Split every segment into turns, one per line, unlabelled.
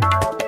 you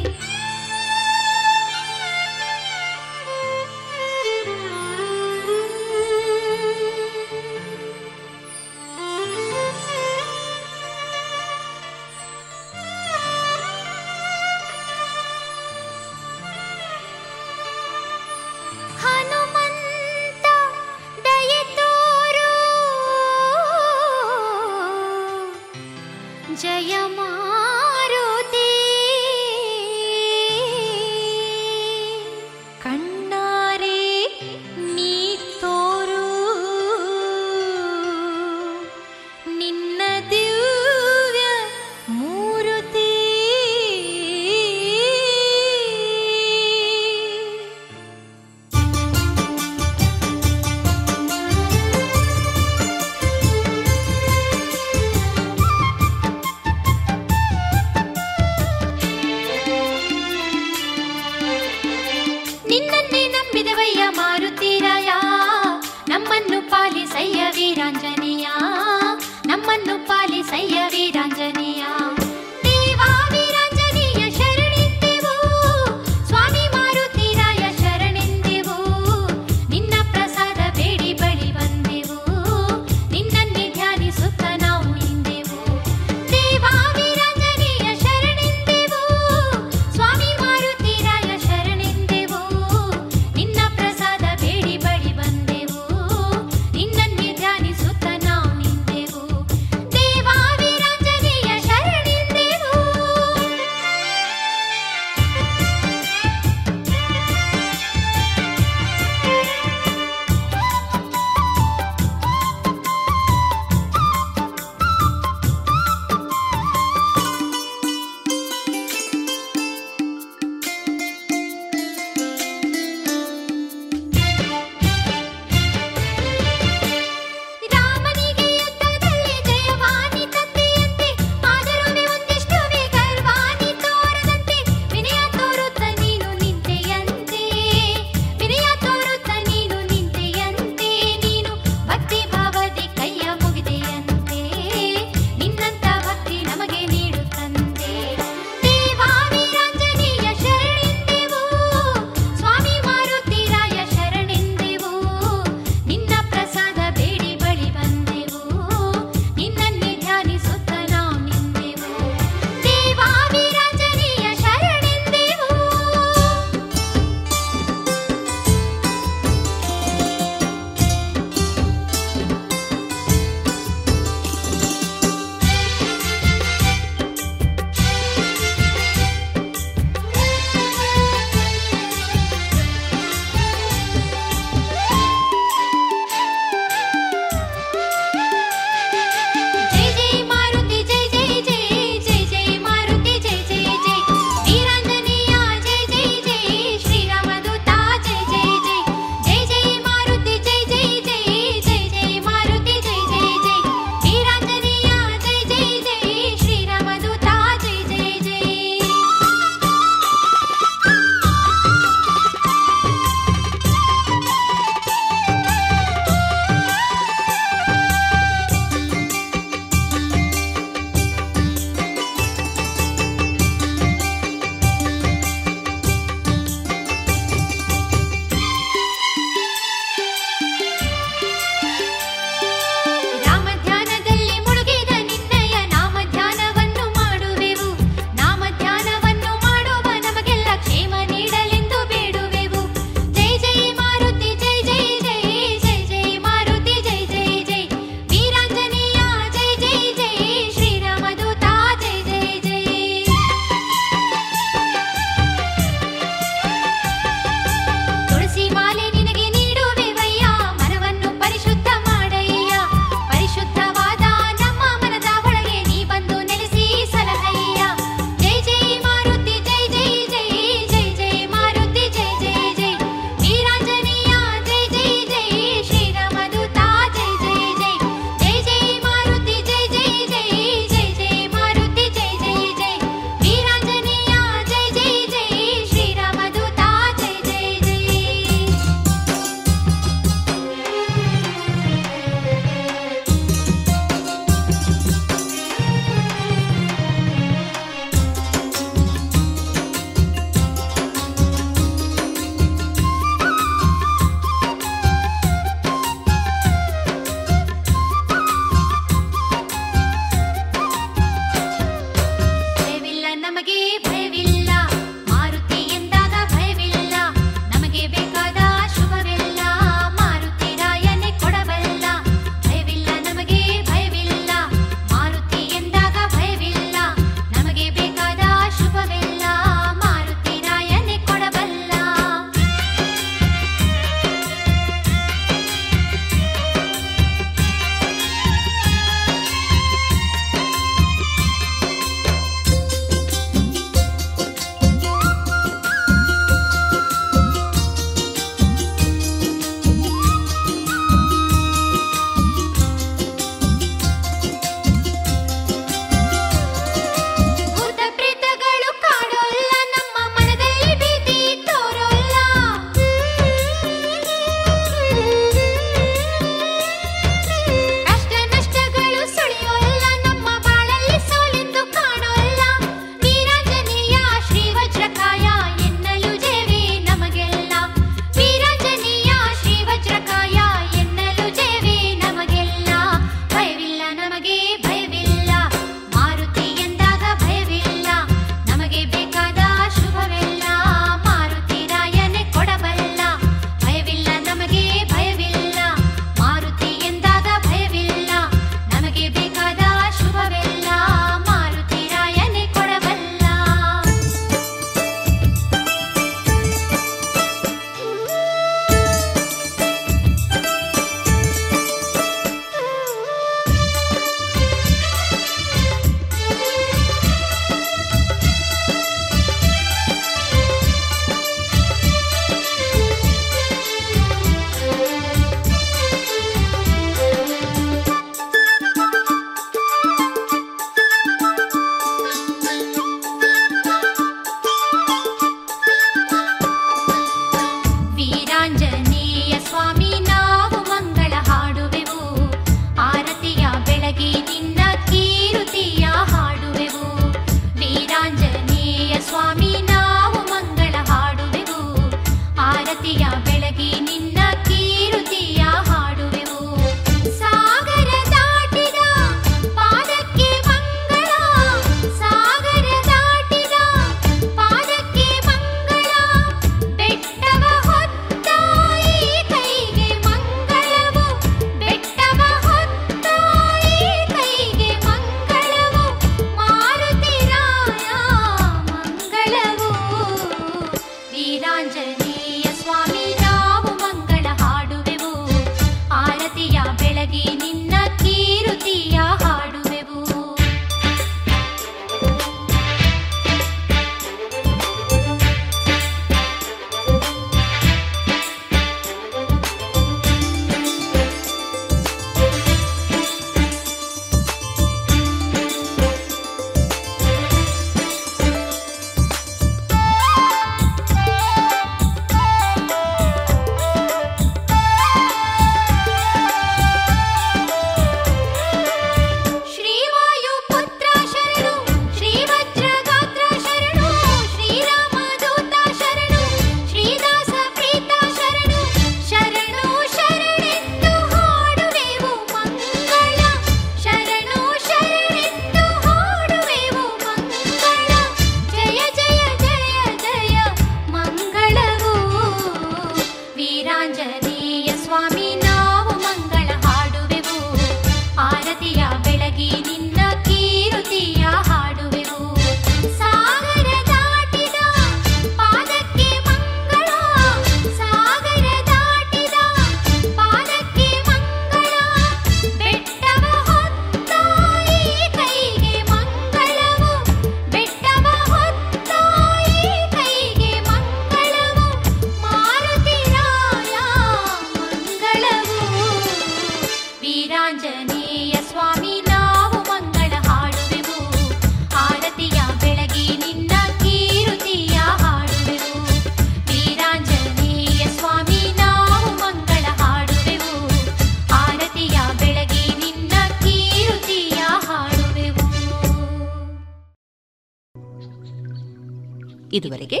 ಇದುವರೆಗೆ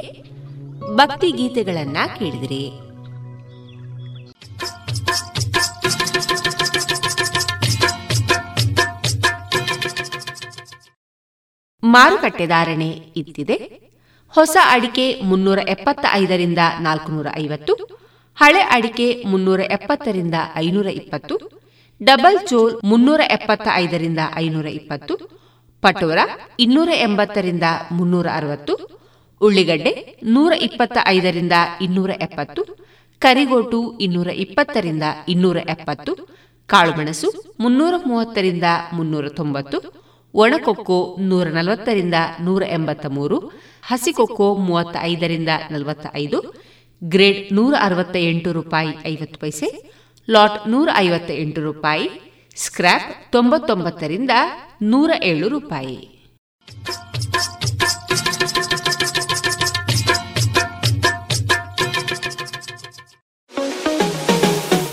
ಭಕ್ತಿ ಗೀತೆಗಳನ್ನ ಕೇಳಿದಿರಿ. ಮಾರುಕಟ್ಟೆ ಧಾರಣೆ ಇತ್ತಿದೆ. ಹೊಸ ಅಡಿಕೆ ಮುನ್ನೂರ ಎಪ್ಪತ್ತ ಐದರಿಂದ ನಾಲ್ಕುನೂರ ಐವತ್ತು, ಹಳೆ ಅಡಿಕೆ ಮುನ್ನೂರ ಎಪ್ಪತ್ತರಿಂದ ಐನೂರ ಇಪ್ಪತ್ತು, ಡಬಲ್ ಚೋಲ್ ಮುನ್ನೂರ ಎಪ್ಪತ್ತ ಐದರಿಂದ ಐನೂರ ಇಪ್ಪತ್ತು, ಪಟೋರ ಇನ್ನೂರ ಎಂಬತ್ತರಿಂದ ಮುನ್ನೂರ ಅರವತ್ತು ಉಳ್ಳಿಗಡ್ಡೆ ನೂರ ಇಪ್ಪತ್ತ ಐದರಿಂದ ಇನ್ನೂರ ಎಪ್ಪತ್ತು, ಕರಿಗೋಟು ಇನ್ನೂರ ಇಪ್ಪತ್ತರಿಂದ ಇನ್ನೂರ ಎಪ್ಪತ್ತು, ಕಾಳುಮೆಣಸು ಮುನ್ನೂರ ಮೂವತ್ತರಿಂದ ಮುನ್ನೂರ ತೊಂಬತ್ತು, ಒಣಕೊಕ್ಕೋ ನೂರ ನಲವತ್ತರಿಂದ ನೂರ ಎಂಬತ್ತ ಮೂರು ಹಸಿಕೊಕ್ಕೋ ಮೂವತ್ತ ಐದರಿಂದ ನಲವತ್ತ ಐದು ಗ್ರೇಡ್ ನೂರ ಅರವತ್ತ ಎಂಟು ರೂಪಾಯಿ ಐವತ್ತು ಪೈಸೆ, ಲಾಟ್ ನೂರ ಐವತ್ತ ಎಂಟು ರೂಪಾಯಿ, ಸ್ಕ್ರ್ಯಾಪ್ ತೊಂಬತ್ತೊಂಬತ್ತರಿಂದ ನೂರ ಏಳು ರೂಪಾಯಿ.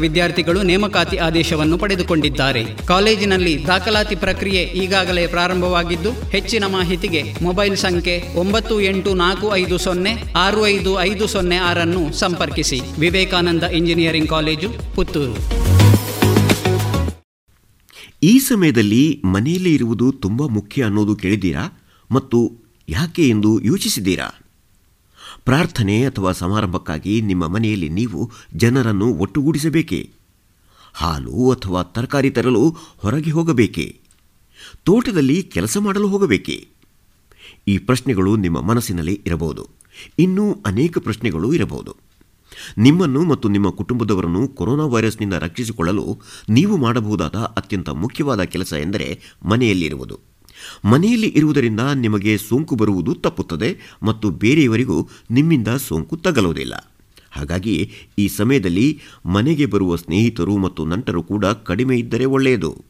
ವಿದ್ಯಾರ್ಥಿಗಳು ನೇಮಕಾತಿ ಆದೇಶವನ್ನು ಪಡೆದುಕೊಂಡಿದ್ದಾರೆ. ಕಾಲೇಜಿನಲ್ಲಿ ದಾಖಲಾತಿ ಪ್ರಕ್ರಿಯೆ ಈಗಾಗಲೇ ಪ್ರಾರಂಭವಾಗಿದ್ದು, ಹೆಚ್ಚಿನ ಮಾಹಿತಿಗೆ ಮೊಬೈಲ್ ಸಂಖ್ಯೆ ಒಂಬತ್ತು ಎಂಟು ನಾಲ್ಕು ಐದು ಸೊನ್ನೆ ಆರು ಐದು ಐದು ಸೊನ್ನೆ ಆರನ್ನು ಸಂಪರ್ಕಿಸಿ. Vivekananda engineering college, Puttur.
ಈ ಸಮಯದಲ್ಲಿ ಮನೆಯಲ್ಲಿ ಇರುವುದು ತುಂಬ ಮುಖ್ಯ ಅನ್ನೋದು ಕೇಳಿದ್ದೀರಾ? ಮತ್ತು ಯಾಕೆ ಎಂದು ಯೋಚಿಸಿದ್ದೀರಾ? ಪ್ರಾರ್ಥನೆ ಅಥವಾ ಸಮಾರಂಭಕ್ಕಾಗಿ ನಿಮ್ಮ ಮನೆಯಲ್ಲಿ ನೀವು ಜನರನ್ನು ಒಟ್ಟುಗೂಡಿಸಬೇಕೇ? ಹಾಲು ಅಥವಾ ತರಕಾರಿ ತರಲು ಹೊರಗೆ ಹೋಗಬೇಕೇ? ತೋಟದಲ್ಲಿ ಕೆಲಸ ಮಾಡಲು ಹೋಗಬೇಕೇ? ಈ ಪ್ರಶ್ನೆಗಳು ನಿಮ್ಮ ಮನಸ್ಸಿನಲ್ಲಿ ಇರಬಹುದು. ಇನ್ನೂ ಅನೇಕ ಪ್ರಶ್ನೆಗಳು ಇರಬಹುದು. ನಿಮ್ಮನ್ನು ಮತ್ತು ನಿಮ್ಮ ಕುಟುಂಬದವರನ್ನು ಕೊರೋನಾ ವೈರಸ್ನಿಂದ ರಕ್ಷಿಸಿಕೊಳ್ಳಲು ನೀವು ಮಾಡಬಹುದಾದ ಅತ್ಯಂತ ಮುಖ್ಯವಾದ ಕೆಲಸ ಎಂದರೆ ಮನೆಯಲ್ಲಿರುವುದು. ಮನೆಯಲ್ಲಿ ಇರುವುದರಿಂದ ನಿಮಗೆ ಸೋಂಕು ಬರುವುದು ತಪ್ಪುತ್ತದೆ ಮತ್ತು ಬೇರೆಯವರಿಗೂ ನಿಮ್ಮಿಂದ ಸೋಂಕು ತಗಲುವುದಿಲ್ಲ. ಹಾಗಾಗಿ ಈ ಸಮಯದಲ್ಲಿ ಮನೆಗೆ ಬರುವ ಸ್ನೇಹಿತರು ಮತ್ತು ನಂಟರು ಕೂಡ ಕಡಿಮೆ ಇದ್ದರೆ ಒಳ್ಳೆಯದು.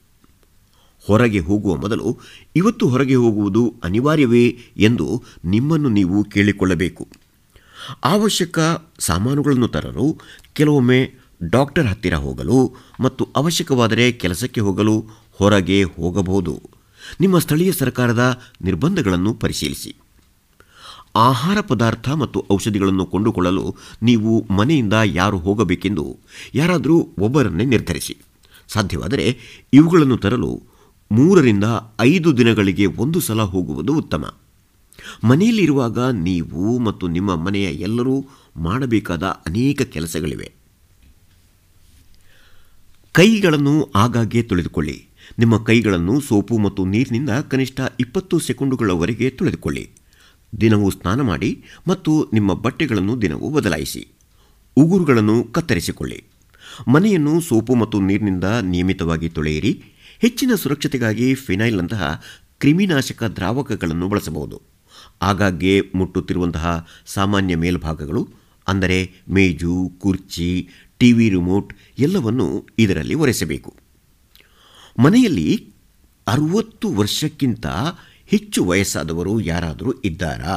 ಹೊರಗೆ ಹೋಗುವ ಮೊದಲು ಇವತ್ತು ಹೊರಗೆ ಹೋಗುವುದು ಅನಿವಾರ್ಯವೇ ಎಂದು ನಿಮ್ಮನ್ನು ನೀವು ಕೇಳಿಕೊಳ್ಳಬೇಕು. ಅವಶ್ಯಕ ಸಾಮಾನುಗಳನ್ನು ತರಲು, ಕೆಲವೊಮ್ಮೆ ಡಾಕ್ಟರ್ ಹತ್ತಿರ ಹೋಗಲು ಮತ್ತು ಅವಶ್ಯಕವಾದರೆ ಕೆಲಸಕ್ಕೆ ಹೋಗಲು ಹೊರಗೆ ಹೋಗಬಹುದು. ನಿಮ್ಮ ಸ್ಥಳೀಯ ಸರ್ಕಾರದ ನಿರ್ಬಂಧಗಳನ್ನು ಪರಿಶೀಲಿಸಿ. ಆಹಾರ ಪದಾರ್ಥ ಮತ್ತು ಔಷಧಿಗಳನ್ನು ಕೊಂಡುಕೊಳ್ಳಲು ನೀವು ಮನೆಯಿಂದ ಯಾರು ಹೋಗಬೇಕೆಂದು ಯಾರಾದರೂ ಒಬ್ಬರನ್ನೇ ನಿರ್ಧರಿಸಿ. ಸಾಧ್ಯವಾದರೆ ಇವುಗಳನ್ನು ತರಲು ಮೂರರಿಂದ ಐದು ದಿನಗಳಿಗೆ ಒಂದು ಸಲ ಹೋಗುವುದು ಉತ್ತಮ. ಮನೆಯಲ್ಲಿರುವಾಗ ನೀವು ಮತ್ತು ನಿಮ್ಮ ಮನೆಯ ಎಲ್ಲರೂ ಮಾಡಬೇಕಾದ ಅನೇಕ ಕೆಲಸಗಳಿವೆ. ಕೈಗಳನ್ನು ಆಗಾಗ್ಗೆ ತೊಳೆದುಕೊಳ್ಳಿ. ನಿಮ್ಮ ಕೈಗಳನ್ನು ಸೋಪು ಮತ್ತು ನೀರಿನಿಂದ ಕನಿಷ್ಠ ಇಪ್ಪತ್ತು ಸೆಕೆಂಡುಗಳವರೆಗೆ ತೊಳೆದುಕೊಳ್ಳಿ. ದಿನವೂ ಸ್ನಾನ ಮಾಡಿ ಮತ್ತು ನಿಮ್ಮ ಬಟ್ಟೆಗಳನ್ನು ದಿನವೂ ಬದಲಾಯಿಸಿ. ಉಗುರುಗಳನ್ನು ಕತ್ತರಿಸಿಕೊಳ್ಳಿ. ಮನೆಯನ್ನು ಸೋಪು ಮತ್ತು ನೀರಿನಿಂದ ನಿಯಮಿತವಾಗಿ ತೊಳೆಯಿರಿ. ಹೆಚ್ಚಿನ ಸುರಕ್ಷತೆಗಾಗಿ ಫಿನೈಲ್ನಂತಹ ಕ್ರಿಮಿನಾಶಕ ದ್ರಾವಕಗಳನ್ನು ಬಳಸಬಹುದು. ಆಗಾಗ್ಗೆ ಮುಟ್ಟುತ್ತಿರುವಂತಹ ಸಾಮಾನ್ಯ ಮೇಲ್ಭಾಗಗಳು, ಅಂದರೆ ಮೇಜು, ಕುರ್ಚಿ, ಟಿವಿ ರಿಮೋಟ್ ಎಲ್ಲವನ್ನು ಇದರಲ್ಲಿ ಒರೆಸಬೇಕು. ಮನೆಯಲ್ಲಿ ಅರುವತ್ತು ವರ್ಷಕ್ಕಿಂತ ಹೆಚ್ಚು ವಯಸ್ಸಾದವರು ಯಾರಾದರೂ ಇದ್ದಾರಾ?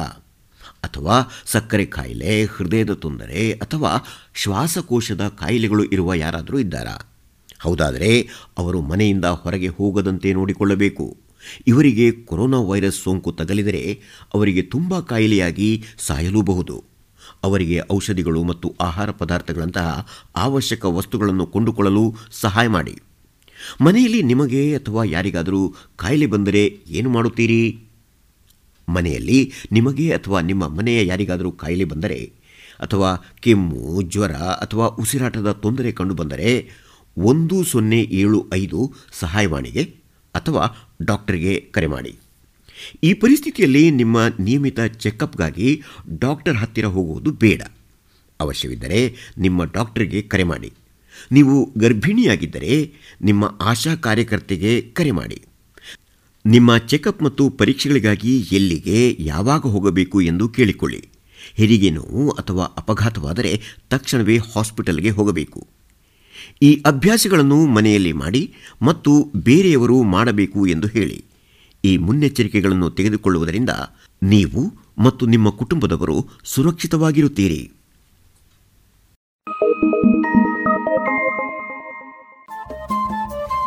ಅಥವಾ ಸಕ್ಕರೆ ಕಾಯಿಲೆ ಹೃದಯದ ತೊಂದರೆ, ಅಥವಾ ಶ್ವಾಸಕೋಶದ ಕಾಯಿಲೆಗಳು ಇರುವ ಯಾರಾದರೂ ಇದ್ದಾರಾ? ಹೌದಾದರೆ ಅವರು ಮನೆಯಿಂದ ಹೊರಗೆ ಹೋಗದಂತೆ ನೋಡಿಕೊಳ್ಳಬೇಕು. ಇವರಿಗೆ ಕೊರೋನಾ ವೈರಸ್ ಸೋಂಕು ತಗಲಿದರೆ ಅವರಿಗೆ ತುಂಬ ಕಾಯಿಲೆಯಾಗಿ ಸಾಯಲೂಬಹುದು. ಅವರಿಗೆ ಔಷಧಿಗಳು ಮತ್ತು ಆಹಾರ ಪದಾರ್ಥಗಳಂತಹ ಅವಶ್ಯಕ ವಸ್ತುಗಳನ್ನು ಕೊಂಡುಕೊಳ್ಳಲು ಸಹಾಯ ಮಾಡಿ. ಮನೆಯಲ್ಲಿ ನಿಮಗೆ ಅಥವಾ ಯಾರಿಗಾದರೂ ಕಾಯಿಲೆ ಬಂದರೆ ಏನು ಮಾಡುತ್ತೀರಿ? ಮನೆಯಲ್ಲಿ ನಿಮಗೆ ಅಥವಾ ನಿಮ್ಮ ಮನೆಯ ಯಾರಿಗಾದರೂ ಕಾಯಿಲೆ ಬಂದರೆ ಅಥವಾ ಕೆಮ್ಮು, ಜ್ವರ ಅಥವಾ ಉಸಿರಾಟದ ತೊಂದರೆ ಕಂಡುಬಂದರೆ ಒಂದು ಸೊನ್ನೆ ಏಳು ಐದು ಸಹಾಯವಾಣಿಗೆ ಅಥವಾ ಡಾಕ್ಟರ್ಗೆ ಕರೆ ಮಾಡಿ. ಈ ಪರಿಸ್ಥಿತಿಯಲ್ಲಿ ನಿಮ್ಮ ನಿಯಮಿತ ಚೆಕಪ್ಗಾಗಿ ಡಾಕ್ಟರ್ ಹತ್ತಿರ ಹೋಗುವುದು ಬೇಡ. ಅವಶ್ಯವಿದ್ದರೆ ನಿಮ್ಮ ಡಾಕ್ಟರ್ಗೆ ಕರೆ ಮಾಡಿ. ನೀವು ಗರ್ಭಿಣಿಯಾಗಿದ್ದರೆ ನಿಮ್ಮ ಆಶಾ ಕಾರ್ಯಕರ್ತೆಗೆ ಕರೆ ಮಾಡಿ. ನಿಮ್ಮ ಚೆಕಪ್ ಮತ್ತು ಪರೀಕ್ಷೆಗಳಿಗಾಗಿ ಎಲ್ಲಿಗೆ, ಯಾವಾಗ ಹೋಗಬೇಕು ಎಂದು ಕೇಳಿಕೊಳ್ಳಿ. ಹೆರಿಗೆ ನೋವು ಅಥವಾ ಅಪಘಾತವಾದರೆ ತಕ್ಷಣವೇ ಹಾಸ್ಪಿಟಲ್ಗೆ ಹೋಗಬೇಕು. ಈ ಅಭ್ಯಾಸಗಳನ್ನು ಮನೆಯಲ್ಲಿ ಮಾಡಿ ಮತ್ತು ಬೇರೆಯವರು ಮಾಡಬೇಕು ಎಂದು ಹೇಳಿ. ಈ ಮುನ್ನೆಚ್ಚರಿಕೆಗಳನ್ನು ತೆಗೆದುಕೊಳ್ಳುವುದರಿಂದ ನೀವು ಮತ್ತು ನಿಮ್ಮ ಕುಟುಂಬದವರು ಸುರಕ್ಷಿತವಾಗಿರುತ್ತೀರಿ.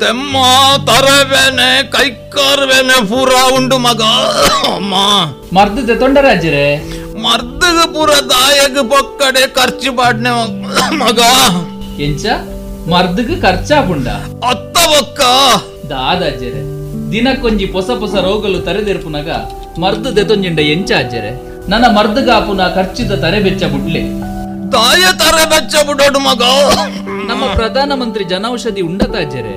ತೆಮ್ಮ ತರವೇನೆ ಕೈಕಾರ್ಬೇನೆ ಪೂರ ಉಂಡು ಮಗ. ಅಮ್ಮ.
ಮರ್ದದ ತೊಂಡರಾಜ್ಜರೆ
ಮರ್ದಗ ಪೂರ ದಾಯಗ ಪೊಕ್ಕಡೆ ಖರ್ಚು ಪಾಡ್ನೆ ಮಗ.
ಎಂಚ? ಮರ್ದಗ ಖರ್ಚಾಪುಂಡ
ಅತ್ತ ಬೊಕ್ಕ
ದಾದಾಜ್ಜರೆ ದಿನಕ್ಕೊಂಜಿ ಹೊಸ ಹೊಸ ರೋಗಲು ತರೆದಿರ್ಪುನಗ ಮರ್ದು ದೆತೊಂಜಿಂಡ ಎಂಚ ಅಜ್ಜರೆ ನನ್ನ ಮರ್ದಗ ಆಪುನ ಖರ್ಚಿದ ತರೆ ಬೆಚ್ಚ ಬುಡ್ಲೆ.
ತಾಯ ತರೆ ಬೆಚ್ಚ ಬಿಡೋಡು ಮಗ.
ನಮ್ಮ ಪ್ರಧಾನ ಮಂತ್ರಿ ಜನೌಷಧಿ ಉಂಡ ಅಜ್ಜರೆ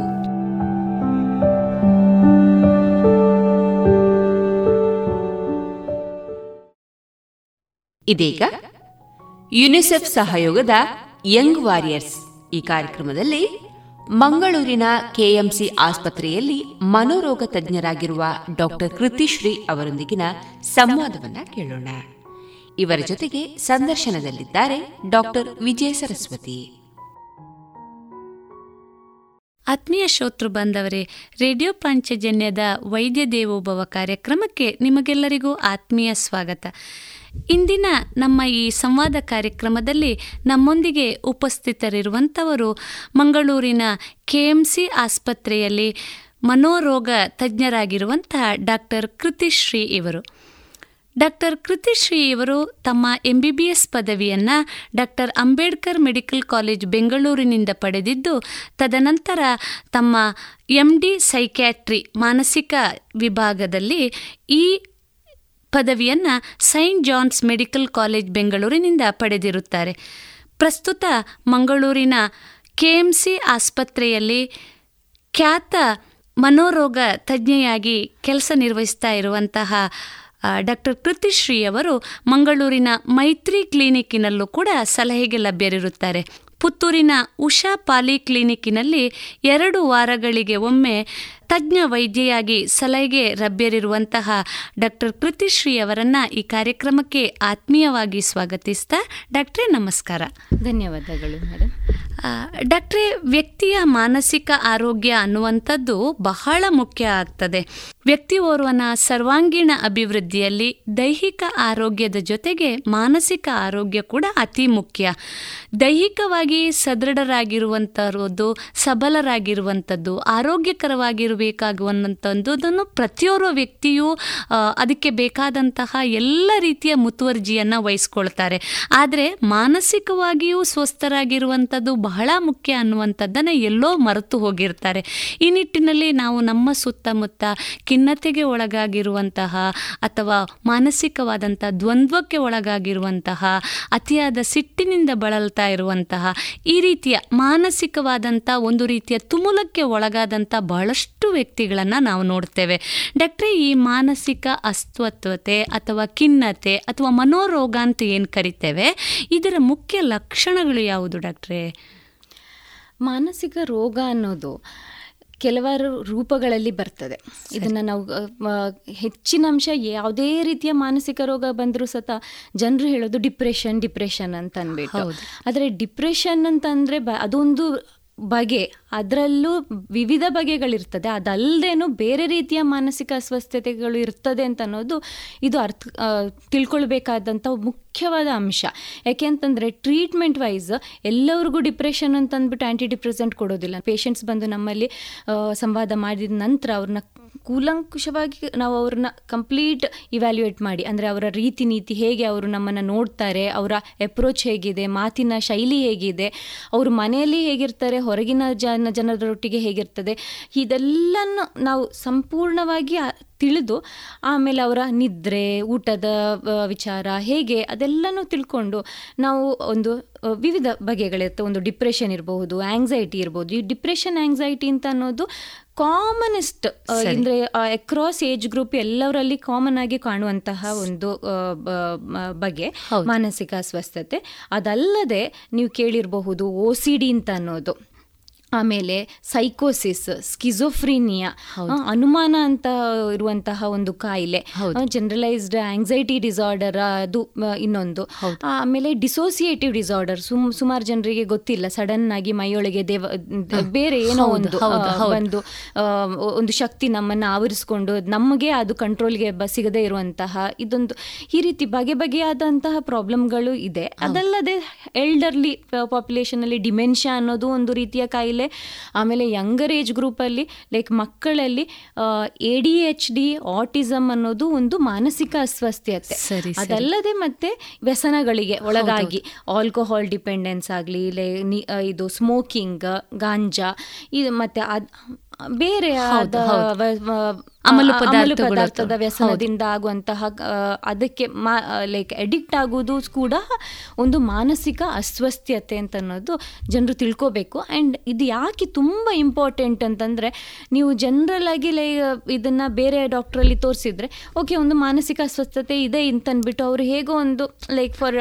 ಇದೀಗ ಯುನಿಸೆಫ್ ಸಹಯೋಗದ ಯಂಗ್ ವಾರಿಯರ್ಸ್ ಈ ಕಾರ್ಯಕ್ರಮದಲ್ಲಿ ಮಂಗಳೂರಿನ ಕೆಎಂಸಿ ಆಸ್ಪತ್ರೆಯಲ್ಲಿ ಮನೋರೋಗ ತಜ್ಞರಾಗಿರುವ ಡಾಕ್ಟರ್ ಕೃತಿಶ್ರೀ ಅವರೊಂದಿಗಿನ ಸಂವಾದವನ್ನ ಕೇಳೋಣ. ಇವರ ಜೊತೆಗೆ ಸಂದರ್ಶನದಲ್ಲಿದ್ದಾರೆ ಡಾಕ್ಟರ್ ವಿಜಯ ಸರಸ್ವತಿ.
ಆತ್ಮೀಯ ಶ್ರೋತೃ ಬಂದವರೇ ರೇಡಿಯೋ ಪಾಂಚಜನ್ಯದ ವೈದ್ಯ ದೇವೋಭವ ಕಾರ್ಯಕ್ರಮಕ್ಕೆ ನಿಮಗೆಲ್ಲರಿಗೂ ಆತ್ಮೀಯ ಸ್ವಾಗತ. ಇಂದಿನ ನಮ್ಮ ಈ ಸಂವಾದ ಕಾರ್ಯಕ್ರಮದಲ್ಲಿ ನಮ್ಮೊಂದಿಗೆ ಉಪಸ್ಥಿತರಿರುವಂಥವರು ಮಂಗಳೂರಿನ ಕೆ ಎಂ ಸಿ ಆಸ್ಪತ್ರೆಯಲ್ಲಿ ಮನೋರೋಗ ತಜ್ಞರಾಗಿರುವಂತಹ ಡಾಕ್ಟರ್ ಕೃತಿಶ್ರೀ ಇವರು. ಡಾಕ್ಟರ್ ಕೃತಿಶ್ರೀ ಇವರು ತಮ್ಮ ಎಂ ಬಿ ಬಿ ಎಸ್ ಪದವಿಯನ್ನು ಡಾಕ್ಟರ್ ಅಂಬೇಡ್ಕರ್ ಮೆಡಿಕಲ್ ಕಾಲೇಜ್ ಬೆಂಗಳೂರಿನಿಂದ ಪಡೆದಿದ್ದು, ತದನಂತರ ತಮ್ಮ ಎಂ ಡಿ ಸೈಕ್ಯಾಟ್ರಿ ಮಾನಸಿಕ ವಿಭಾಗದಲ್ಲಿ ಈ ಪದವಿಯನ್ನು ಸೈಂಟ್ ಜಾನ್ಸ್ ಮೆಡಿಕಲ್ ಕಾಲೇಜ್ ಬೆಂಗಳೂರಿನಿಂದ ಪಡೆದಿರುತ್ತಾರೆ. ಪ್ರಸ್ತುತ ಮಂಗಳೂರಿನ ಕೆಎಂಸಿ ಆಸ್ಪತ್ರೆಯಲ್ಲಿ ಖ್ಯಾತ ಮನೋರೋಗ ತಜ್ಞೆಯಾಗಿ ಕೆಲಸ ನಿರ್ವಹಿಸ್ತಾ ಇರುವಂತಹ ಡಾಕ್ಟರ್ ಕೃತಿಶ್ರೀ ಅವರು ಮಂಗಳೂರಿನ ಮೈತ್ರಿ ಕ್ಲಿನಿಕ್ನಲ್ಲೂ ಕೂಡ ಸಲಹೆಗೆ ಲಭ್ಯರಿರುತ್ತಾರೆ. ಪುತ್ತೂರಿನ ಉಷಾ ಪಾಲಿ ಕ್ಲಿನಿಕ್ನಲ್ಲಿ ಎರಡು ವಾರಗಳಿಗೆ ಒಮ್ಮೆ ತಜ್ಞ ವೈದ್ಯೆಯಾಗಿ ಸಲಹೆಗೆ ಲಭ್ಯರಿರುವಂತಹ ಡಾಕ್ಟರ್ ಕೃತಿಶ್ರೀ ಅವರನ್ನ ಈ ಕಾರ್ಯಕ್ರಮಕ್ಕೆ ಆತ್ಮೀಯವಾಗಿ ಸ್ವಾಗತಿಸ್ತಾ, ಡಾಕ್ಟ್ರೇ ನಮಸ್ಕಾರ.
ಧನ್ಯವಾದಗಳು ಮೇಡಮ್
ಡಾಕ್ಟ್ರೇ, ವ್ಯಕ್ತಿಯ ಮಾನಸಿಕ ಆರೋಗ್ಯ ಅನ್ನುವಂಥದ್ದು ಬಹಳ ಮುಖ್ಯ ಆಗ್ತದೆ. ವ್ಯಕ್ತಿ ಓರ್ವನ ಸರ್ವಾಂಗೀಣ ಅಭಿವೃದ್ಧಿಯಲ್ಲಿ ದೈಹಿಕ ಆರೋಗ್ಯದ ಜೊತೆಗೆ ಮಾನಸಿಕ ಆರೋಗ್ಯ ಕೂಡ ಅತಿ ಮುಖ್ಯ. ದೈಹಿಕವಾಗಿ ಸದೃಢರಾಗಿರುವಂಥದ್ದು ಸಬಲರಾಗಿರುವಂಥದ್ದು ಆರೋಗ್ಯಕರವಾಗಿರಬೇಕಾಗುವಂಥದ್ದನ್ನು ಪ್ರತಿಯೋರ್ವ ವ್ಯಕ್ತಿಯೂ ಅದಕ್ಕೆ ಬೇಕಾದಂತಹ ಎಲ್ಲ ರೀತಿಯ ಮುತುವರ್ಜಿಯನ್ನು ವಹಿಸ್ಕೊಳ್ತಾರೆ. ಆದರೆ ಮಾನಸಿಕವಾಗಿಯೂ ಸ್ವಸ್ಥರಾಗಿರುವಂಥದ್ದು ಬಹಳ ಮುಖ್ಯ ಅನ್ನುವಂಥದ್ದನ್ನು ಎಲ್ಲೋ ಮರೆತು ಹೋಗಿರ್ತಾರೆ. ಈ ನಿಟ್ಟಿನಲ್ಲಿ ನಾವು ನಮ್ಮ ಸುತ್ತಮುತ್ತ ಖಿನ್ನತೆಗೆ ಒಳಗಾಗಿರುವಂತಹ ಅಥವಾ ಮಾನಸಿಕವಾದಂಥ ದ್ವಂದ್ವಕ್ಕೆ ಒಳಗಾಗಿರುವಂತಹ, ಅತಿಯಾದ ಸಿಟ್ಟಿನಿಂದ ಬಳಲ್ತಾ ಇರುವಂತಹ, ಈ ರೀತಿಯ ಮಾನಸಿಕವಾದಂಥ ಒಂದು ರೀತಿಯ ತುಮುಲಕ್ಕೆ ಒಳಗಾದಂಥ ಬಹಳಷ್ಟು ವ್ಯಕ್ತಿಗಳನ್ನು ನಾವು ನೋಡ್ತೇವೆ. ಡಾಕ್ಟ್ರೆ, ಈ ಮಾನಸಿಕ ಅಸ್ವತ್ವತೆ ಅಥವಾ ಖಿನ್ನತೆ ಅಥವಾ ಮನೋರೋಗ ಅಂತ ಏನು ಕರಿತೇವೆ? ಇದರ ಮುಖ್ಯ ಲಕ್ಷಣಗಳು ಯಾವುದು ಡಾಕ್ಟ್ರೇ?
ಮಾನಸಿಕ ರೋಗ ಅನ್ನೋದು ಕೆಲವಾರು ರೂಪಗಳಲ್ಲಿ ಬರ್ತದೆ. ಇದನ್ನು ನಾವು ಹೆಚ್ಚಿನ ಅಂಶ ಯಾವುದೇ ರೀತಿಯ ಮಾನಸಿಕ ರೋಗ ಬಂದರೂ ಸತ ಜನರು ಹೇಳೋದು ಡಿಪ್ರೆಷನ್ ಡಿಪ್ರೆಷನ್ ಅಂತ ಅಂದ್ಬಿಟ್ಟು. ಆದರೆ ಡಿಪ್ರೆಷನ್ ಅಂತಂದರೆ ಬ ಅದೊಂದು ಬಗೆ. ಅದರಲ್ಲೂ ವಿವಿಧ ಬಗೆಗಳಿರ್ತದೆ. ಅದಲ್ಲದೇನು ಬೇರೆ ರೀತಿಯ ಮಾನಸಿಕ ಅಸ್ವಸ್ಥತೆಗಳು ಇರ್ತದೆ ಅಂತ ಅನ್ನೋದು ಇದು ಅರ್ಥ ತಿಳ್ಕೊಳ್ಬೇಕಾದಂಥ ಮುಖ್ಯವಾದ ಅಂಶ. ಯಾಕೆ ಅಂತಂದರೆ ಟ್ರೀಟ್ಮೆಂಟ್ ವೈಸ್ ಎಲ್ಲರಿಗೂ ಡಿಪ್ರೆಷನ್ ಅಂತ ಅಂದ್ಬಿಟ್ಟು ಆ್ಯಂಟಿ ಡಿಪ್ರೆಸೆಂಟ್ ಕೊಡೋದಿಲ್ಲ. ಪೇಷಂಟ್ಸ್ ಬಂದು ನಮ್ಮಲ್ಲಿ ಸಂವಾದ ಮಾಡಿದ ನಂತರ ಅವ್ರನ್ನ ಕೂಲಂಕುಷವಾಗಿ ನಾವು ಅವ್ರನ್ನ ಕಂಪ್ಲೀಟ್ ಇವ್ಯಾಲ್ಯೂಯೇಟ್ ಮಾಡಿ. ಅಂದರೆ ಅವರ ರೀತಿ ನೀತಿ ಹೇಗೆ ಅವರು ನಮ್ಮನ್ನು ನೋಡ್ತಾರೆ, ಅವರ ಅಪ್ರೋಚ್ ಹೇಗಿದೆ, ಮಾತಿನ ಶೈಲಿ ಹೇಗಿದೆ, ಅವರು ಮನೆಯಲ್ಲಿ ಹೇಗಿರ್ತಾರೆ, ಹೊರಗಿನ ಜನ ಜನರೊಟ್ಟಿಗೆ ಹೇಗಿರ್ತದೆ ಇದೆಲ್ಲನೂ ನಾವು ಸಂಪೂರ್ಣವಾಗಿ ತಿಳಿದು ಆಮೇಲೆ ಅವರ ನಿದ್ರೆ ಊಟದ ವಿಚಾರ ಹೇಗೆ ಅದೆಲ್ಲನೂ ತಿಳ್ಕೊಂಡು ನಾವು ಒಂದು ವಿವಿಧ ಬಗೆಗಳಿರುತ್ತೆ. ಒಂದು ಡಿಪ್ರೆಷನ್ ಇರಬಹುದು ಆಂಗ್ಸೈಟಿ ಇರ್ಬೋದು ಈ ಡಿಪ್ರೆಷನ್ ಆಂಗ್ಸೈಟಿ ಅಂತ ಅನ್ನೋದು ಕಾಮನೆಸ್ಟ್. ಅಂದರೆ ಅಕ್ರಾಸ್ ಏಜ್ ಗ್ರೂಪ್ ಎಲ್ಲವರಲ್ಲಿ ಕಾಮನ್ ಆಗಿ ಕಾಣುವಂತಹ ಒಂದು ಬಗೆ ಮಾನಸಿಕ ಅಸ್ವಸ್ಥತೆ. ಅದಲ್ಲದೆ ನೀವು ಕೇಳಿರಬಹುದು ಓ ಸಿ ಡಿ ಅಂತ ಅನ್ನೋದು. ಆಮೇಲೆ ಸೈಕೋಸಿಸ್ ಸ್ಕಿಜೋಫ್ರೀನಿಯಾ ಅನುಮಾನ ಅಂತ ಇರುವಂತಹ ಒಂದು ಕಾಯಿಲೆ ಜನರಲೈಸ್ಡ್ ಆಂಗ್ಸೈಟಿ ಡಿಸಾರ್ಡರ್ ಅದು ಇನ್ನೊಂದು. ಆಮೇಲೆ ಡಿಸೋಸಿಯೇಟಿವ್ ಡಿಸಾರ್ಡರ್ ಸುಮ್ ಸುಮಾರು ಜನರಿಗೆ ಗೊತ್ತಿಲ್ಲ ಸಡನ್ ಆಗಿ ಮೈಯೊಳಗೆ ದೇವ ಬೇರೆ ಏನೋ ಒಂದು. ಒಂದು ಒಂದು ಶಕ್ತಿ ನಮ್ಮನ್ನು ಆವರಿಸ್ಕೊಂಡು ನಮಗೆ ಅದು ಕಂಟ್ರೋಲ್ಗೆ ಬ ಸಿಗದೇ ಇರುವಂತಹ ಇದೊಂದು ಈ ರೀತಿ ಬಗೆ ಬಗೆಯಾದಂತಹ ಪ್ರಾಬ್ಲಮ್ಗಳು ಇದೆ. ಅದಲ್ಲದೆ ಎಲ್ಡರ್ಲಿ ಪಾಪ್ಯುಲೇಷನಲ್ಲಿ ಡಿಮೆನ್ಷಿಯಾ ಅನ್ನೋದು ಒಂದು ರೀತಿಯ ಕಾಯಿಲೆ ಆಮೇಲೆ ಯಂಗರ್ ಏಜ್ ಗ್ರೂಪಲ್ಲಿ ಲೈಕ್ ಮಕ್ಕಳಲ್ಲಿ A D H D autism ಅನ್ನೋದು ಒಂದು ಮಾನಸಿಕ
ಸರಿ.
ಅದಲ್ಲದೆ ಮತ್ತೆ ವ್ಯಸನಗಳಿಗೆ ಒಳಗಾಗಿ ಆಲ್ಕೋಹಾಲ್ ಡಿಪೆಂಡೆನ್ಸ್ ಆಗಲಿ ಇದು ಸ್ಮೋಕಿಂಗ್ ಗಾಂಜಾ ಇದು ಮತ್ತೆ ಬೇರೆ
ಅಮಲು
ಪದಾರ್ಥದ ವ್ಯಸನದಿಂದ ಆಗುವಂತಹ ಅದಕ್ಕೆ ಲೈಕ್ ಅಡಿಕ್ಟ್ ಆಗುವುದು ಕೂಡ ಒಂದು ಮಾನಸಿಕ ಅಸ್ವಸ್ಥತೆ ಅಂತ ಅನ್ನೋದು ಜನರು ತಿಳ್ಕೋಬೇಕು. ಆ್ಯಂಡ್ ಇದು ಯಾಕೆ ತುಂಬ ಇಂಪಾರ್ಟೆಂಟ್ ಅಂತಂದರೆ ನೀವು ಜನರಲ್ ಆಗಿ ಲೈ ಇದನ್ನು ಬೇರೆ ಡಾಕ್ಟ್ರಲ್ಲಿ ತೋರಿಸಿದ್ರೆ ಓಕೆ ಒಂದು ಮಾನಸಿಕ ಅಸ್ವಸ್ಥತೆ ಇದೆ ಅಂತನ್ಬಿಟ್ಟು ಅವರು ಹೇಗೋ ಒಂದು ಲೈಕ್ ಫಾರ್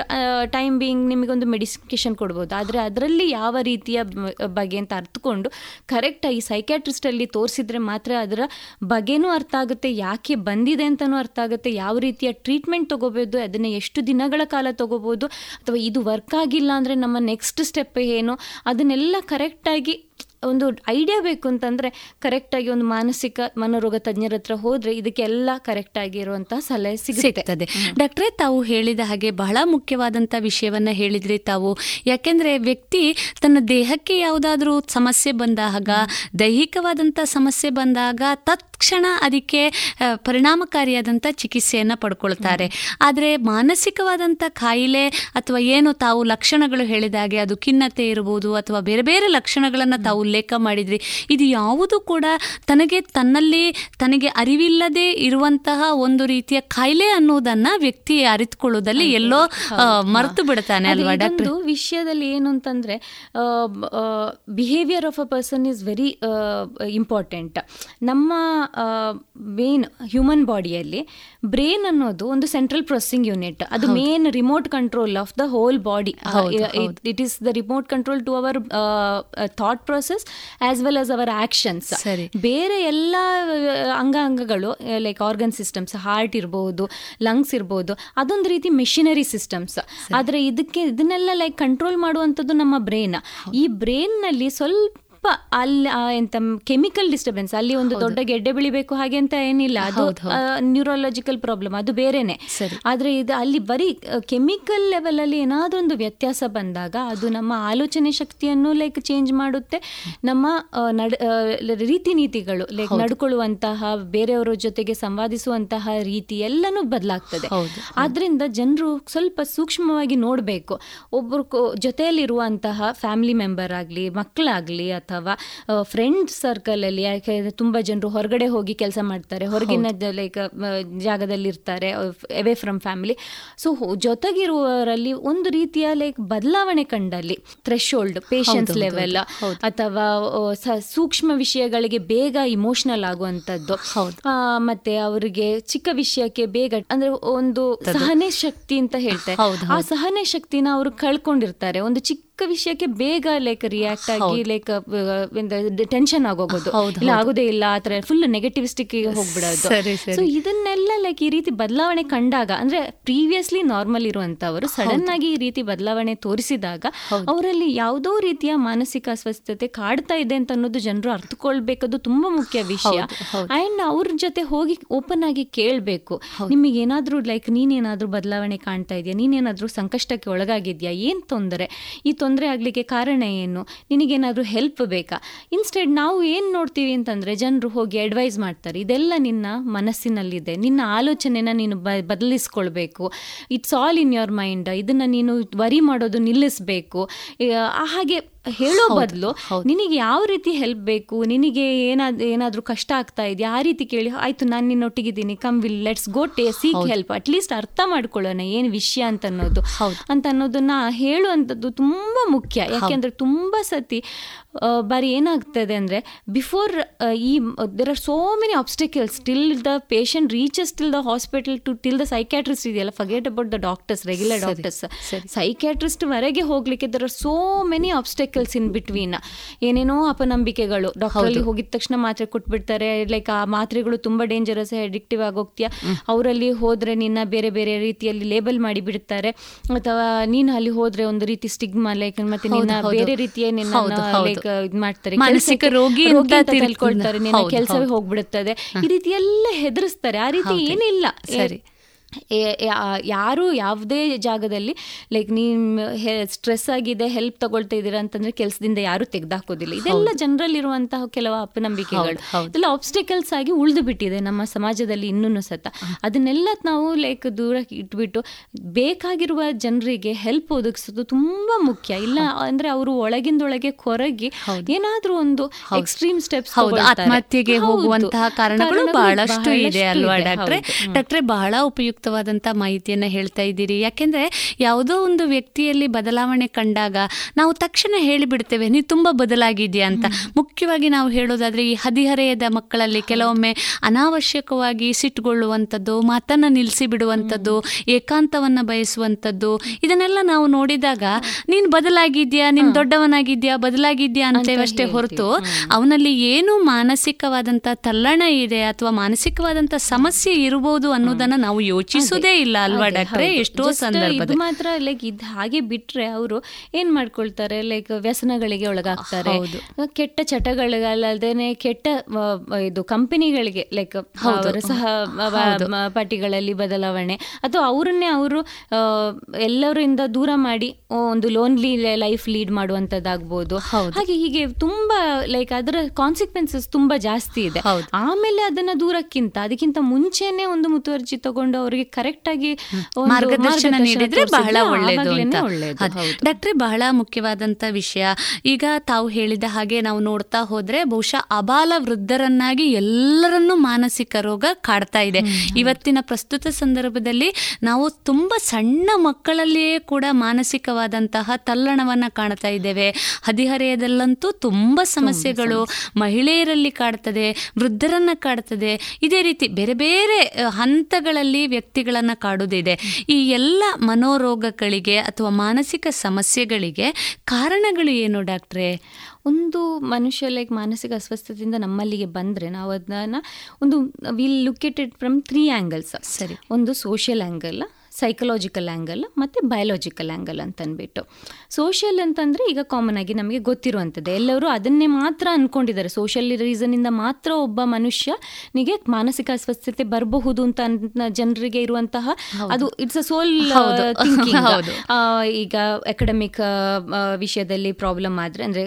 ಟೈಮ್ ಬೀಯಿಂಗ್ ನಿಮ್ಗೊಂದು ಮೆಡಿಸಿಕೇಷನ್ ಕೊಡ್ಬೋದು. ಆದರೆ ಅದರಲ್ಲಿ ಯಾವ ರೀತಿಯ ಬಗ್ಗೆ ಬಗೆ ಅಂತ ಅರ್ಥಕೊಂಡು ಕರೆಕ್ಟಾಗಿ ಸೈಕ್ಯಾಟ್ರಿಸ್ಟಲ್ಲಿ ತೋರಿಸಿದ್ರೆ ಮಾತ್ರ ಅದರ ಬಗ್ಗೆನೂ ಅರ್ಥ ಆಗುತ್ತೆ, ಯಾಕೆ ಬಂದಿದೆ ಅಂತಲೂ ಅರ್ಥ ಆಗುತ್ತೆ, ಯಾವ ರೀತಿಯ ಟ್ರೀಟ್ಮೆಂಟ್ ತೊಗೋಬೋದು, ಅದನ್ನು ಎಷ್ಟು ದಿನಗಳ ಕಾಲ ತೊಗೋಬೋದು, ಅಥವಾ ಇದು ವರ್ಕ್ ಆಗಿಲ್ಲ ಅಂದರೆ ನಮ್ಮ ನೆಕ್ಸ್ಟ್ ಸ್ಟೆಪ್ ಏನು, ಅದನ್ನೆಲ್ಲ ಕರೆಕ್ಟಾಗಿ ಒಂದು ಐಡಿಯಾ ಬೇಕು ಅಂತಂದರೆ ಕರೆಕ್ಟಾಗಿ ಒಂದು ಮಾನಸಿಕ ಮನೋರೋಗ ತಜ್ಞರ ಹತ್ರ ಹೋದರೆ ಇದಕ್ಕೆಲ್ಲ ಕರೆಕ್ಟಾಗಿ ಇರುವಂತಹ ಸಲಹೆ ಸಿಗುತ್ತೆ.
ಡಾಕ್ಟ್ರೆ, ತಾವು ಹೇಳಿದ ಹಾಗೆ ಬಹಳ ಮುಖ್ಯವಾದಂಥ ವಿಷಯವನ್ನ ಹೇಳಿದ್ರಿ ತಾವು. ಯಾಕೆಂದ್ರೆ ವ್ಯಕ್ತಿ ತನ್ನ ದೇಹಕ್ಕೆ ಯಾವುದಾದ್ರೂ ಸಮಸ್ಯೆ ಬಂದಾಗ ದೈಹಿಕವಾದಂಥ ಸಮಸ್ಯೆ ಬಂದಾಗ ತತ್ಕ್ಷಣ ಅದಕ್ಕೆ ಪರಿಣಾಮಕಾರಿಯಾದಂಥ ಚಿಕಿತ್ಸೆಯನ್ನು ಪಡ್ಕೊಳ್ತಾರೆ. ಆದರೆ ಮಾನಸಿಕವಾದಂಥ ಕಾಯಿಲೆ ಅಥವಾ ಏನು ತಾವು ಲಕ್ಷಣಗಳು ಹೇಳಿದಾಗೆ ಅದು ಖಿನ್ನತೆ ಇರ್ಬೋದು ಅಥವಾ ಬೇರೆ ಬೇರೆ ಲಕ್ಷಣಗಳನ್ನು ತಾವು ಉಲ್ಲೇಖ ಮಾಡಿದ್ರಿ ಇದು ಯಾವುದು ಕೂಡ ತನಗೆ ತನ್ನಲ್ಲಿ ತನಗೆ ಅರಿವಿಲ್ಲದೆ ಇರುವಂತಹ ಒಂದು ರೀತಿಯ ಕಾಯಿಲೆ ಅನ್ನೋದನ್ನ ವ್ಯಕ್ತಿ ಅರಿತುಕೊಳ್ಳೋದಲ್ಲಿ ಎಲ್ಲೋ ಮರೆತು ಬಿಡ್ತಾನೆ ಅಲ್ವಾ ಡಾಕ್ಟರ್?
ವಿಷಯದಲ್ಲಿ ಏನು ಅಂತಂದ್ರೆ behaviour of a person is very important ನಮ್ಮ ಮೇನ್ ಹ್ಯೂಮನ್ ಬಾಡಿಯಲ್ಲಿ ಬ್ರೇನ್ ಅನ್ನೋದು ಒಂದು ಸೆಂಟ್ರಲ್ ಪ್ರೊಸೆಸಿಂಗ್ ಯೂನಿಟ್ ಅದು main remote control of the whole body it is the remote control to our thought process as well as our actions
ಸರಿ.
ಬೇರೆ ಎಲ್ಲ ಅಂಗಾಂಗಗಳು like organ systems heart ಇರ್ಬೋದು lungs ಇರ್ಬೋದು ಅದೊಂದು ರೀತಿ ಮೆಷಿನರಿ ಸಿಸ್ಟಮ್ಸ್ ಆದರೆ ಇದಕ್ಕೆ ಇದನ್ನೆಲ್ಲ ಲೈಕ್ ಕಂಟ್ರೋಲ್ ಮಾಡುವಂಥದ್ದು ನಮ್ಮ ಬ್ರೈನ್ ಈ ಬ್ರೈನ್ನಲ್ಲಿ ಸ್ವಲ್ಪ ಅಲ್ಲಿ ಆ, ಎಂತ ಕೆಮಿಕಲ್ ಡಿಸ್ಟರ್ಬೆನ್ಸ್ ಅಲ್ಲಿ ಒಂದು ದೊಡ್ಡ ಗೆಡ್ಡೆ ಬೆಳಿಬೇಕು ಹಾಗೆ ಅಂತ ಏನಿಲ್ಲ. ಅದು ನ್ಯೂರಾಲಜಿಕಲ್ ಪ್ರಾಬ್ಲಮ್ ಅದು ಬೇರೆನೆ. ಆದ್ರೆ ಇದು ಅಲ್ಲಿ ಬರೀ ಕೆಮಿಕಲ್ ಲೆವೆಲ್ ಅಲ್ಲಿ ಏನಾದ್ರೂ ಒಂದು ವ್ಯತ್ಯಾಸ ಬಂದಾಗ ಅದು ನಮ್ಮ ಆಲೋಚನೆ ಶಕ್ತಿಯನ್ನು ಲೈಕ್ ಚೇಂಜ್ ಮಾಡುತ್ತೆ. ನಮ್ಮ ನಡ ರೀತಿ ನೀತಿಗಳು ಲೈಕ್ ನಡ್ಕೊಳ್ಳುವಂತಹ ಬೇರೆಯವರ ಜೊತೆಗೆ ಸಂವಾದಿಸುವಂತಹ ರೀತಿ ಎಲ್ಲನೂ ಬದಲಾಗ್ತದೆ. ಆದ್ರಿಂದ ಜನರು ಸ್ವಲ್ಪ ಸೂಕ್ಷ್ಮವಾಗಿ ನೋಡಬೇಕು. ಒಬ್ಬರು ಜೊತೆಯಲ್ಲಿರುವಂತಹ ಫ್ಯಾಮಿಲಿ ಮೆಂಬರ್ ಆಗಲಿ ಮಕ್ಕಳಾಗಲಿ ಅಥವಾ ಫ್ರೆಂಡ್ ಸರ್ಕಲಲ್ಲಿ ಯಾಕೆ ತುಂಬಾ ಜನರು ಹೊರಗಡೆ ಹೋಗಿ ಕೆಲಸ ಮಾಡ್ತಾರೆ. ಹೊರಗಿನ ಲೈಕ್ ಜಾಗದಲ್ಲಿ ಇರ್ತಾರೆ ಅವೇ ಫ್ರಮ್ ಫ್ಯಾಮಿಲಿ ಸೊ ಜೊತೆಗಿರುವವರಲ್ಲಿ ಒಂದು ರೀತಿಯ ಲೈಕ್ ಬದಲಾವಣೆ ಕಂಡಲ್ಲಿ ಥ್ರೆಶೋಲ್ಡ್ ಪೇಷನ್ಸ್ ಲೆವೆಲ್ ಅಥವಾ ಸೂಕ್ಷ್ಮ ವಿಷಯಗಳಿಗೆ ಬೇಗ ಇಮೋಷನಲ್ ಆಗುವಂತದ್ದು ಮತ್ತೆ ಅವರಿಗೆ ಚಿಕ್ಕ ವಿಷಯಕ್ಕೆ ಬೇಗ ಅಂದ್ರೆ ಒಂದು ಸಹನೆ ಶಕ್ತಿ ಅಂತ ಹೇಳ್ತಾರೆ. ಆ ಸಹನೆ ಶಕ್ತಿನ ಅವರು ಕಳ್ಕೊಂಡಿರ್ತಾರೆ. ಒಂದು ಚಿಕ್ಕ ಚಿಕ್ಕ ವಿಷಯಕ್ಕೆ ಬೇಗ ಲೈಕ್ ರಿಯಾಕ್ಟ್ ಆಗಿ ಲೈಕ್ ಟೆನ್ಷನ್ ಆಗೋಗೋದು. ಇಲ್ಲ. ಆಗೋದೇ ಇಲ್ಲ ಆತರ ಫುಲ್ ನೆಗೆಟಿವಿಸ್ಟಿಕ್ ಹೋಗ್ಬಿಡೋದು. ಸೊ ಇದನ್ನೆಲ್ಲ ಲೈಕ್ ಈ ರೀತಿ ಬದಲಾವಣೆ ಕಂಡಾಗ ಅಂದ್ರೆ ಪ್ರೀವಿಯಸ್ಲಿ ನಾರ್ಮಲ್ ಇರುವಂತವರು ಸಡನ್ ಆಗಿ ಈ ರೀತಿ ಬದಲಾವಣೆ ತೋರಿಸಿದಾಗ ಅವರಲ್ಲಿ ಯಾವುದೋ ರೀತಿಯ ಮಾನಸಿಕ ಅಸ್ವಸ್ಥತೆ ಕಾಡ್ತಾ ಇದೆ ಅಂತ ಅನ್ನೋದು ಜನರು ಅರ್ಥಕೊಳ್ಬೇಕದು ತುಂಬಾ ಮುಖ್ಯ ವಿಷಯ. ಅಂಡ್ ಅವ್ರ ಜೊತೆ ಹೋಗಿ ಓಪನ್ ಆಗಿ ಕೇಳಬೇಕು. ನಿಮಗೆ ಏನಾದ್ರೂ ಲೈಕ್ ನೀನೇನಾದ್ರೂ ಬದಲಾವಣೆ ಕಾಣ್ತಾ ಇದೆಯಾ? ನೀನೇನಾದ್ರೂ ಸಂಕಷ್ಟಕ್ಕೆ ಒಳಗಾಗಿದ್ಯಾ? ಏನ್ ತೊಂದರೆ? ಈ ತೊಂದರೆ ಆಗ್ಲಿಕ್ಕೆ ಕಾರಣ ಏನು? ನಿನಗೇನಾದರೂ ಹೆಲ್ಪ್ ಬೇಕಾ? ಇನ್ಸ್ಟೆಡ್ ನಾವು ಏನು ನೋಡ್ತೀವಿ ಅಂತಂದರೆ ಜನರು ಹೋಗಿ ಅಡ್ವೈಸ್ ಮಾಡ್ತಾರೆ, ಇದೆಲ್ಲ ನಿನ್ನ ಮನಸ್ಸಿನಲ್ಲಿದೆ. ನಿನ್ನ ಆಲೋಚನೆನ ನೀನು ಬ, ಬದಲಿಸ್ಕೊಳ್ಬೇಕು. It's all in your mind ಇದನ್ನು ನೀನು ವರಿ ಮಾಡೋದು ನಿಲ್ಲಿಸಬೇಕು. ಹಾಗೆ ಹೇಳೋ ಬದಲು ನಿನಗೆ ಯಾವ ರೀತಿ ಹೆಲ್ಪ್ ಬೇಕು? ನಿನಗೆ ಏನಾದ್ ಏನಾದ್ರೂ ಕಷ್ಟ ಆಗ್ತಾ ಇದೆಯಾ? ಆ ರೀತಿ ಕೇಳಿ ಆಯ್ತು ನಾನು ನಿನ್ನೊಟ್ಟಿಗಿದ್ದೀನಿ. Come we'll let's go to seek help at least ಅರ್ಥ ಮಾಡ್ಕೊಳ್ಳೋಣ ಏನು ವಿಷಯ ಅಂತ ಅನ್ನೋದು. ಅಂತ ಅನ್ನೋದನ್ನ ಹೇಳುವಂಥದ್ದು ತುಂಬಾ ಮುಖ್ಯ. ಯಾಕೆಂದ್ರೆ ತುಂಬಾ ಸತಿ ಬಾರಿ ಏನಾಗ್ತದೆ ಅಂದ್ರೆ ಬಿಫೋರ್ ಈ there are so many obstacles till the patient reaches till the hospital to till the psychiatrist ಇದೆಯಲ್ಲ forget about the doctors regular doctors psychiatrist ವರೆಗೆ ಹೋಗ್ಲಿಕ್ಕೆ there are so many obstacles in between ಏನೇನೋ ಅಪನಂಬಿಕೆಗಳು. Doctor ಅಲ್ಲಿ ಹೋಗಿದ ತಕ್ಷಣ ಮಾತ್ರೆ ಕೊಟ್ಬಿಡ್ತಾರೆ ಲೈಕ್ ಆ ಮಾತ್ರೆಗಳು ತುಂಬಾ ಡೇಂಜರಸ್ ಅಡಿಕ್ಟಿವ್ ಆಗೋಗ್ತೀಯ? ಅವರಲ್ಲಿ ಹೋದ್ರೆ ನಿನ್ನ ಬೇರೆ ಬೇರೆ ರೀತಿಯಲ್ಲಿ ಲೇಬಲ್ ಮಾಡಿ ಬಿಡ್ತಾರೆ ಅಥವಾ ನೀನು ಅಲ್ಲಿ ಹೋದ್ರೆ ಒಂದು ರೀತಿ ಸ್ಟಿಗ್ಮಾ ಲೈಕ್ ಮತ್ತೆ ನಿನ್ನ. ಬೇರೆ ರೀತಿಯ ನಿನ್ನ ಇದ್ ಮಾಡ್ತಾರೆ.
ಮಾನಸಿಕ ರೋಗಿ ಅಂತ
ತಿಳ್ಕೊಳ್ತಾರೆ ಕೆಲಸವೇ ಹೋಗ್ಬಿಡುತ್ತದೆ. ಈ ರೀತಿ ಎಲ್ಲ ಹೆದರಿಸ್ತಾರೆ. ಆ ರೀತಿ ಏನಿಲ್ಲ.
ಸರಿ.
ಯಾರು ಯಾವುದೇ ಜಾಗದಲ್ಲಿ ಲೈಕ್ ನಿಮ್ಮ ಸ್ಟ್ರೆಸ್ ಆಗಿದೆ ಹೆಲ್ಪ್ ತಗೊಳ್ತಾ ಇದ್ದೀರಾ ಅಂತಂದ್ರೆ ಕೆಲಸದಿಂದ ಯಾರು ತೆಗೆದಾಕೋದಿಲ್ಲ. ಇದೆಲ್ಲ ಜನರಲ್ಲಿರುವಂತಹ ಕೆಲವು ಅಪನಂಬಿಕೆಗಳು. ಇದೆಲ್ಲ ಆಬ್ಸ್ಟಿಕಲ್ಸ್ ಆಗಿ ಉಳಿದು ಬಿಟ್ಟಿದೆ ನಮ್ಮ ಸಮಾಜದಲ್ಲಿ ಇನ್ನೂ ಸತ. ಅದನ್ನೆಲ್ಲ ನಾವು ಲೈಕ್ ದೂರ ಇಟ್ಬಿಟ್ಟು ಬೇಕಾಗಿರುವ ಜನರಿಗೆ ಹೆಲ್ಪ್ ಒದಗಿಸೋದು ತುಂಬಾ ಮುಖ್ಯ. ಇಲ್ಲ ಅಂದ್ರೆ ಅವರು ಒಳಗಿಂದೊಳಗೆ ಕೊರಗಿ ಏನಾದ್ರೂ ಒಂದು ಎಕ್ಸ್ಟ್ರೀಮ್ ಸ್ಟೆಪ್ಸ್
ಆತ್ಮಹತ್ಯೆಗೆ ಹೋಗುವಂತಹ ಕಾರಣಗಳು ಬಹಳಷ್ಟು ಇದೆ ಅಲ್ವಾ ಡಾಕ್ಟ್ರೆ? ಡಾಕ್ಟ್ರೆ ಬಹಳ ಉಪಯುಕ್ತವಾದಂತಹ ಮಾಹಿತಿಯನ್ನು ಹೇಳ್ತಾ ಇದ್ದೀರಿ. ಯಾಕೆಂದರೆ ಯಾವುದೋ ಒಂದು ವ್ಯಕ್ತಿಯಲ್ಲಿ ಬದಲಾವಣೆ ಕಂಡಾಗ ನಾವು ತಕ್ಷಣ ಹೇಳಿಬಿಡ್ತೇವೆ ನೀವು ತುಂಬಾ ಬದಲಾಗಿದೆಯಾ ಅಂತ. ಮುಖ್ಯವಾಗಿ ನಾವು ಹೇಳೋದಾದ್ರೆ ಈ ಹದಿಹರೆಯದ ಮಕ್ಕಳಲ್ಲಿ ಕೆಲವೊಮ್ಮೆ ಅನಾವಶ್ಯಕವಾಗಿ ಸಿಟ್ಟುಗೊಳ್ಳುವಂಥದ್ದು ಮಾತನ್ನ ನಿಲ್ಲಿಸಿ ಬಿಡುವಂಥದ್ದು ಏಕಾಂತವನ್ನ ಬಯಸುವಂಥದ್ದು ಇದನ್ನೆಲ್ಲ ನಾವು ನೋಡಿದಾಗ ನೀನು ಬದಲಾಗಿದ್ಯಾ ನೀನು ದೊಡ್ಡವನಾಗಿದ್ಯಾ ಬದಲಾಗಿದ್ಯಾ ಅಂತೇವಷ್ಟೇ ಹೊರತು ಅವನಲ್ಲಿ ಏನು ಮಾನಸಿಕವಾದಂತ ತಲ್ಲಣ ಇದೆ ಅಥವಾ ಮಾನಸಿಕವಾದಂಥ ಸಮಸ್ಯೆ ಇರಬಹುದು ಅನ್ನೋದನ್ನ ನಾವು ಯೋಚಿಸುವುದೇ ಇಲ್ಲ ಅಲ್ವಾ ಡಾಕ್ಟ್ರೆ? ಎಷ್ಟೋ ಸಂದರ್ಭದಲ್ಲಿ.
ಮಾತ್ರ ಲೈಕ್ ಇದ್ ಹಾಗೆ ಬಿಟ್ರೆ ಅವರು ಏನ್ ಮಾಡ್ಕೊಳ್ತಾರೆ? ಲೈಕ್ ವ್ಯಸನಗಳಿಗೆ ಒಳಗಾಗ್ತಾರೆ. ಕೆಟ್ಟ ಚಟಗಳಿಗಲ್ಲದೇನೆ ಕೆಟ್ಟ ಇದು ಕಂಪನಿಗಳಿಗೆ ಲೈಕ್ ಅವರ ಸಹ ಪಾರ್ಟಿಗಳಲ್ಲಿ ಬದಲಾವಣೆ. ಅಥವಾ ಅವರನ್ನೇ ಅವರು ಎಲ್ಲರಿಂದ ದೂರ ಮಾಡಿ ಒಂದು ಲೋನ್ಲಿ ಲೈಫ್ ಲೀಡ್ ಮಾಡುವಂತದ್ದಾಗ್ಬೋದು ಹಾಗೆ ಹೀಗೆ ತುಂಬಾ ಲೈಕ್ ಅದರ ಕಾನ್ಸಿಕ್ವೆನ್ಸಸ್ ತುಂಬಾ ಜಾಸ್ತಿ ಇದೆ. ಆಮೇಲೆ ಅದನ್ನ ದೂರಕ್ಕಿಂತ ಅದಕ್ಕಿಂತ ಮುಂಚೆನೆ ಒಂದು ಮುತುವರ್ಜಿ ತಗೊಂಡು ಅವರಿಗೆ ಕರೆಕ್ಟ್ ಆಗಿ ಒಂದು
ಮಾರ್ಗದರ್ಶನ ನೀಡಿದ್ರೆ ಬಹಳ ಒಳ್ಳೆಯದು. ಡಾಕ್ಟ್ರೆ ಬಹಳ ಮುಖ್ಯವಾದಂತ ವಿಷಯ. ಈಗ ತಾವು ಹೇಳಿದ ಹಾಗೆ ನಾವು ನೋಡ್ತಾ ಹೋದ್ರೆ ಬಹುಶಃ ಅಬಾಲ ವೃದ್ಧರನ್ನಾಗಿ ಎಲ್ಲರನ್ನೂ ಮಾನಸಿಕ ರೋಗ ಕಾಡ್ತಾ ಇದೆ. ಇವತ್ತಿನ ಪ್ರಸ್ತುತ ಸಂದರ್ಭದಲ್ಲಿ ನಾವು ತುಂಬಾ ಸಣ್ಣ ಮಕ್ಕಳಲ್ಲಿಯೇ ಕೂಡ ಮಾನಸಿಕವಾದಂತಹ ತಲ್ಲಣವನ್ನ ಕಾಣ್ತಾ ಇದ್ದೇವೆ. ಹದಿಹರೆಯದಲ್ಲಂತೂ ತುಂಬಾ ಸಮಸ್ಯೆಗಳು ಮಹಿಳೆಯರಲ್ಲಿ ಕಾಡ್ತದೆ ವೃದ್ಧರನ್ನ ಕಾಡ್ತದೆ. ಇದೇ ರೀತಿ ಬೇರೆ ಬೇರೆ ಹಂತಗಳಲ್ಲಿ ಹಂತಗಳಲ್ಲಿ ವ್ಯಕ್ತಿಗಳನ್ನ ಕಾಡುವುದಿದೆ ಈ ಎಲ್ಲ ಮನೋರೋಗಗಳಿಗೆ ಅಥವಾ ಮಾನಸಿಕ ಸಮಸ್ಯೆಗಳಿಗೆ ಕಾರಣಗಳು ಏನು ಡಾಕ್ಟ್ರೆ?
ಒಂದು ಮನುಷ್ಯ ಲೈಕ್ ಮಾನಸಿಕ ಅಸ್ವಸ್ಥತೆಯಿಂದ ನಮ್ಮಲ್ಲಿಗೆ ಬಂದರೆ ನಾವು ಅದನ್ನ ಒಂದು will look at it from three angles
ಸರಿ.
ಒಂದು ಸೋಷಿಯಲ್ ಆ್ಯಂಗಲ್ ಸೈಕಲಾಜಿಕಲ್ ಆ್ಯಂಗಲ್ ಮತ್ತು ಬಯೋಲಾಜಿಕಲ್ ಆ್ಯಂಗಲ್ ಅಂತ ಅಂದ್ಬಿಟ್ಟು ಸೋಷಿಯಲ್ ಅಂತಂದರೆ ಈಗ ಕಾಮನ್ ಆಗಿ ನಮಗೆ ಗೊತ್ತಿರುವಂಥದ್ದು. ಎಲ್ಲರೂ ಅದನ್ನೇ ಮಾತ್ರ ಅಂದ್ಕೊಂಡಿದ್ದಾರೆ ಸೋಷಿಯಲ್ ಇಂದ ಮಾತ್ರ ಒಬ್ಬ ಮನುಷ್ಯನಿಗೆ ಮಾನಸಿಕ ಅಸ್ವಸ್ಥತೆ ಬರಬಹುದು ಅಂತ ಜನರಿಗೆ ಇರುವಂತಹ ಅದು ಇಟ್ಸ್ ಅ ಸೋಲ್. ಈಗ ಅಕಾಡೆಮಿಕ್ ವಿಷಯದಲ್ಲಿ ಪ್ರಾಬ್ಲಮ್ ಆದ್ರೆ ಅಂದ್ರೆ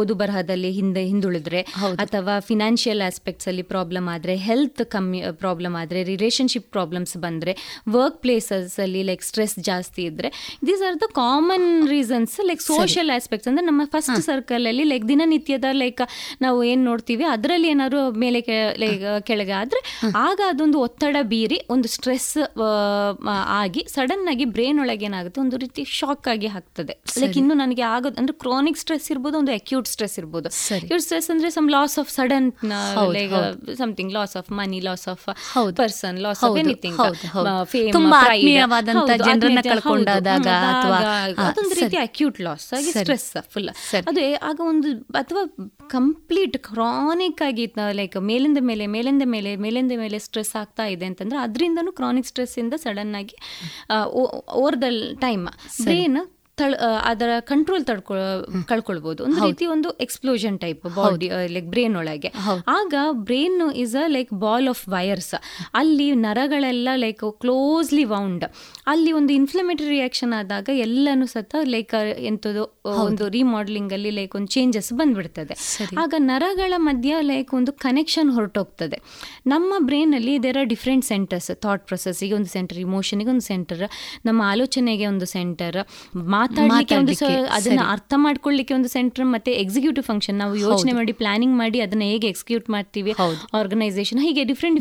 ಓದು ಬರಹದಲ್ಲಿ ಹಿಂದೆ ಹಿಂದುಳಿದ್ರೆ ಅಥವಾ ಫಿನಾನ್ಷಿಯಲ್ ಆಸ್ಪೆಕ್ಟ್ಸ್ ಅಲ್ಲಿ ಪ್ರಾಬ್ಲಮ್ ಆದ್ರೆ ಹೆಲ್ತ್ ಕಮ್ಮಿ ಪ್ರಾಬ್ಲಮ್ ಆದ್ರೆ ರಿಲೇಶನ್ಶಿಪ್ ಪ್ರಾಬ್ಲಮ್ಸ್ ಬಂದ್ರೆ ವರ್ಕ್ ಪ್ಲೇಸಸ್ ಅಲ್ಲಿ ಲೈಕ್ ಸ್ಟ್ರೆಸ್ ಜಾಸ್ತಿ ಇದ್ರೆ these are the common reasons like social aspects ಅಂದ್ರೆ ನಮ್ಮ ಫಸ್ಟ್ ಸರ್ಕಲ್ ಅಲ್ಲಿ ಲೈಕ್ ದಿನನಿತ್ಯದ ಲೈಕ್ ನಾವು ಏನ್ ನೋಡ್ತೀವಿ ಅದರಲ್ಲಿ ಏನಾದ್ರು ಮೇಲೆ ಲೈಕ್ ಕೆಳಗೆ ಆದ್ರೆ ಆಗ ಅದೊಂದು ಒತ್ತಡ ಬೀರಿ ಒಂದು ಸ್ಟ್ರೆಸ್ ಆಗಿ ಸಡನ್ ಆಗಿ ಬ್ರೈನ್ ಒಳಗೆ ಏನಾಗುತ್ತೆ ಒಂದು ರೀತಿ ಶಾಕ್ ಆಗಿ ಹಾಕ್ತದೆ ಲೈಕ್ ಇನ್ನು ನನಗೆ ಆಗೋದು ಅಂದ್ರೆ ಕ್ರಾನಿಕ್ ಸ್ಟ್ರೆಸ್ ಇರ್ಬೋದು ಒಂದು ಅಕ್ಯೂಟ್ ಸ್ಟ್ರೆಸ್ ಇರ್ಬೋದು. ಅಕ್ಯೂಟ್ ಸ್ಟ್ರೆಸ್ ಅಂದ್ರೆ some loss of sudden like something loss
of
money
loss of
person
loss of anything.
Fame
ಜನರನ್ನ ಕಳ್ಕೊಂಡಾದಾಗ
ಅದೊಂದು ರೀತಿ ಅಕ್ಯೂಟ್ ಲಾಸ್ ಆಗಿ ಸ್ಟ್ರೆಸ್ ಫುಲ್. ಅದು ಆಗ ಒಂದು ಅಥವಾ ಕಂಪ್ಲೀಟ್ ಕ್ರಾನಿಕ್ ಆಗಿ ಲೈಕ್ ಮೇಲಿಂದ ಮೇಲೆ ಮೇಲಿಂದ ಮೇಲೆ ಮೇಲಿಂದ ಮೇಲೆ ಸ್ಟ್ರೆಸ್ ಆಗ್ತಾ ಇದೆ ಅಂತಂದ್ರೆ ಅದರಿಂದನೂ ಕ್ರಾನಿಕ್ ಸ್ಟ್ರೆಸ್ ಇಂದ ಸಡನ್ ಆಗಿ ಓವರ್ ದ ಟೈಮ್ ಬ್ರೇನ್ ತಳ್ ಅದರ ಕಂಟ್ರೋಲ್ ತಡ್ಕೊ ಕಳ್ಕೊಳ್ಬಹುದು ಒಂದು ರೀತಿ ಒಂದು explosion type body like brain ಒಳಗೆ. ಆಗ brain is a like ball of wires ಅಲ್ಲಿ ನರಗಳೆಲ್ಲ ಲೈಕ್ ಕ್ಲೋಸ್ಲಿ ವೌಂಡ್ ಅಲ್ಲಿ ಒಂದು ಇನ್ಫ್ಲಮೇಟರಿ ರಿಯಾಕ್ಷನ್ ಆದಾಗ ಎಲ್ಲನೂ ಸತ ಲೈಕ್ ಎಂಥದ್ದು ಒಂದು ರಿಮಾಡೆಲಿಂಗ್ ಅಲ್ಲಿ ಲೈಕ್ ಒಂದು ಚೇಂಜಸ್ ಬಂದ್ಬಿಡ್ತದೆ. ಆಗ ನರಗಳ ಮಧ್ಯ ಲೈಕ್ ಒಂದು ಕನೆಕ್ಷನ್ ಹೊರಟೋಗ್ತದೆ. ನಮ್ಮ ಬ್ರೈನ್ ಅಲ್ಲಿ there are different centres thought ಪ್ರೊಸೆಸ್ಗೆ ಒಂದು ಸೆಂಟರ್ ಇಮೋಷನ್ಗೆ ಒಂದು ಸೆಂಟರ್ ನಮ್ಮ ಆಲೋಚನೆಗೆ ಒಂದು ಸೆಂಟರ್ ಮಾತಾಡ್ಲಿಕ್ಕೆ ಒಂದು ಅದನ್ನ ಅರ್ಥ ಮಾಡ್ಕೊಳ್ಳಿಕ್ಕೆ ಒಂದು ಸೆಂಟರ್ ಮತ್ತೆ ಎಕ್ಸಿಕ್ಯೂಟಿವ್ ಫಂಕ್ಷನ್ ನಾವು ಯೋಚನೆ ಮಾಡಿ ಪ್ಲಾನಿಂಗ್ ಮಾಡಿ ಅದನ್ನ ಹೇಗೆ ಎಕ್ಸಿಕ್ಯೂಟ್ ಮಾಡ್ತೀವಿ ಆರ್ಗನೈಸೇಷನ್ ಹೀಗೆ ಡಿಫ್ರೆಂಟ್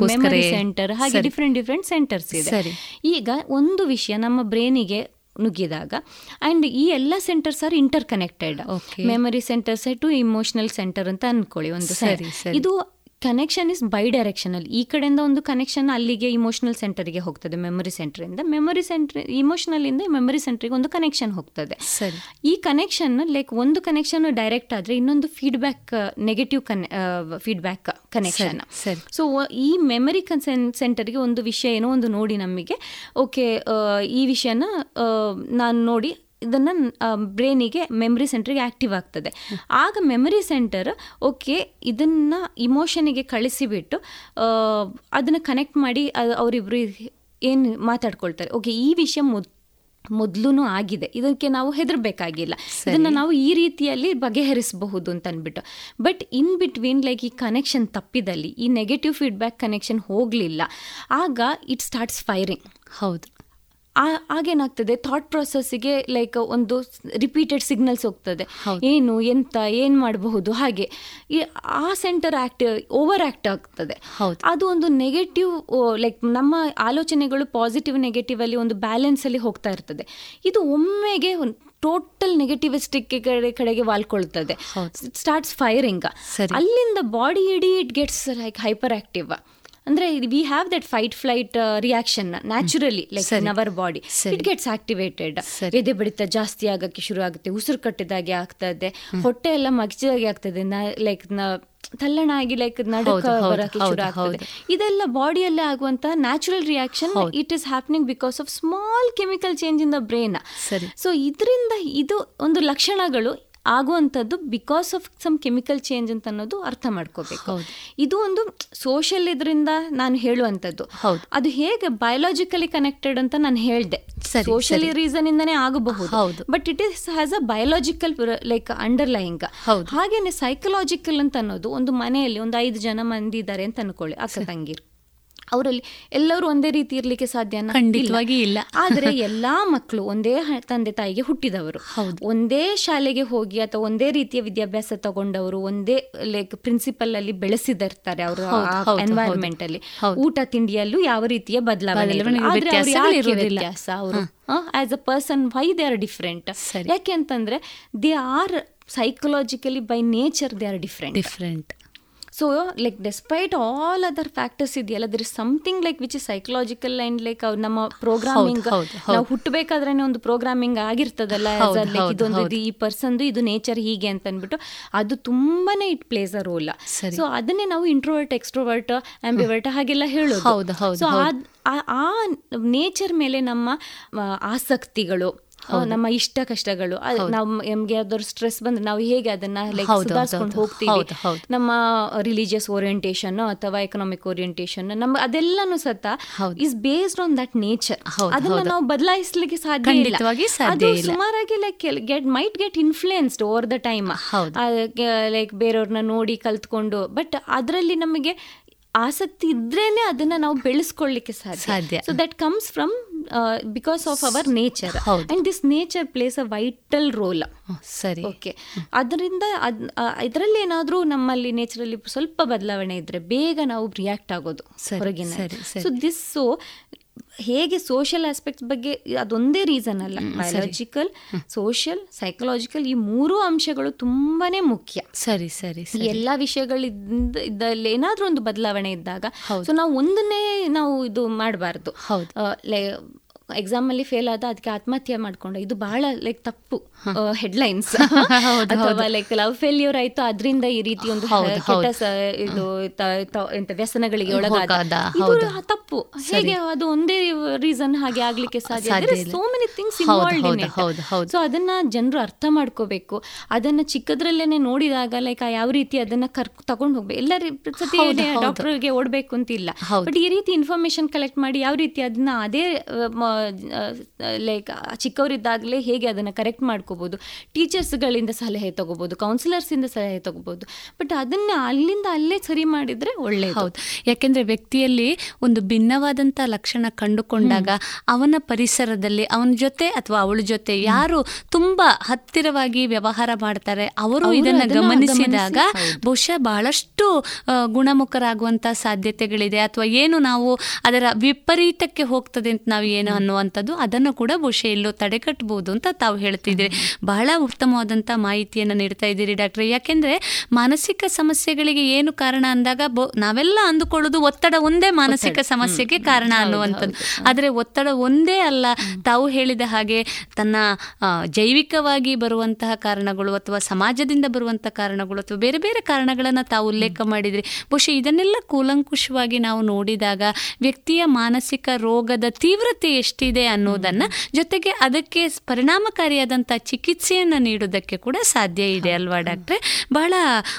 ಮೆಮೊರಿ ಸೆಂಟರ್ ಹಾಗೆ. ಡಿಫ್ರೆಂಟ್ ಡಿಫ್ರೆಂಟ್ ಸೆಂಟರ್ಸ್ ಇದೆ. ಈಗ ಒಂದು ವಿಷಯ ನಮ್ಮ ಬ್ರೈನಿಗೆ ನುಗ್ಗಿದಾಗ ಅಂಡ್ ಈ ಎಲ್ಲ centres are
interconnected
memory centres to emotional centre ಅಂತ ಅನ್ಕೊಳ್ಳಿ ಒಂದು.
ಸರಿ.
ಇದು ಕನೆಕ್ಷನ್ ಇಸ್ ಬೈ ಡೈರೆಕ್ಷನಲ್ ಈ ಕಡೆಯಿಂದ ಒಂದು ಕನೆಕ್ಷನ್ ಅಲ್ಲಿಗೆ ಇಮೋಷನಲ್ ಸೆಂಟರ್ಗೆ ಹೋಗ್ತದೆ ಮೆಮೊರಿ ಸೆಂಟರಿಂದ ಮೆಮೊರಿ ಸೆಂಟರ್ ಇಮೋಷನಲ್ ಇಂದ ಮೆಮೊರಿ ಸೆಂಟರ್ಗೆ ಒಂದು ಕನೆಕ್ಷನ್ ಹೋಗ್ತದೆ.
ಸರಿ.
ಈ ಕನೆಕ್ಷನ್ ಲೈಕ್ ಒಂದು ಕನೆಕ್ಷನ್ ಡೈರೆಕ್ಟ್ ಆದ್ರೆ ಇನ್ನೊಂದು ಫೀಡ್ಬ್ಯಾಕ್ ನೆಗೆಟಿವ್ ಕನೆ ಫೀಡ್ಬ್ಯಾಕ್ ಕನೆಕ್ಷನ್
ಸರಿ.
ಸೊ ಈ ಮೆಮೊರಿ ಕನ್ಸೆನ್ ಸೆಂಟರ್ಗೆ ಒಂದು ವಿಷಯ ಏನೋ ಒಂದು ನೋಡಿ ನಮಗೆ ಓಕೆ ಈ ವಿಷಯನ ನಾನು ನೋಡಿ ಇದನ್ನು ಬ್ರೈನಿಗೆ ಮೆಮರಿ ಸೆಂಟರ್ಗೆ ಆ್ಯಕ್ಟಿವ್ ಆಗ್ತದೆ. ಆಗ ಮೆಮರಿ ಸೆಂಟರ್ ಓಕೆ ಇದನ್ನು ಇಮೋಷನಿಗೆ ಕಳಿಸಿಬಿಟ್ಟು ಅದನ್ನು ಕನೆಕ್ಟ್ ಮಾಡಿ ಅವರಿಬ್ಬರು ಏನು ಮಾತಾಡ್ಕೊಳ್ತಾರೆ. ಓಕೆ ಈ ವಿಷಯ ಮೊದ್ ಮೊದಲು ಆಗಿದೆ. ಇದಕ್ಕೆ ನಾವು ಹೆದರ್ಬೇಕಾಗಿಲ್ಲ. ಇದನ್ನು ನಾವು ಈ ರೀತಿಯಲ್ಲಿ ಬಗೆಹರಿಸಬಹುದು ಅಂತ ಅಂದ್ಬಿಟ್ಟು. ಬಟ್ ಇನ್ ಬಿಟ್ವೀನ್ ಲೈಕ್ ಈ ಕನೆಕ್ಷನ್ ತಪ್ಪಿದಲ್ಲಿ ಈ ನೆಗೆಟಿವ್ ಫೀಡ್ಬ್ಯಾಕ್ ಕನೆಕ್ಷನ್ ಹೋಗಲಿಲ್ಲ. ಆಗ ಇಟ್ ಸ್ಟಾರ್ಟ್ಸ್ ಫೈರಿಂಗ್
ಹೌದು.
ಆ- ಆಗೇನಾಗ್ತದೆ? ಥಾಟ್ ಪ್ರೊಸೆಸ್ಸಿಗೆ ಲೈಕ್ ಒಂದು ರಿಪೀಟೆಡ್ ಸಿಗ್ನಲ್ಸ್ ಹೋಗ್ತದೆ. ಏನು ಎಂತ ಏನು ಮಾಡಬಹುದು? ಹಾಗೆ. ಆ ಸೆಂಟರ್ ಆಕ್ಟ್ ಓವರ್ ಆಕ್ಟ್ ಆಗ್ತದೆ ಅದು ಒಂದು ನೆಗೆಟಿವ್ ಲೈಕ್ ನಮ್ಮ ಆಲೋಚನೆಗಳು ಪಾಸಿಟಿವ್ ನೆಗೆಟಿವ್ ಅಲ್ಲಿ ಒಂದು ಬ್ಯಾಲೆನ್ಸ್ ಅಲ್ಲಿ ಹೋಗ್ತಾ ಇರ್ತದೆ. ಇದು ಒಮ್ಮೆಗೆ ಟೋಟಲ್ ನೆಗೆಟಿವಿಸ್ಟಿಕ್ ಕಡೆ ಕಡೆಗೆ ವಾಲ್ಕೊಳ್ತದೆ. Starts
firing.
ಅಲ್ಲಿಂದ ಬಾಡಿ ಇಡೀ it gets like hyperactive ಅಂದ್ರೆ we have that fight flight reaction naturally like in our body it gets activated ಎದೆ ಬಡಿತ ಜಾಸ್ತಿ ಆಗಕ್ಕೆ ಶುರು ಆಗುತ್ತೆ ಉಸಿರು ಕಟ್ಟಿದಾಗೆ ಆಗ್ತದೆ ಹೊಟ್ಟೆ ಎಲ್ಲ ಮಗಚಿದಾಗೆ ಆಗ್ತದೆ ಲೈಕ್ ತಲ್ಲಣ ಆಗಿ ಲೈಕ್ ನಡುಕ ಬರಕ್ಕೆ ಶುರು ಆಗ್ತದೆ. ಇದೆಲ್ಲ ಬಾಡಿಯಲ್ಲೇ ಆಗುವಂತ natural reaction it is happening because of small chemical change in the
brain.
So ಇದರಿಂದ ಇದು ಒಂದು ಲಕ್ಷಣಗಳು ಆಗುವಂಥದ್ದು because of some chemical change ಅಂತ ಅನ್ನೋದು ಅರ್ಥ ಮಾಡ್ಕೋಬೇಕು. ಇದು ಒಂದು ಸೋಷಿಯಲ್ ಇದರಿಂದ ನಾನು ಹೇಳುವಂಥದ್ದು.
ಹೌದು.
ಅದು ಹೇಗೆ ಬಯೋಲಾಜಿಕಲಿ ಕನೆಕ್ಟೆಡ್ ಅಂತ ನಾನು ಹೇಳಿದೆ. ಸೋಷಿಯಲ್ ರೀಸನ್ ಇಂದಾನೇ ಆಗಬಹುದು.
ಹೌದು.
But it is has a biological like
underlying.
ಹಾಗೇನೆ ಸೈಕಲಾಜಿಕಲ್ ಅಂತ ಅನ್ನೋದು ಒಂದು ಮನೆಯಲ್ಲಿ ಒಂದು ಐದು ಜನ ಮಂದಿ ಇದ್ದಾರೆ ಅಂತ ಅನ್ಕೊಳ್ಳಿ ಅಕ್ಕ ತಂಗಿರು ಅವರಲ್ಲಿ ಎಲ್ಲರೂ ಒಂದೇ ರೀತಿ ಇರಲಿಕ್ಕೆ ಸಾಧ್ಯ
ಖಂಡಿತವಾಗಿ ಇಲ್ಲ.
ಆದರೆ ಎಲ್ಲಾ ಮಕ್ಕಳು ಒಂದೇ ತಂದೆ ತಾಯಿಗೆ ಹುಟ್ಟಿದವರು. ಒಂದೇ ಶಾಲೆಗೆ ಹೋಗಿ ಅಥವಾ ಒಂದೇ ರೀತಿಯ ವಿದ್ಯಾಭ್ಯಾಸ ತಗೊಂಡವರು ಒಂದೇ ಲೈಕ್ ಪ್ರಿನ್ಸಿಪಲ್ ಅಲ್ಲಿ ಬೆಳೆಸಿದಿರ್ತಾರೆ ಅವರು ಎನ್ವೈರನ್ಮೆಂಟ್ ಅಲ್ಲಿ. ಊಟ ತಿಂಡಿಯಲ್ಲೂ ಯಾವ ರೀತಿಯ ಬದಲಾವಣೆ. ವ್ಯತ್ಯಾಸ? ಅವರು as a person why they are
different.
ಯಾಕೆ ಅಂತಂದ್ರೆ they are psychologically by nature they are different
different
so like despite all other factors ಇದೆಯಲ್ಲ there is something like which is psychological and like ನಮ್ಮ programming. ನಾವು ಹುಟ್ಟಬೇಕಾದ್ರೆ ಒಂದು programming ಆಗಿರ್ತದಲ್ಲ ಇದೊಂದು ಇದು ಈ ಪರ್ಸನ್ದು ಇದು ನೇಚರ್ ಹೀಗೆ ಅಂತ ಅಂದ್ಬಿಟ್ಟು ಅದು ತುಂಬಾನೇ it plays a
role.
So ಅದನ್ನೇ ನಾವು ಇಂಟ್ರೋವರ್ಟ್ ಎಕ್ಸ್ಟ್ರೋವರ್ಟ್ ಆಂಬಿವರ್ಟ್ ಹಾಗೆಲ್ಲ ಹೇಳೋದು.
ಹೌದು, ಹೌದು,
ಸೊ ಆ ನೇಚರ್ ಮೇಲೆ ನಮ್ಮ ಆಸಕ್ತಿಗಳು ನಮ್ಮ ಇಷ್ಟ ಕಷ್ಟಗಳು. ನಾವು ನಮ್ಗೆ ಯಾವ್ದಾದ್ರು ಸ್ಟ್ರೆಸ್ ಬಂದ್ರೆ ನಾವು ಹೇಗೆ ಅದನ್ನ ಲೈಕ್ ಸುಧಾರಿಸ್ಕೊಂಡು ಹೋಗ್ತೀವಿ. ನಮ್ಮ ರಿಲಿಜಿಯಸ್ ಓರಿಯಂಟೇಷನ್ ಅಥವಾ ಎಕನಾಮಿಕ್ ಓರಿಯಂಟೇಷನ್ ನಮ್ಮ ಅದೆಲ್ಲಾನು ಸತ is based on that
nature
ಅದನ್ನ ನಾವು ಬದಲಾಯಿಸ್ಲಿಕ್ಕೆ ಸಾಧ್ಯ ಇಲ್ಲ. ಅದು. ಸುಮಾರಾಗಿ like get might get influenced over the
time.
Like ಬೇರೆಯವ್ರನ್ನ ನೋಡಿ ಕಲ್ತ್ಕೊಂಡು ಬಟ್ ಅದರಲ್ಲಿ ನಮಗೆ ಆಸಕ್ತಿ ಇದ್ರೇನೆ ಅದನ್ನ ನಾವು ಬೆಳೆಸ್ಕೊಳ್ಳಿಕ್ಕೆ
ಸಾಧ್ಯ.
ಸಾಧ್ಯ. So that comes from because of our
nature.
And this nature plays a vital role
ಸರಿ.
ಓಕೆ ಅದರಿಂದ ಅದ್ ಇದರಲ್ಲಿ ಏನಾದರೂ ನಮ್ಮಲ್ಲಿ ನೇಚರಲ್ಲಿ ಸ್ವಲ್ಪ ಬದಲಾವಣೆ ಇದ್ರೆ ಬೇಗ ನಾವು ರಿಯಾಕ್ಟ್ ಆಗೋದು ಹೊರಗಿನ. ಸೊ ದಿಸ್ ಸೊ ಹೇಗೆ ಸೋಷಿಯಲ್ ಆಸ್ಪೆಕ್ಟ್ಸ್ ಬಗ್ಗೆ ಅದೊಂದೇ ರೀಸನ್ ಅಲ್ಲ. ಬಯಾಲಜಿಕಲ್ ಸೋಷಿಯಲ್ ಸೈಕಲಾಜಿಕಲ್ ಈ ಮೂರು ಅಂಶಗಳು ತುಂಬಾನೇ ಮುಖ್ಯ.
ಸರಿ ಸರಿ
ಎಲ್ಲ ಎಲ್ಲಾ ವಿಷಯಗಳಿಂದ ಇದ್ದಲ್ಲಿ ಏನಾದ್ರೂ ಒಂದು ಬದಲಾವಣೆ ಇದ್ದಾಗ ಸೊ ನಾವು ಒಂದನ್ನೇ ನಾವು ಇದು ಮಾಡಬಾರ್ದು.
ಹೌದು.
ಎಕ್ಸಾಮ್ ಅಲ್ಲಿ ಫೇಲ್ ಆದ ಅದಕ್ಕೆ ಆತ್ಮಹತ್ಯೆ ಮಾಡ್ಕೊಂಡ. ಇದು ಬಹಳ ಲೈಕ್ ತಪ್ಪು ಹೆಡ್ಲೈನ್ಸ್ ಅಥವಾ ಲೈಕ್ ಲವ್ ಫೇಲ್ಯೂರ್ ಆಯ್ತು ಅದರಿಂದ ಈ ರೀತಿ ಒಂದು ಇದು ಎಂತ ವ್ಯಸನಗಳಿಗೆ ಒಳಗಾದ. ತಪ್ಪು. ಹೇಗೆ ಅದು ಒಂದೇ ರೀಸನ್ ಹಾಗೆ ಆಗ್ಲಿಕ್ಕೆ ಸಾಧ್ಯ. So many things. ಸೊ ಅದನ್ನ ಜನರು ಅರ್ಥ ಮಾಡ್ಕೋಬೇಕು. ಅದನ್ನ ಚಿಕ್ಕದ್ರಲ್ಲೇನೆ ನೋಡಿದಾಗ ಲೈಕ್ ಯಾವ ರೀತಿ ಅದನ್ನ ಕರ್ ತಗೊಂಡು ಹೋಗ್ಬೇಕು. ಎಲ್ಲ ಸತಿ. ಡಾಕ್ಟರ್ಗೆ ಓಡ್ಬೇಕು ಅಂತ ಇಲ್ಲ ಬಟ್ ಈ ರೀತಿ ಇನ್ಫಾರ್ಮೇಶನ್ ಕಲೆಕ್ಟ್ ಮಾಡಿ ಯಾವ ರೀತಿ ಅದನ್ನ ಅದೇ ಲೈಕ್ ಚಿಕ್ಕವರಿದ್ದಾಗಲೇ ಹೇಗೆ ಅದನ್ನ ಕರೆಕ್ಟ್ ಮಾಡ್ಕೋಬೋದು. ಟೀಚರ್ಸ್ಗಳಿಂದ ಸಲಹೆ ತಗೋಬಹುದು ಕೌನ್ಸಿಲರ್ಸಿಂದ ಸಲಹೆ ತಗೋಬಹುದು ಬಟ್ ಅದನ್ನ ಅಲ್ಲಿಂದ ಅಲ್ಲೇ ಸರಿ ಮಾಡಿದ್ರೆ ಒಳ್ಳೆಯ
ಹೌದು. ಯಾಕೆಂದರೆ ವ್ಯಕ್ತಿಯಲ್ಲಿ ಒಂದು ಭಿನ್ನವಾದಂಥ ಲಕ್ಷಣ ಕಂಡುಕೊಂಡಾಗ ಅವನ ಪರಿಸರದಲ್ಲಿ ಅವನ ಜೊತೆ ಅಥವಾ ಅವಳ ಜೊತೆ ಯಾರು ತುಂಬಾ ಹತ್ತಿರವಾಗಿ ವ್ಯವಹಾರ ಮಾಡ್ತಾರೆ ಅವರು ಇದನ್ನು ಗಮನಿಸಿದಾಗ ಬಹುಶಃ ಬಹಳಷ್ಟು ಗುಣಮುಖರಾಗುವಂಥ ಸಾಧ್ಯತೆಗಳಿದೆ. ಅಥವಾ ಏನು ನಾವು ಅದರ ವಿಪರೀತಕ್ಕೆ ಹೋಗ್ತದೆ ಅಂತ ನಾವು ಏನು ಅನ್ನುವಂಥದ್ದು ಅದನ್ನು ಕೂಡ ಬಹುಶಃ ಎಲ್ಲೋ ತಡೆಗಟ್ಟಬಹುದು ಅಂತ ತಾವು ಹೇಳ್ತಿದ್ದೀರಿ. ಬಹಳ ಉತ್ತಮವಾದಂಥ ಮಾಹಿತಿಯನ್ನು ನೀಡ್ತಾ ಇದ್ದೀರಿ ಡಾಕ್ಟ್ರೆ. ಯಾಕೆಂದರೆ ಮಾನಸಿಕ ಸಮಸ್ಯೆಗಳಿಗೆ ಏನು ಕಾರಣ ಅಂದಾಗ ಬೊ- ನಾವೆಲ್ಲ ಅಂದುಕೊಳ್ಳೋದು ಒತ್ತಡ ಒಂದೇ ಮಾನಸಿಕ ಸಮಸ್ಯೆಗೆ ಕಾರಣ ಅನ್ನುವಂಥದ್ದು. ಆದರೆ ಒತ್ತಡ ಒಂದೇ ಅಲ್ಲ ತಾವು ಹೇಳಿದ ಹಾಗೆ ತನ್ನ ಜೈವಿಕವಾಗಿ ಬರುವಂತಹ ಕಾರಣಗಳು ಅಥವಾ ಸಮಾಜದಿಂದ ಬರುವಂತಹ ಕಾರಣಗಳು ಅಥವಾ ಬೇರೆ ಬೇರೆ ಕಾರಣಗಳನ್ನು ತಾವು ಉಲ್ಲೇಖ ಮಾಡಿದ್ರಿ. ಬಹುಶಃ ಇದನ್ನೆಲ್ಲ ಕೂಲಂಕುಷವಾಗಿ ನಾವು ನೋಡಿದಾಗ ವ್ಯಕ್ತಿಯ ಮಾನಸಿಕ ರೋಗದ ತೀವ್ರತೆ ಎಷ್ಟಿದೆ ಅನ್ನೋದನ್ನ ಜೊತೆಗೆ ಅದಕ್ಕೆ ಪರಿಣಾಮಕಾರಿಯಾದಂತಹ ಚಿಕಿತ್ಸೆಯನ್ನು ನೀಡೋದಕ್ಕೆ ಕೂಡ ಸಾಧ್ಯ ಇದೆ ಅಲ್ವಾ ಡಾಕ್ಟ್ರೆ? ಬಹಳ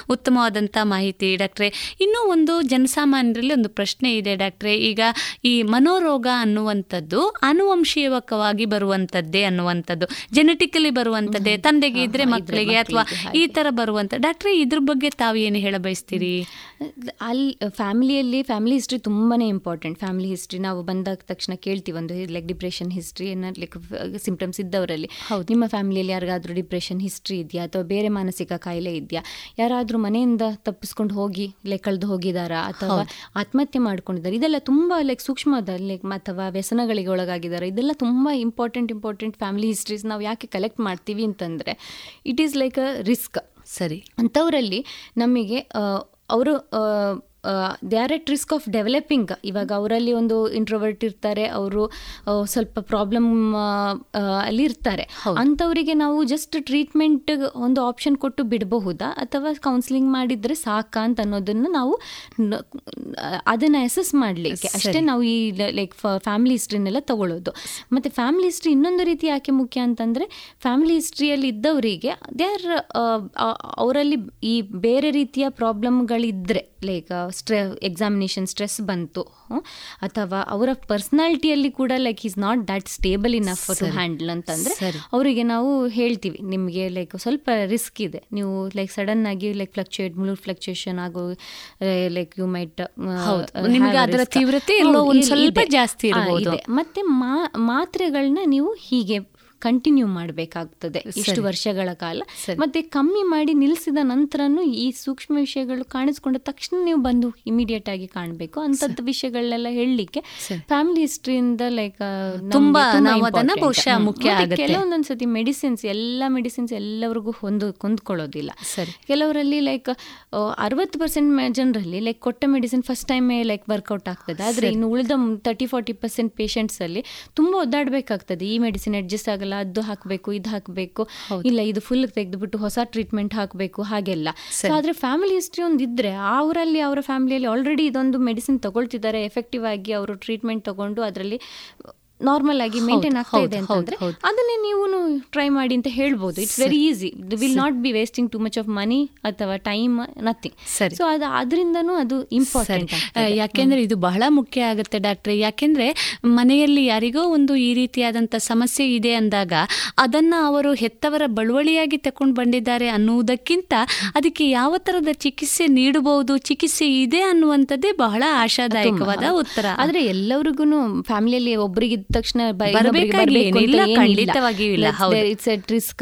ಉತ್ತಮವಾದಂತ ಮಾಹಿತಿ ಡಾಕ್ಟ್ರೆ. ಇನ್ನೂ ಒಂದು ಜನಸಾಮಾನ್ಯರಲ್ಲಿ ಒಂದು ಪ್ರಶ್ನೆ ಇದೆ ಡಾಕ್ಟ್ರೆ. ಈಗ ಈ ಮನೋರೋಗ ಅನ್ನುವಂಥದ್ದು ಆನುವಂಶೀಯವಾಗಿ ಬರುವಂತದ್ದೇ ಅನ್ನುವಂಥದ್ದು. ಜೆನೆಟಿಕಲಿ ಬರುವಂತದ್ದೇ ತಂದೆಗೆ ಇದ್ರೆ ಮಕ್ಕಳಿಗೆ ಅಥವಾ ಈ ತರ ಬರುವಂಥ ಡಾಕ್ಟ್ರೆ ಇದ್ರ ಬಗ್ಗೆ ತಾವು ಏನು ಹೇಳ ಬಯಸ್ತೀರಿ?
ಅಲ್ಲಿ ಫ್ಯಾಮಿಲಿಯಲ್ಲಿ ಫ್ಯಾಮಿಲಿ ಹಿಸ್ಟ್ರಿ ತುಂಬಾನೇ ಇಂಪಾರ್ಟೆಂಟ್ ಫ್ಯಾಮಿಲಿ ಹಿಸ್ಟ್ರಿ ನಾವು ಬಂದಾಗ ತಕ್ಷಣ ಕೇಳ್ತೀವಿ ಒಂದು like depression history like symptoms ಇದ್ದವರಲ್ಲಿ. ಹೌದು. ನಿಮ್ಮ ಫ್ಯಾಮಿಲಿಯಲ್ಲಿ ಯಾರಿಗಾದ್ರೂ ಡಿಪ್ರೆಷನ್ ಹಿಸ್ಟ್ರಿ ಇದೆಯಾ? ಅಥವಾ ಬೇರೆ ಮಾನಸಿಕ ಕಾಯಿಲೆ ಇದೆಯಾ? ಯಾರಾದರೂ ಮನೆಯಿಂದ ತಪ್ಪಿಸ್ಕೊಂಡು ಹೋಗಿ ಲೈಕ್ ಕಳೆದು ಹೋಗಿದ್ದಾರಾ? ಅಥವಾ ಆತ್ಮಹತ್ಯೆ ಮಾಡ್ಕೊಂಡಿದ್ದಾರೆ? ಇದೆಲ್ಲ ತುಂಬ ಲೈಕ್ ಸೂಕ್ಷ್ಮದ ಲೈಕ್ ಅಥವಾ ವ್ಯಸನಗಳಿಗೆ ಒಳಗಾಗಿದ್ದಾರೆ? ಇದೆಲ್ಲ ತುಂಬ ಇಂಪಾರ್ಟೆಂಟ್ ಇಂಪಾರ್ಟೆಂಟ್ ಫ್ಯಾಮಿಲಿ ಹಿಸ್ಟ್ರೀಸ್ ನಾವು ಯಾಕೆ ಕಲೆಕ್ಟ್ ಮಾಡ್ತೀವಿ ಅಂತಂದರೆ it is like a risk
ಸರಿ.
ಅಂಥವರಲ್ಲಿ ನಮಗೆ ಅವರು they are at risk of developing ಇವಾಗ ಅವರಲ್ಲಿ ಒಂದು ಇಂಟ್ರೋವರ್ಟ್ ಇರ್ತಾರೆ ಅವರು ಸ್ವಲ್ಪ ಪ್ರಾಬ್ಲಮ್ ಅಲ್ಲಿ ಇರ್ತಾರೆ. ಅಂಥವರಿಗೆ ನಾವು ಜಸ್ಟ್ ಟ್ರೀಟ್ಮೆಂಟ್ ಒಂದು ಆಪ್ಷನ್ ಕೊಟ್ಟು ಬಿಡಬಹುದಾ? ಅಥವಾ ಕೌನ್ಸಿಲಿಂಗ್ ಮಾಡಿದರೆ ಸಾಕಾ ಅಂತ ಅನ್ನೋದನ್ನು ನಾವು ಅದನ್ನು ಅಸೆಸ್ ಮಾಡಲಿಕ್ಕೆ. ಅಷ್ಟೇ ನಾವು ಈ ಲೈಕ್ ಫ್ಯಾಮಿಲಿ ಹಿಸ್ಟ್ರಿನೆಲ್ಲ ತಗೊಳ್ಳೋದು ಮತ್ತು ಫ್ಯಾಮಿಲಿ ಹಿಸ್ಟ್ರಿ ಇನ್ನೊಂದು ರೀತಿ ಯಾಕೆ ಮುಖ್ಯ ಅಂತಂದರೆ ಫ್ಯಾಮಿಲಿ ಹಿಸ್ಟ್ರಿಯಲ್ಲಿ ಇದ್ದವರಿಗೆ ದೇ ಆರ್ ಅವರಲ್ಲಿ ಈ ಬೇರೆ ರೀತಿಯ ಪ್ರಾಬ್ಲಮ್ಗಳಿದ್ದರೆ ಲೈಕ್ ಸ್ಟ್ರೆ ಎಕ್ಸಾಮಿನೇಷನ್ ಸ್ಟ್ರೆಸ್ ಬಂತು. ಅಥವಾ ಅವರ ಪರ್ಸ್ನಾಲಿಟಿಯಲ್ಲಿ ಕೂಡ like is not that stable enough to handle ಅಂತಂದರೆ ಅವರಿಗೆ ನಾವು ಹೇಳ್ತೀವಿ ನಿಮಗೆ ಲೈಕ್ ಸ್ವಲ್ಪ ರಿಸ್ಕ್ ಇದೆ. ನೀವು ಲೈಕ್ ಸಡನ್ ಆಗಿ ಲೈಕ್ ಫ್ಲಕ್ಚುಯೇಟ್ ಮೂಡ್ ಫ್ಲಕ್ಚುಯೇಷನ್ ಆಗೋ ಲೈಕ್ ಯು ಮೈಟ್
ನಿಮಗೆ ಅದರ ತೀವ್ರತೆ ಸ್ವಲ್ಪ ಜಾಸ್ತಿ ಇರ್ಬೋದು.
ಮತ್ತೆ ಮಾತ್ರೆಗಳನ್ನ ನೀವು ಹೀಗೆ ಕಂಟಿನ್ಯೂ ಮಾಡಬೇಕಾಗ್ತದೆ. ಇಷ್ಟು ವರ್ಷಗಳ ಕಾಲ. ಮತ್ತೆ ಕಮ್ಮಿ ಮಾಡಿ ನಿಲ್ಲಿಸಿದ ನಂತರನೂ ಈ ಸೂಕ್ಷ್ಮ ವಿಷಯಗಳು ಕಾಣಿಸ್ಕೊಂಡ ತಕ್ಷಣ ನೀವು ಬಂದು ಇಮಿಡಿಯೇಟ್ ಆಗಿ ಕಾಣಬೇಕು. ಅಂತದ್ದು ವಿಷಯಗಳನ್ನೆಲ್ಲ ಹೇಳಲಿಕ್ಕೆ ಫ್ಯಾಮಿಲಿ ಹಿಸ್ಟ್ರಿಯಿಂದ ಲೈಕ್
ತುಂಬಾ ನಾವು ಅದನ್ನ ಬಹುಶಃ ಮುಖ್ಯ ಆಗುತ್ತೆ.
ಕೆಲವೊಂದೊಂದ್ಸತಿ ಮೆಡಿಸಿನ್ಸ್ ಎಲ್ಲ ಮೆಡಿಸಿನ್ಸ್ ಎಲ್ಲರಿಗೂ ಹೊಂದ ಹೊಂದ್ಕೊಳ್ಳೋದಿಲ್ಲ ಕೆಲವರಲ್ಲಿ ಲೈಕ್ ಅರವತ್ತು ಪರ್ಸೆಂಟ್ ಜನರಲ್ಲಿ ಲೈಕ್ ಕೊಟ್ಟ medicine first time like work out ಆಗ್ತದೆ. ಆದರೆ ಇನ್ನು ಉಳಿದ ತರ್ಟಿ ಫಾರ್ಟಿ ಪರ್ಸೆಂಟ್ ಪೇಷಂಟ್ಸಲ್ಲಿ ತುಂಬಾ ಒದ್ದಾಡಬೇಕಾಗ್ತದೆ. ಈ ಮೆಡಿಸಿನ್ ಅಡ್ಜಸ್ಟ್ ಆಗಲ್ಲ ಅದು ಹಾಕಬೇಕು ಇದು ಹಾಕಬೇಕು. ಇಲ್ಲ ಇದು ಫುಲ್ ತೆಗೆದುಬಿಟ್ಟು ಹೊಸ ಟ್ರೀಟ್ಮೆಂಟ್ ಹಾಕಬೇಕು ಹಾಗೆಲ್ಲ. ಆದರೆ ಫ್ಯಾಮಿಲಿ ಹಿಸ್ಟ್ರಿ ಒಂದು ಇದ್ದರೆ ಅವರಲ್ಲಿ ಅವರ ಫ್ಯಾಮಿಲಿಯಲ್ಲಿ ಆಲ್ರೆಡಿ ಇದೊಂದು ಮೆಡಿಸಿನ್ ತಗೊಳ್ತಿದ್ದಾರೆ. ಎಫೆಕ್ಟಿವ್ ಆಗಿ ಅವರು ಟ್ರೀಟ್ಮೆಂಟ್ ತಗೊಂಡು ಅದರಲ್ಲಿ ನಾರ್ಮಲ್ ಆಗಿ ಮೇಂಟೈನ್ ಆಗ್ತಾ ಇದೆ ಅಂತಂದ್ರೆ ಅದನ್ನೇ ನೀವು ಟ್ರೈ ಮಾಡಿ ಅಂತ ಹೇಳ್ಬೋದು. It's very easy will not be wasting too much of money ಅಥವಾ ಟೈಮ್ ನಥಿಂಗ್
ಸರಿ.
ಸೊ ಅದು ಅದರಿಂದನೂ ಅದು ಇಂಪಾರ್ಟೆಂಟ್
ಯಾಕೆಂದ್ರೆ ಇದು ಬಹಳ ಮುಖ್ಯ ಆಗುತ್ತೆ ಡಾಕ್ಟ್ರೆ. ಯಾಕೆಂದ್ರೆ ಮನೆಯಲ್ಲಿ ಯಾರಿಗೋ ಒಂದು ಈ ರೀತಿಯಾದಂಥ ಸಮಸ್ಯೆ ಇದೆ ಅಂದಾಗ ಅದನ್ನ ಅವರು ಹೆತ್ತವರ ಬಳುವಳಿಯಾಗಿ ತಕೊಂಡು ಬಂದಿದ್ದಾರೆ ಅನ್ನುವುದಕ್ಕಿಂತ ಅದಕ್ಕೆ ಯಾವ ತರದ ಚಿಕಿತ್ಸೆ ನೀಡಬಹುದು ಚಿಕಿತ್ಸೆ ಇದೆ ಅನ್ನುವಂಥದ್ದೇ ಬಹಳ ಆಶಾದಾಯಕವಾದ ಉತ್ತರ.
ಆದ್ರೆ ಎಲ್ಲರಿಗೂ ಫ್ಯಾಮಿಲಿಯಲ್ಲಿ ಒಬ್ಬರಿಗೆ ತಕ್ಷಣ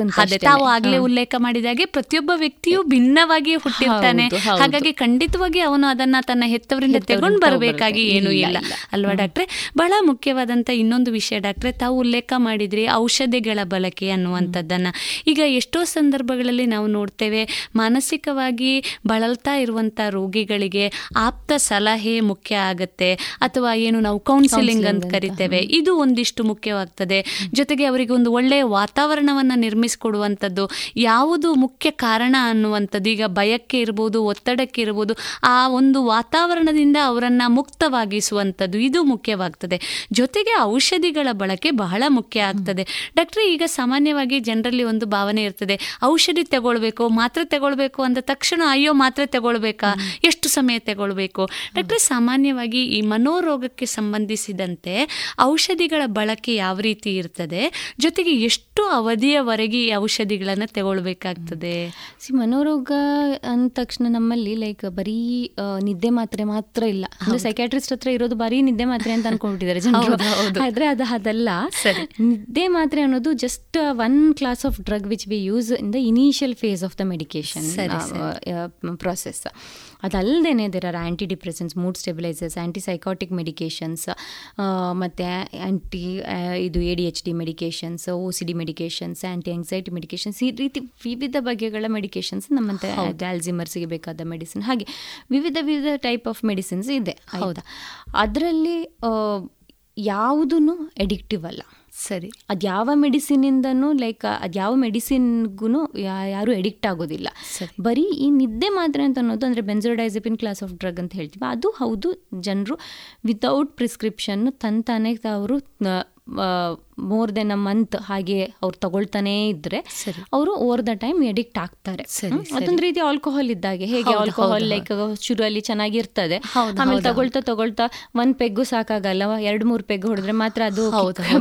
ಅಂತ
ತಾವು ಆಗ್ಲೇ. ಉಲ್ಲೇಖ ಮಾಡಿದಾಗೆ ಪ್ರತಿಯೊಬ್ಬ ವ್ಯಕ್ತಿಯು ಭಿನ್ನವಾಗಿ ಹುಟ್ಟಿರ್ತಾನೆ. ಹಾಗಾಗಿ ಖಂಡಿತವಾಗಿ ಅವನು ಅದನ್ನ ತನ್ನ ಹೆತ್ತವರಿಂದ ತಗೊಂಡ್ ಬರಬೇಕಾಗಿ ಏನು
ಇಲ್ಲ.
ಅಲ್ವಾ ಡಾಕ್ಟ್ರೆ? ಬಹಳ ಮುಖ್ಯವಾದಂತ ಇನ್ನೊಂದು ವಿಷಯ ಡಾಕ್ಟ್ರೆ ತಾವು ಉಲ್ಲೇಖ ಮಾಡಿದ್ರಿ ಔಷಧಿಗಳ ಬಳಕೆ ಅನ್ನುವಂಥದ್ದನ್ನ. ಈಗ ಎಷ್ಟೋ ಸಂದರ್ಭಗಳಲ್ಲಿ ನಾವು ನೋಡ್ತೇವೆ ಮಾನಸಿಕವಾಗಿ ಬಳಲ್ತಾ ಇರುವಂತ ರೋಗಿಗಳಿಗೆ ಆಪ್ತ ಸಲಹೆ ಮುಖ್ಯ ಆಗತ್ತೆ ಅಥವಾ ಏನು ನಾವು ಕೌನ್ಸಿಲಿಂಗ್ ಅಂತ ಕರಿತೇವೆ. ಇದು ಒಂದಿಷ್ಟು ಮುಖ್ಯವಾಗ್ತದೆ. ಜೊತೆಗೆ ಅವರಿಗೆ ಒಂದು ಒಳ್ಳೆಯ ವಾತಾವರಣವನ್ನು ನಿರ್ಮಿಸಿಕೊಡುವಂಥದ್ದು, ಯಾವುದು ಮುಖ್ಯ ಕಾರಣ ಅನ್ನುವಂಥದ್ದು, ಈಗ ಭಯಕ್ಕೆ ಇರ್ಬೋದು, ಒತ್ತಡಕ್ಕೆ ಇರ್ಬೋದು, ಆ ಒಂದು ವಾತಾವರಣದಿಂದ ಅವರನ್ನು ಮುಕ್ತವಾಗಿಸುವಂಥದ್ದು ಇದು ಮುಖ್ಯವಾಗ್ತದೆ. ಜೊತೆಗೆ ಔಷಧಿಗಳ ಬಳಕೆ ಬಹಳ ಮುಖ್ಯ ಆಗ್ತದೆ. ಡಾಕ್ಟ್ರೆ, ಈಗ ಸಾಮಾನ್ಯವಾಗಿ ಜನರಲ್ಲಿ ಒಂದು ಭಾವನೆ ಇರ್ತದೆ, ಔಷಧಿ ತಗೊಳ್ಬೇಕು, ಮಾತ್ರೆ ತಗೊಳ್ಬೇಕು ಅಂದ ತಕ್ಷಣ ಅಯ್ಯೋ, ಮಾತ್ರೆ ತಗೊಳ್ಬೇಕಾ? ಎಷ್ಟು ಸಮಯ ತಗೊಳ್ಬೇಕು? ಡಾಕ್ಟ್ರೆ, ಸಾಮಾನ್ಯವಾಗಿ ಈ ಮನೋರೋಗಕ್ಕೆ ಸಂಬಂಧಿಸಿದಂತೆ ಔಷಧಿಗಳ ಬಳಕೆ ಯಾವ ರೀತಿ ಇರ್ತದೆ? ಜೊತೆಗೆ ಎಷ್ಟು ಅವಧಿಯವರೆಗೆ ಈ ಔಷಧಿಗಳನ್ನು ತಗೊಳ್ಬೇಕಾಗ್ತದೆ?
ಸಿ ಮನೋರೋಗ ಅಂದ ತಕ್ಷಣ ನಮ್ಮಲ್ಲಿ ಲೈಕ್ ಬರೀ ನಿದ್ದೆ ಮಾತ್ರೆ ಮಾತ್ರ ಇಲ್ಲ. ಅಂದ್ರೆ ಸೈಕ್ಯಾಟ್ರಿಸ್ಟ್ ಹತ್ರ ಇರೋದು ಬರೀ ನಿದ್ದೆ ಮಾತ್ರೆ ಅಂತ ಅನ್ಕೊಂಡ್ಬಿಟ್ಟಿದ್ದಾರೆ ಜನರು. ಆದ್ರೆ ಅದು ಅದಲ್ಲ. ನಿದ್ದೆ ಮಾತ್ರೆ ಅನ್ನೋದು just one class of drug which we use in the initial phase of the
medication
process ಅದಲ್ಲದೆ there are antidepressants mood stabilisers antipsychotic medications ಮತ್ತು ಆ್ಯಂಟಿ ಇದು A D H D medications O C D medications anti anxiety medications ಈ ರೀತಿ ವಿವಿಧ ಬಗೆಗಳ medications ನಮ್ಮಂತೆ ಆಲ್ಝಿಮರ್ಸ್ಗೆ ಬೇಕಾದ medicine ಹಾಗೆ ವಿವಿಧ ವಿವಿಧ ಟೈಪ್ ಆಫ್ ಮೆಡಿಸಿನ್ಸ್ ಇದೆ ಹೌದಾ. ಅದರಲ್ಲಿ ಯಾವುದೂ ಎಡಿಕ್ಟಿವ್ ಅಲ್ಲ.
ಸರಿ.
ಅದು ಯಾವ ಮೆಡಿಸಿನಿಂದನೂ ಲೈಕ್ ಅದು ಯಾವ ಮೆಡಿಸಿನ್ಗೂ ಯಾರು ಎಡಿಕ್ಟ್ ಆಗೋದಿಲ್ಲ. ಬರೀ ಈ ನಿದ್ದೆ ಮಾತ್ರ ಅಂತ ಅನ್ನೋದು ಅಂದರೆ ಬೆನ್ಸೋಡೈಸಪಿನ್ ಕ್ಲಾಸ್ ಆಫ್ ಡ್ರಗ್ ಅಂತ ಹೇಳ್ತೀವಿ. ಅದು ಹೌದು ಜನರು ವಿತೌಟ್ ಪ್ರಿಸ್ಕ್ರಿಪ್ಷನ್ ತಂತಾನೆ ಅವರು ಮೋರ್ ದೆನ್ ಅ ಮಂತ್ ಹಾಗೆ ಅವ್ರು ತಗೊಳ್ತಾನೇ ಇದ್ರೆ ಅವರು ಓವರ್ ದ ಟೈಮ್ ಎಡಿಕ್ಟ್ ಆಗ್ತಾರೆ? ಅದೊಂದು ರೀತಿ ಆಲ್ಕೋಹಾಲ್ ಇದ್ದಾಗೆ ಹೇಗೆ ಆಲ್ಕೋಹಾಲ್ ಲೈಕ್ ಶುರುವಲ್ಲಿ ಚೆನ್ನಾಗಿರ್ತದೆ. ಆಮೇಲೆ ತಗೊಳ್ತಾ ತಗೊಳ್ತಾ ಒಂದ್ ಪೆಗ್ಗು ಸಾಕಾಗಲ್ಲ ಎರಡ್ ಮೂರ್ ಪೆಗ್ ಹೊಡೆದ್ರೆ ಮಾತ್ರ ಅದು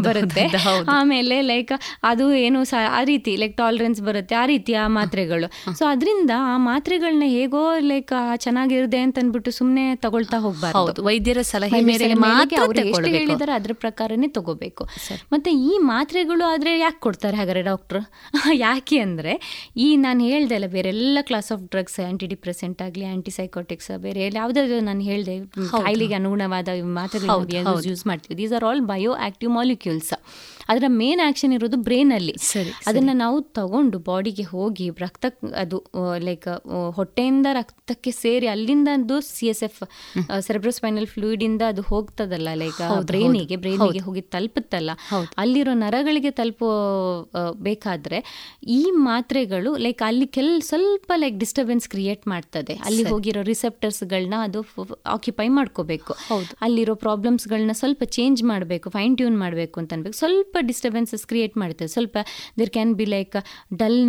ಬರುತ್ತೆ. ಆಮೇಲೆ ಲೈಕ್ ಅದು ಏನು ಆ ರೀತಿ ಲೈಕ್ ಟಾಲರೆನ್ಸ್ ಬರುತ್ತೆ ಆ ರೀತಿ ಆ ಮಾತ್ರೆಗಳು. ಸೊ ಅದರಿಂದ ಆ ಮಾತ್ರೆಗಳನ್ನ ಹೇಗೋ ಲೈಕ್ ಚೆನ್ನಾಗಿರದೆ ಅಂತ ಅಂದ್ಬಿಟ್ಟು ಸುಮ್ನೆ ತಗೊಳ್ತಾ ಹೋಗ್ಬಾರ್ದು.
ವೈದ್ಯರ ಸಲಹೆ ಮೇರೆಗೆ ಮಾತ್ರ
ಹೇಳಿದಾರೆ ಅದ್ರ ಪ್ರಕಾರನೇ ತಗೋಬೇಕು. ಮತ್ತೆ ಈ ಮಾತ್ರೆಗಳು ಆದ್ರೆ ಯಾಕೆ ಕೊಡ್ತಾರೆ ಹಾಗಾದ್ರೆ ಡಾಕ್ಟ್ರು ಯಾಕೆ ಅಂದ್ರೆ ಈ ನಾನು ಹೇಳ್ದೆ ಅಲ್ಲ ಬೇರೆ ಎಲ್ಲ class of drugs anti depressant ಆಗಲಿ ಆ್ಯಂಟಿಸೈಕೋಟಿಕ್ಸ್ ಬೇರೆ ಯಾವುದಾದ್ರು ನಾನು ಹೇಳ್ದೆ ಕಾಯಿಲೆಗೆ ಅನುಗುಣವಾದ ಮಾತ್ರೆಗಳು ಯೂಸ್ ಮಾಡ್ತೀವಿ. These are all bioactive molecules ಅದರ ಮೇನ್ ಆಕ್ಷನ್ ಇರೋದು ಬ್ರೈನಲ್ಲಿ ಅಲ್ಲಿ. ಅದನ್ನ ನಾವು ತಗೊಂಡು ಬಾಡಿಗೆ ಹೋಗಿ ರಕ್ತ ಅದು ಲೈಕ್ ಹೊಟ್ಟೆಯಿಂದ ರಕ್ತಕ್ಕೆ ಸೇರಿ ಅಲ್ಲಿಂದ ಅದು C S F cerebrospinal fluid ಇಂದ ಅದು ಹೋಗ್ತದಲ್ಲ ಲೈಕ್ ಬ್ರೈನಿಗೆ ಬ್ರೈನಿಗೆ ಹೋಗಿ ತಲುಪುತ್ತಲ್ಲ. ಅಲ್ಲಿರೋ ನರಗಳಿಗೆ ತಲುಪೋ ಬೇಕಾದರೆ ಈ ಮಾತ್ರೆಗಳು ಲೈಕ್ ಅಲ್ಲಿ ಕೆಲ್ ಸ್ವಲ್ಪ ಲೈಕ್ ಡಿಸ್ಟರ್ಬೆನ್ಸ್ ಕ್ರಿಯೇಟ್ ಮಾಡ್ತದೆ. ಅಲ್ಲಿ ಹೋಗಿರೋ ರಿಸೆಪ್ಟರ್ಸ್ಗಳನ್ನ ಅದು ಆಕ್ಯುಪೈ ಮಾಡ್ಕೋಬೇಕು. ಅಲ್ಲಿರೋ ಪ್ರಾಬ್ಲಮ್ಸ್ಗಳನ್ನ ಸ್ವಲ್ಪ ಚೇಂಜ್ ಮಾಡಬೇಕು ಫೈನ್ ಟ್ಯೂನ್ ಮಾಡಬೇಕು ಅಂತ ಅನ್ಬೇಕು. ಸ್ವಲ್ಪ ಡಿಸ್ಟರ್ಬೆನ್ಸಸ್ ಕ್ರಿಯೇಟ್ ಮಾಡ್ತದೆ. ಸ್ವಲ್ಪ there can be like dull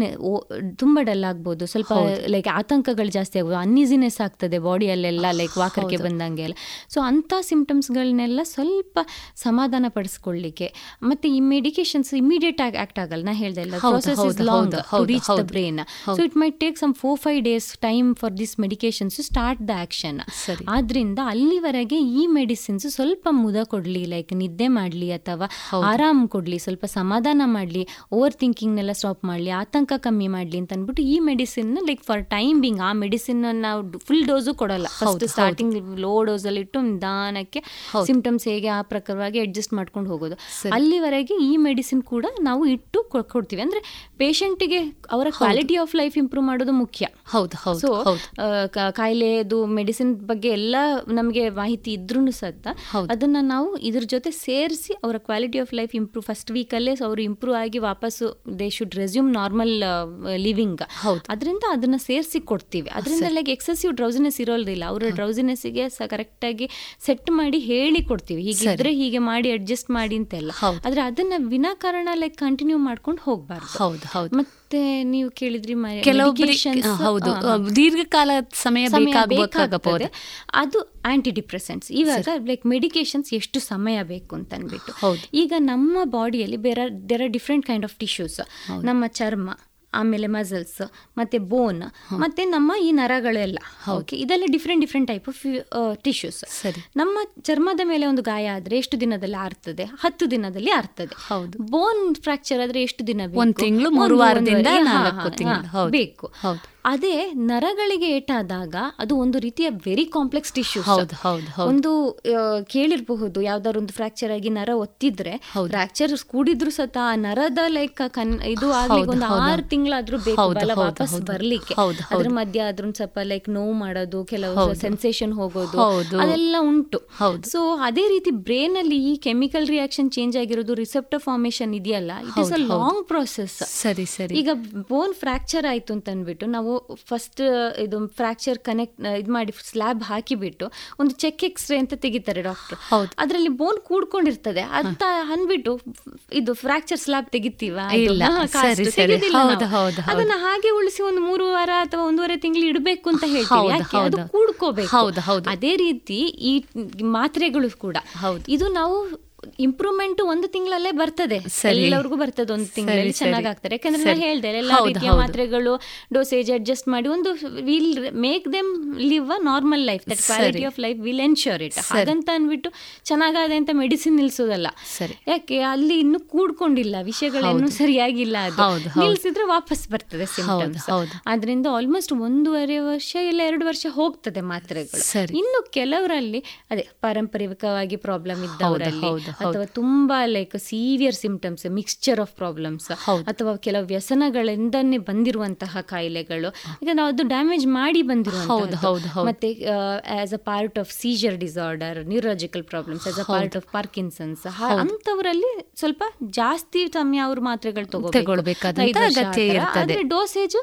ತುಂಬ ಡಲ್ ಆಗ್ಬೋದು. ಸ್ವಲ್ಪ ಲೈಕ್ ಆತಂಕಗಳು ಜಾಸ್ತಿ ಆಗ್ಬೋದು. ಅನ್ಈಸಿನೆಸ್ ಆಗ್ತದೆ ಬಾಡಿಯಲ್ಲೆಲ್ಲ ಲೈಕ್ ವಾಕರ್ಗೆ ಬಂದಂಗೆ ಎಲ್ಲ ಸೊ ಅಂಥ ಸಿಂಪ್ಟಮ್ಸ್ಗಳನ್ನೆಲ್ಲ ಸ್ವಲ್ಪ ಸಮಾಧಾನ ಪಡಿಸ್ಕೊಳ್ಳಿಕ್ಕೆ. ಮತ್ತೆ ಈ ಮೆಡಿಕೇಶನ್ಸ್ ಇಮಿಡಿಯೇಟ್ ಆಗಿ ಆಕ್ಟ್ ಆಗಲ್ಲ. ನಾ ಹೇಳ್ದೆ
process
is
long
to reach
the
brain so it may take some four five days time for this medications start the action ಆದ್ರಿಂದ ಅಲ್ಲಿವರೆಗೆ ಈ ಮೆಡಿಸಿನ್ಸ್ ಸ್ವಲ್ಪ ಮುದ ಕೊಡ್ಲಿ ಲೈಕ್ ನಿದ್ದೆ ಮಾಡಲಿ ಅಥವಾ ಆರಾಮ್ ಕೊಡ್ಲಿ ಸ್ವಲ್ಪ ಸಮಾಧಾನ ಮಾಡಲಿ ಓವರ್ ಥಿಂಕಿಂಗ್ ನೆಲ್ಲ ಸ್ಟಾಪ್ ಮಾಡಲಿ ಆತಂಕ ಕಮ್ಮಿ ಮಾಡಲಿ ಅಂತ ಅಂದ್ಬಿಟ್ಟು ಈ medicine like for time being ಆ ಮೆಡಿಸಿನ್ ನಾವು ಫುಲ್ ಡೋಸು ಕೊಡಲ್ಲ. ಫಸ್ಟ್ ಸ್ಟಾರ್ಟಿಂಗ್ ಲೋ ಡೋಸಲ್ಲಿ ಇಟ್ಟು ನಿಧಾನಕ್ಕೆ ಸಿಂಪ್ಟಮ್ಸ್ ಹೇಗೆ ಆ ಪ್ರಕಾರವಾಗಿ ಅಡ್ಜಸ್ಟ್ ಮಾಡ್ಕೊಂಡು ಹೋಗೋದು. ಅಲ್ಲಿವರೆಗೆ ಈ ಮೆಡಿಸಿನ್ ಕೂಡ ನಾವು ಇಟ್ಟು ಕೊಡ್ತೀವಿ. ಅಂದ್ರೆ ಪೇಷಂಟ್ಗೆ ಅವರ ಕ್ವಾಲಿಟಿ ಆಫ್ ಲೈಫ್ ಇಂಪ್ರೂವ್ ಮಾಡೋದು ಮುಖ್ಯ.
ಹೌದು ಹೌದು
ಸೊ
ಹೌದು.
ಕಾಯಿಲೆದು ಮೆಡಿಸಿನ್ ಬಗ್ಗೆ ಎಲ್ಲ ನಮಗೆ ಮಾಹಿತಿ ಇದ್ರೂ ಸತ್ತ ಅದನ್ನ ನಾವು ಇದ್ರ ಜೊತೆ ಸೇರಿಸಿ ಅವರ quality of life improve first ವೀಕಲ್ಲೇ ಅವರು ಇಂಪ್ರೂವ್ ಆಗಿ ವಾಪಸ್ they should resume normal living ಅದರಿಂದ ಅದನ್ನ ಸೇರಿಸಿ ಕೊಡ್ತೀವಿ. ಅದರಿಂದ ಲೈಕ್ ಎಕ್ಸೆಸಿವ್ ಡ್ರೌಸಿನೆಸ್ ಇರೋದಿಲ್ಲ. ಅವರ ಡ್ರೌಸಿನೆಸ್ಗೆ ಕರೆಕ್ಟಾಗಿ ಸೆಟ್ ಮಾಡಿ ಹೇಳಿ ಕೊಡ್ತೀವಿ. ಹೀಗಿದ್ರೆ ಹೀಗೆ ಮಾಡಿ ಅಡ್ಜಸ್ಟ್ ಮಾಡಿ ಅಂತೆಲ್ಲ. ಆದ್ರೆ ಅದನ್ನ ವಿನಾಕಾರಣ ಲೈಕ್ ಕಂಟಿನ್ಯೂ ಮಾಡ್ಕೊಂಡು ಹೋಗ್ಬಾರ್ದು.
ಹೌದು ಹೌದು.
ಮತ್ತೆ ನೀವು ಕೇಳಿದ್ರಿ
ಹೌದು. ದೀರ್ಘಕಾಲ ಸಮಯ ಬೇಕಾಗಬಹುದು
ಅದು ಆಂಟಿ ಡಿಪ್ರೆಸೆಂಟ್ಸ್ ಇವಾಗ ಲೈಕ್ ಮೆಡಿಕೇಶನ್ಸ್ ಎಷ್ಟು ಸಮಯ ಬೇಕು ಅಂತ ಅಂದ್ಬಿಟ್ಟು ಈಗ ನಮ್ಮ ಬಾಡಿಯಲ್ಲಿ ಬೇರೆ there are different kind of tissues ನಮ್ಮ ಚರ್ಮ ಆಮೇಲೆ ಮಸಲ್ಸ್ ಮತ್ತೆ ಬೋನ್ ಮತ್ತೆ ನಮ್ಮ ಈ ನರಗಳೆಲ್ಲ. ಓಕೆ ಇದೆಲ್ಲ different different type of tissues
ಸರಿ.
ನಮ್ಮ ಚರ್ಮದ ಮೇಲೆ ಒಂದು ಗಾಯ ಆದ್ರೆ ಎಷ್ಟು ದಿನದಲ್ಲಿ ಆರ್ತದೆ? ಹತ್ತು ದಿನದಲ್ಲಿ ಆರ್ತದೆ.
ಹೌದು.
ಬೋನ್ ಫ್ರಾಕ್ಚರ್ ಆದ್ರೆ ಎಷ್ಟು ದಿನ ಬೇಕು?
ತಿಂಗಳು
ಒಂದು
ಮೂರು ವಾರದಿಂದ.
ಬೇಕು.
ಹೌದು.
ಅದೇ ನರಗಳಿಗೆ ಏಟಾದಾಗ ಅದು ಒಂದು ರೀತಿಯ ವೆರಿ ಕಾಂಪ್ಲೆಕ್ಸ್ ಟಿಶ್ಯೂ
ಹೌದು, ಹೌದು, ಹೌದು.
ಒಂದು ಕೇಳಿರಬಹುದು ಯಾವ್ದಾದ್ರು ಒಂದು ಫ್ರಾಕ್ಚರ್ ಆಗಿ ನರ ಒತ್ತಿದ್ರೆ ಫ್ರಾಕ್ಚರ್ ಕೂಡಿದ್ರು ಸತ ಆ ನರದ ಲೈಕ್ ಕನ್ ಇದು ಆಗ್ಲಿಕ್ಕೆ ಒಂದು. ಆರು ತಿಂಗಳಾದ್ರೂ ಬೇಕು ವಾಪಸ್ ಬರ್ಲಿಕ್ಕೆ ಅದ್ರ ಮಧ್ಯ ಆದ್ರೂ ಸ್ವಲ್ಪ ಲೈಕ್ ನೋವು ಮಾಡೋದು ಕೆಲವು. ಸೆನ್ಸೇಷನ್ ಹೋಗೋದು. ಅದೆಲ್ಲ ಉಂಟು ಸೊ ಅದೇ ರೀತಿ ಬ್ರೇನ್ ಅಲ್ಲಿ ಈ ಕೆಮಿಕಲ್ ರಿಯಾಕ್ಷನ್ ಚೇಂಜ್ ಆಗಿರೋದು ರಿಸೆಪ್ಟರ್ ಫಾರ್ಮೇಶನ್ ಇದೆಯಲ್ಲ it
is a.
Long process
ಸರಿ ಸರಿ
ಈಗ ಬೋನ್ ಫ್ರಾಕ್ಚರ್ ಆಯ್ತು ಅಂತ ಅಂದ್ಬಿಟ್ಟು ನಾವು ಫಸ್ಟ್ ಇದು ಫ್ರಾಕ್ಚರ್ ಕನೆಕ್ಟ್ ಇದು ಮಾಡಿ ಸ್ಲ್ಯಾಬ್ ಹಾಕಿಬಿಟ್ಟು ಒಂದು ಚೆಕ್ ಎಕ್ಸ್ರೇ ಅಂತ ತೆಗಿತಾರೆ ಡಾಕ್ಟರ್
ಹೌದು.
ಅದರಲ್ಲಿ ಬೋನ್ ಕೂಡ್ಕೊಂಡಿರ್ತದೆ. ಅಂತ ಅಂದ್ಬಿಟ್ಟು ಇದು ಫ್ರಾಕ್ಚರ್ ಸ್ಲ್ಯಾಬ್ ತೆಗಿತೀವ. ಅದನ್ನ ಹಾಗೆ ಉಳಿಸಿ ಒಂದು ಮೂರು ವಾರ ಅಥವಾ ಒಂದೂವರೆ ತಿಂಗಳು ಇಡಬೇಕು ಅಂತ ಹೇಳ್ತೀವಿ. ಯಾಕೆ? ಅದು ಕೂಡ್ಕೋಬೇಕು.
ಹೌದು, ಹೌದು.
ಅದೇ ರೀತಿ ಈ ಮಾತ್ರೆಗಳು ಕೂಡ.
ಹೌದು.
ಇದು ನಾವು ಇಂಪ್ರೂವ್ಮೆಂಟ್ ಒಂದು ತಿಂಗಳಲ್ಲೇ ಬರ್ತದೆ. ಎಲ್ಲರಿಗೂ ಬರ್ತದೆ ಒಂದು ತಿಂಗಳಲ್ಲಿ ಚೆನ್ನಾಗಿ. ಆಗ್ತಾರೆ ಯಾಕಂದ್ರೆ. ನಾನು ಹೇಳ್ದೆ ಎಲ್ಲ ರೀತಿಯ ಮಾತ್ರೆಗಳು ಡೋಸೇಜ್ ಅಡ್ಜಸ್ಟ್ ಮಾಡಿ ಒಂದು will make them live a normal life
that
quality of life will ensure
it.
ಹಾಗಂತ ಅಂದ್ಬಿಟ್ಟು ಚೆನ್ನಾಗಾದೆ ಅಂತ ಮೆಡಿಸಿನ್ ನಿಲ್ಸೋದಲ್ಲ ಯಾಕೆ ಅಲ್ಲಿ ಇನ್ನು ಕೂಡ್ಕೊಂಡಿಲ್ಲ ವಿಷಯಗಳೇನು. ಸರಿಯಾಗಿಲ್ಲ ಅದು. ನಿಲ್ಸಿದ್ರೆ ವಾಪಸ್ ಬರ್ತದೆ ಸಿಂಪ್ಟಮ್ಸ್
ಹೌದು.
ಅದರಿಂದ ಆಲ್ಮೋಸ್ಟ್ ಒಂದೂವರೆ ವರ್ಷ ಇಲ್ಲ ಎರಡು ವರ್ಷ ಹೋಗ್ತದೆ ಮಾತ್ರೆಗಳು ಇನ್ನು ಕೆಲವರಲ್ಲಿ ಅದೇ ಪಾರಂಪರಿಕವಾಗಿ ಪ್ರಾಬ್ಲಮ್ ಇದ್ದವರಲ್ಲಿ. ಅಥವಾ ತುಂಬಾ like severe symptoms mixture of
problems
ಅಥವಾ ಕೆಲವು ವ್ಯಸನಗಳಿಂದನೇ ಬಂದಿರುವಂತಹ ಕಾಯಿಲೆಗಳು. ಈಗ ನಾವು ಅದು ಡ್ಯಾಮೇಜ್ ಮಾಡಿ
ಹೌದು.
ಮತ್ತೆ as a part of seizure disorder neurological problems as a part of Parkinson's ಅಂತವರಲ್ಲಿ ಸ್ವಲ್ಪ ಜಾಸ್ತಿ ಸಮಯ ಅವ್ರ ಮಾತ್ರೆಗಳು
ತಗೋಬೇಕು. ಅಗತ್ಯ ಇರ್ತದೆ.
ಡೋಸೇಜ್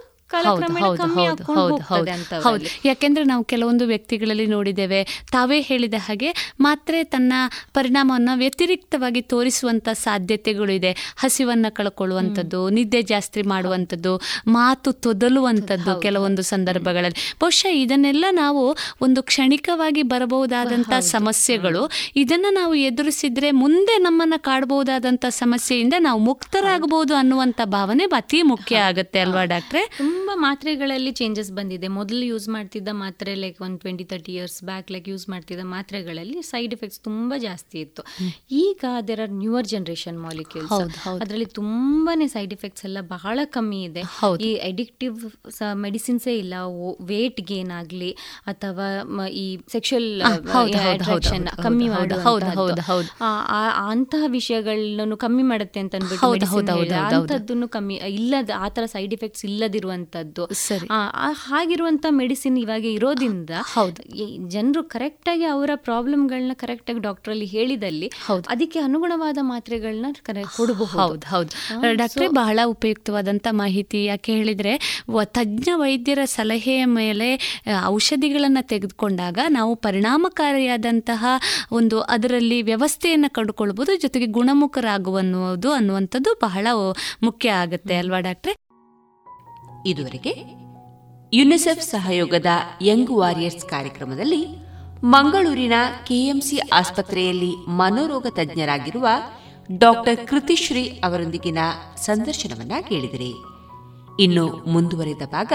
ಹೌದು. ಯಾಕೆಂದ್ರೆ ನಾವು ಕೆಲವೊಂದು ವ್ಯಕ್ತಿಗಳಲ್ಲಿ ನೋಡಿದ್ದೇವೆ. ತಾವೇ ಹೇಳಿದ ಹಾಗೆ ಮಾತ್ರೆ ತನ್ನ ಪರಿಣಾಮವನ್ನು ವ್ಯತಿರಿಕ್ತವಾಗಿ ತೋರಿಸುವಂತ ಸಾಧ್ಯತೆಗಳು ಇದೆ ಹಸಿವನ್ನ ಕಳ್ಕೊಳ್ಳುವಂಥದ್ದು ನಿದ್ದೆ ಜಾಸ್ತಿ ಮಾಡುವಂಥದ್ದು ಮಾತು ತೊದಲುವಂಥದ್ದು ಕೆಲವೊಂದು ಸಂದರ್ಭಗಳಲ್ಲಿ. ಬಹುಶಃ ಇದನ್ನೆಲ್ಲ ನಾವು ಒಂದು ಕ್ಷಣಿಕವಾಗಿ ಬರಬಹುದಾದಂಥ ಸಮಸ್ಯೆಗಳು. ಇದನ್ನ ನಾವು ಎದುರಿಸಿದ್ರೆ ಮುಂದೆ ನಮ್ಮನ್ನ ಕಾಡಬಹುದಾದಂಥ ಸಮಸ್ಯೆಯಿಂದ ನಾವು ಮುಕ್ತರಾಗಬಹುದು ಅನ್ನುವಂಥ ಭಾವನೆ ಅತಿ ಮುಖ್ಯ ಆಗುತ್ತೆ ಅಲ್ವಾ ಡಾಕ್ಟ್ರೆ?
ತುಂಬಾ ಮಾತ್ರೆಗಳಲ್ಲಿ ಚೇಂಜಸ್ ಬಂದಿದೆ. ಮೊದಲು ಯೂಸ್ ಮಾಡ್ತಿದ್ದ ಮಾತ್ರೆ ಲೈಕ್ ಒಂದು twenty thirty years back like use ಮಾಡ್ತಿದ್ದ ಮಾತ್ರೆಗಳಲ್ಲಿ ಸೈಡ್ ಎಫೆಕ್ಟ್ಸ್ ತುಂಬಾ ಜಾಸ್ತಿ ಇತ್ತು. ಈಗ there are newer
generation molecules.
ಅದರಲ್ಲಿ ತುಂಬಾನೇ ಸೈಡ್ ಎಫೆಕ್ಟ್ಸ್ ಎಲ್ಲ ಬಹಳ ಕಮ್ಮಿ ಇದೆ. ಈ ಅಡಿಕ್ಟಿವ್ ಮೆಡಿಸಿನ್ಸೇ ಇಲ್ಲ ವೇಟ್ ಗೇನ್ ಆಗಲಿ ಅಥವಾ ಈ ಸೆಕ್ಷುಯಲ್ ಅಟ್ರಾಕ್ಷನ್ ಕಮ್ಮಿ. ಆ- ಅಂತಹ ವಿಷಯಗಳನ್ನು ಕಮ್ಮಿ ಮಾಡುತ್ತೆ ಅಂತ ಅಂದ್ಬಿಟ್ಟು ಕಮ್ಮಿ ಇಲ್ಲದ ಆ ತರ ಸೈಡ್ ಎಫೆಕ್ಟ್ಸ್ ಇಲ್ಲದಿರುವಂಥದ್ದು
ಸರಿ.
ಹಾಗಿರುವಂತ ಮೆಡಿಸಿನ್ ಇವಾಗ ಇರೋದ್ರಿಂದ
ಹೌದು.
ಕರೆಕ್ಟ್ ಕರೆಕ್ಟಾಗಿ ಅವರ ಪ್ರಾಬ್ಲಮ್ಗಳನ್ನ ಕರೆಕ್ಟಾಗಿ ಡಾಕ್ಟ್ರಲ್ಲಿ ಹೇಳಿದಲ್ಲಿ
ಹೌದು.
ಅದಕ್ಕೆ ಅನುಗುಣವಾದ ಮಾತ್ರೆಗಳನ್ನ ಕೊಡಬಹುದು
ಹೌದು ಹೌದು ಡಾಕ್ಟ್ರೆ ಬಹಳ ಉಪಯುಕ್ತವಾದಂತ ಮಾಹಿತಿ ಯಾಕೆ ಹೇಳಿದ್ರೆ ತಜ್ಞ ವೈದ್ಯರ ಸಲಹೆಯ ಮೇಲೆ ಔಷಧಿಗಳನ್ನ ಔಷಧಿಗಳನ್ನು ತೆಗೆದುಕೊಂಡಾಗ ನಾವು ಪರಿಣಾಮಕಾರಿಯಾದಂತಹ ಒಂದು ಅದರಲ್ಲಿ ವ್ಯವಸ್ಥೆಯನ್ನು ಕಂಡುಕೊಳ್ಬೋದು ಜೊತೆಗೆ ಗುಣಮುಖರಾಗುವನ್ನುವುದು ಅನ್ನುವಂಥದ್ದು ಬಹಳ ಮುಖ್ಯ ಆಗುತ್ತೆ ಅಲ್ವಾ ಡಾಕ್ಟ್ರೆ
ಇದುವರೆಗೆ ಯುನಿಸೆಫ್ ಸಹಯೋಗದ ಯಂಗ್ ವಾರಿಯರ್ಸ್ ಕಾರ್ಯಕ್ರಮದಲ್ಲಿ ಮಂಗಳೂರಿನ ಕೆಎಂಸಿ ಆಸ್ಪತ್ರೆಯಲ್ಲಿ ಮನೋರೋಗ ತಜ್ಞರಾಗಿರುವ ಡಾಕ್ಟರ್ ಕೃತಿಶ್ರೀ ಅವರೊಂದಿಗಿನ ಸಂದರ್ಶನವನ್ನ ಕೇಳಿದಿರಿ. ಇನ್ನು ಮುಂದುವರಿದ ಭಾಗ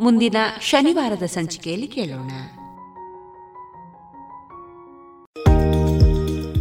ಮುಂದಿನ ಶನಿವಾರದ ಸಂಚಿಕೆಯಲ್ಲಿ ಕೇಳೋಣ.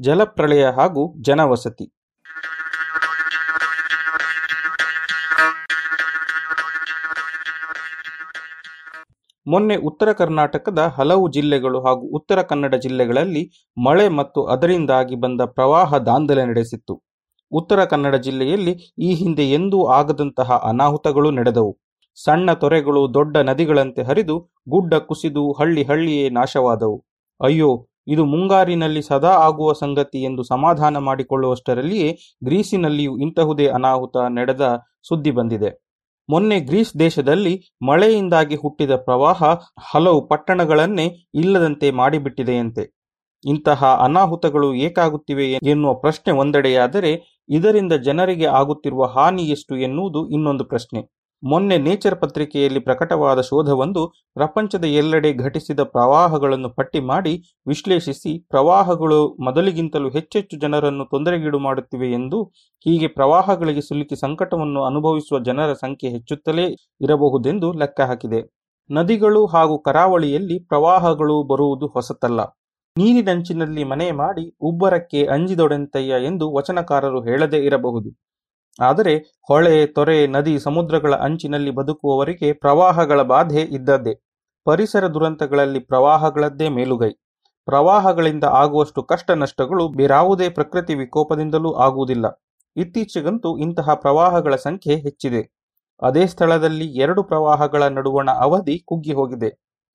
ಜಲಪ್ರಳಯ ಹಾಗೂ ಜನವಸತಿ. ಮೊನ್ನೆ ಉತ್ತರ ಕರ್ನಾಟಕದ ಹಲವು ಜಿಲ್ಲೆಗಳು ಹಾಗೂ ಉತ್ತರ ಕನ್ನಡ ಜಿಲ್ಲೆಗಳಲ್ಲಿ ಮಳೆ ಮತ್ತು ಅದರಿಂದಾಗಿ ಬಂದ ಪ್ರವಾಹ ದಾಂಧಲೆ ನಡೆಸಿತ್ತು. ಉತ್ತರ ಕನ್ನಡ ಜಿಲ್ಲೆಯಲ್ಲಿ ಈ ಹಿಂದೆ ಎಂದೂ ಆಗದಂತಹ ಅನಾಹುತಗಳು ನಡೆದವು. ಸಣ್ಣ ತೊರೆಗಳು ದೊಡ್ಡ ನದಿಗಳಂತೆ ಹರಿದು ಗುಡ್ಡ ಕುಸಿದು ಹಳ್ಳಿ ಹಳ್ಳಿಯೇ ನಾಶವಾದವು. ಅಯ್ಯೋ ಇದು ಮುಂಗಾರಿನಲ್ಲಿ ಸದಾ ಆಗುವ ಸಂಗತಿ ಎಂದು ಸಮಾಧಾನ ಮಾಡಿಕೊಳ್ಳುವಷ್ಟರಲ್ಲಿಯೇ ಗ್ರೀಸಿನಲ್ಲಿಯೂ ಇಂತಹುದೇ ಅನಾಹುತ ನಡೆದ ಸುದ್ದಿ ಬಂದಿದೆ. ಮೊನ್ನೆ ಗ್ರೀಸ್ ದೇಶದಲ್ಲಿ ಮಳೆಯಿಂದಾಗಿ ಹುಟ್ಟಿದ ಪ್ರವಾಹ ಹಲವು ಪಟ್ಟಣಗಳನ್ನೇ ಇಲ್ಲದಂತೆ ಮಾಡಿಬಿಟ್ಟಿದೆಯಂತೆ. ಇಂತಹ ಅನಾಹುತಗಳು ಏಕಾಗುತ್ತಿವೆ ಎನ್ನುವ ಪ್ರಶ್ನೆ ಒಂದೆಡೆಯಾದರೆ ಇದರಿಂದ ಜನರಿಗೆ ಆಗುತ್ತಿರುವ ಹಾನಿ ಎಷ್ಟು ಎನ್ನುವುದು ಇನ್ನೊಂದು ಪ್ರಶ್ನೆ. ಮೊನ್ನೆ ನೇಚರ್ ಪತ್ರಿಕೆಯಲ್ಲಿ ಪ್ರಕಟವಾದ ಶೋಧವೊಂದು ಪ್ರಪಂಚದ ಎಲ್ಲೆಡೆ ಘಟಿಸಿದ ಪ್ರವಾಹಗಳನ್ನು ಪಟ್ಟಿ ಮಾಡಿ ವಿಶ್ಲೇಷಿಸಿ ಪ್ರವಾಹಗಳು ಮೊದಲಿಗಿಂತಲೂ ಹೆಚ್ಚೆಚ್ಚು ಜನರನ್ನು ತೊಂದರೆಗೀಡು ಮಾಡುತ್ತಿವೆ ಎಂದು ಹೀಗೆ ಪ್ರವಾಹಗಳಿಗೆ ಸಿಲುಕಿ ಸಂಕಟವನ್ನು ಅನುಭವಿಸುವ ಜನರ ಸಂಖ್ಯೆ ಹೆಚ್ಚುತ್ತಲೇ ಇರಬಹುದೆಂದು ಲೆಕ್ಕ ಹಾಕಿದೆ. ನದಿಗಳು ಹಾಗೂ ಕರಾವಳಿಯಲ್ಲಿ ಪ್ರವಾಹಗಳು ಬರುವುದು ಹೊಸತಲ್ಲ. ನೀರಿನಂಚಿನಲ್ಲಿ ಮನೆ ಮಾಡಿ ಉಬ್ಬರಕ್ಕೆ ಅಂಜಿದೊಡೆಂತಯ್ಯ ಎಂದು ವಚನಕಾರರು ಹೇಳದೇ ಇರಬಹುದು. ಆದರೆ ಹೊಳೆ, ತೊರೆ, ನದಿ, ಸಮುದ್ರಗಳ ಅಂಚಿನಲ್ಲಿ ಬದುಕುವವರಿಗೆ ಪ್ರವಾಹಗಳ ಬಾಧೆ ಇದ್ದದ್ದೇ. ಪರಿಸರ ದುರಂತಗಳಲ್ಲಿ ಪ್ರವಾಹಗಳದ್ದೇ ಮೇಲುಗೈ. ಪ್ರವಾಹಗಳಿಂದ ಆಗುವಷ್ಟು ಕಷ್ಟ ನಷ್ಟಗಳು ಬೇರಾವುದೇ ಪ್ರಕೃತಿ ವಿಕೋಪದಿಂದಲೂ ಆಗುವುದಿಲ್ಲ. ಇತ್ತೀಚೆಗಂತೂ ಇಂತಹ ಪ್ರವಾಹಗಳ ಸಂಖ್ಯೆ ಹೆಚ್ಚಿದೆ. ಅದೇ ಸ್ಥಳದಲ್ಲಿ ಎರಡು ಪ್ರವಾಹಗಳ ನಡುವಣ ಅವಧಿ ಕುಗ್ಗಿ ಹೋಗಿದೆ.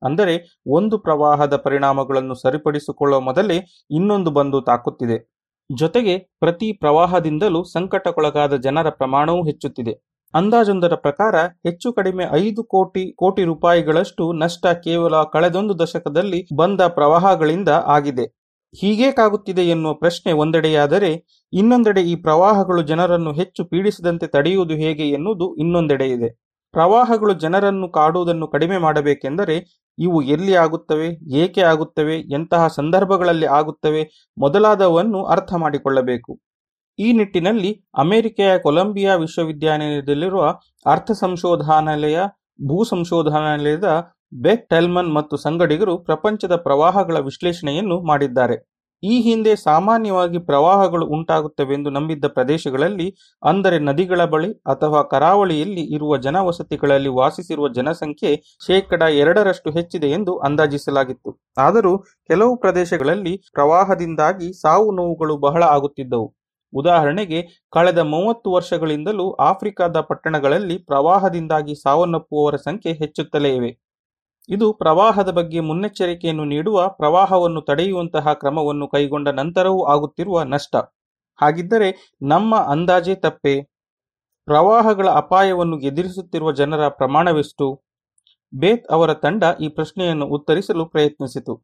ಅಂದರೆ ಒಂದು ಪ್ರವಾಹದ ಪರಿಣಾಮಗಳನ್ನು ಸರಿಪಡಿಸಿಕೊಳ್ಳುವ ಮೊದಲೇ ಇನ್ನೊಂದು ಬಂದು ತಾಕುತ್ತಿದೆ. ಜೊತೆಗೆ ಪ್ರತಿ ಪ್ರವಾಹದಿಂದಲೂ ಸಂಕಟಕ್ಕೊಳಗಾದ ಜನರ ಪ್ರಮಾಣವೂ ಹೆಚ್ಚುತ್ತಿದೆ. ಅಂದಾಜೊಂದರ ಪ್ರಕಾರ ಹೆಚ್ಚು ಕಡಿಮೆ ಐದು ಕೋಟಿ ಕೋಟಿ ರೂಪಾಯಿಗಳಷ್ಟು ನಷ್ಟ ಕೇವಲ ಕಳೆದೊಂದು ದಶಕದಲ್ಲಿ ಬಂದ ಪ್ರವಾಹಗಳಿಂದ ಆಗಿದೆ. ಹೀಗೇಕಾಗುತ್ತಿದೆ ಎನ್ನುವ ಪ್ರಶ್ನೆ ಒಂದೆಡೆಯಾದರೆ, ಇನ್ನೊಂದೆಡೆ ಈ ಪ್ರವಾಹಗಳು ಜನರನ್ನು ಹೆಚ್ಚು ಪೀಡಿಸದಂತೆ ತಡೆಯುವುದು ಹೇಗೆ ಎನ್ನುವುದು ಇನ್ನೊಂದೆಡೆ ಇದೆ ಪ್ರವಾಹಗಳು ಜನರನ್ನು ಕಾಡುವುದನ್ನು ಕಡಿಮೆ ಮಾಡಬೇಕೆಂದರೆ ಇವು ಎಲ್ಲಿ ಆಗುತ್ತವೆ, ಏಕೆ ಆಗುತ್ತವೆ, ಎಂತಹ ಸಂದರ್ಭಗಳಲ್ಲಿ ಆಗುತ್ತವೆ ಮೊದಲಾದವನ್ನು ಅರ್ಥ ಮಾಡಿಕೊಳ್ಳಬೇಕು. ಈ ನಿಟ್ಟಿನಲ್ಲಿ ಅಮೆರಿಕೆಯ ಕೊಲಂಬಿಯಾ ವಿಶ್ವವಿದ್ಯಾನಿಲಯದಲ್ಲಿರುವ ಅರ್ಥ ಸಂಶೋಧನಾಲಯ ಭೂ ಸಂಶೋಧನಾಲಯದ ಬೆಕ್ ಟೆಲ್ಮನ್ ಮತ್ತು ಸಂಗಡಿಗರು ಪ್ರಪಂಚದ ಪ್ರವಾಹಗಳ ವಿಶ್ಲೇಷಣೆಯನ್ನು ಮಾಡಿದ್ದಾರೆ. ಈ ಹಿಂದೆ ಸಾಮಾನ್ಯವಾಗಿ ಪ್ರವಾಹಗಳು ಉಂಟಾಗುತ್ತವೆಂದು ನಂಬಿದ್ದ ಪ್ರದೇಶಗಳಲ್ಲಿ, ಅಂದರೆ ನದಿಗಳ ಬಳಿ ಅಥವಾ ಕರಾವಳಿಯಲ್ಲಿ ಇರುವ ಜನವಸತಿಗಳಲ್ಲಿ ವಾಸಿಸಿರುವ ಜನಸಂಖ್ಯೆ ಶೇಕಡ ಎರಡರಷ್ಟು ಹೆಚ್ಚಿದೆ ಎಂದು ಅಂದಾಜಿಸಲಾಗಿತ್ತು. ಆದರೂ, ಕೆಲವು ಪ್ರದೇಶಗಳಲ್ಲಿ ಪ್ರವಾಹದಿಂದಾಗಿ ಸಾವು ನೋವುಗಳು ಬಹಳ ಆಗುತ್ತಿದ್ದವು. ಉದಾಹರಣೆಗೆ, ಕಳೆದ ಮೂವತ್ತು ವರ್ಷಗಳಿಂದಲೂ ಆಫ್ರಿಕಾದ ಪಟ್ಟಣಗಳಲ್ಲಿ ಪ್ರವಾಹದಿಂದಾಗಿ ಸಾವನ್ನಪ್ಪುವವರ ಸಂಖ್ಯೆ ಹೆಚ್ಚುತ್ತಲೇ ಇವೆ. ಇದು ಪ್ರವಾಹದ ಬಗ್ಗೆ ಮುನ್ನೆಚ್ಚರಿಕೆಯನ್ನು ನೀಡುವ ಪ್ರವಾಹವನ್ನು ತಡೆಯುವಂತಹ ಕ್ರಮವನ್ನು ಕೈಗೊಂಡ ನಂತರವೂ ಆಗುತ್ತಿರುವ ನಷ್ಟ. ಹಾಗಿದ್ದರೆ ನಮ್ಮ ಅಂದಾಜೇ ತಪ್ಪೆ? ಪ್ರವಾಹಗಳ ಅಪಾಯವನ್ನು ಎದುರಿಸುತ್ತಿರುವ ಜನರ ಪ್ರಮಾಣವೆಷ್ಟು? ಬೇತ್ ಅವರ ತಂಡ ಈ ಪ್ರಶ್ನೆಯನ್ನು ಉತ್ತರಿಸಲು ಪ್ರಯತ್ನಿಸಿತು.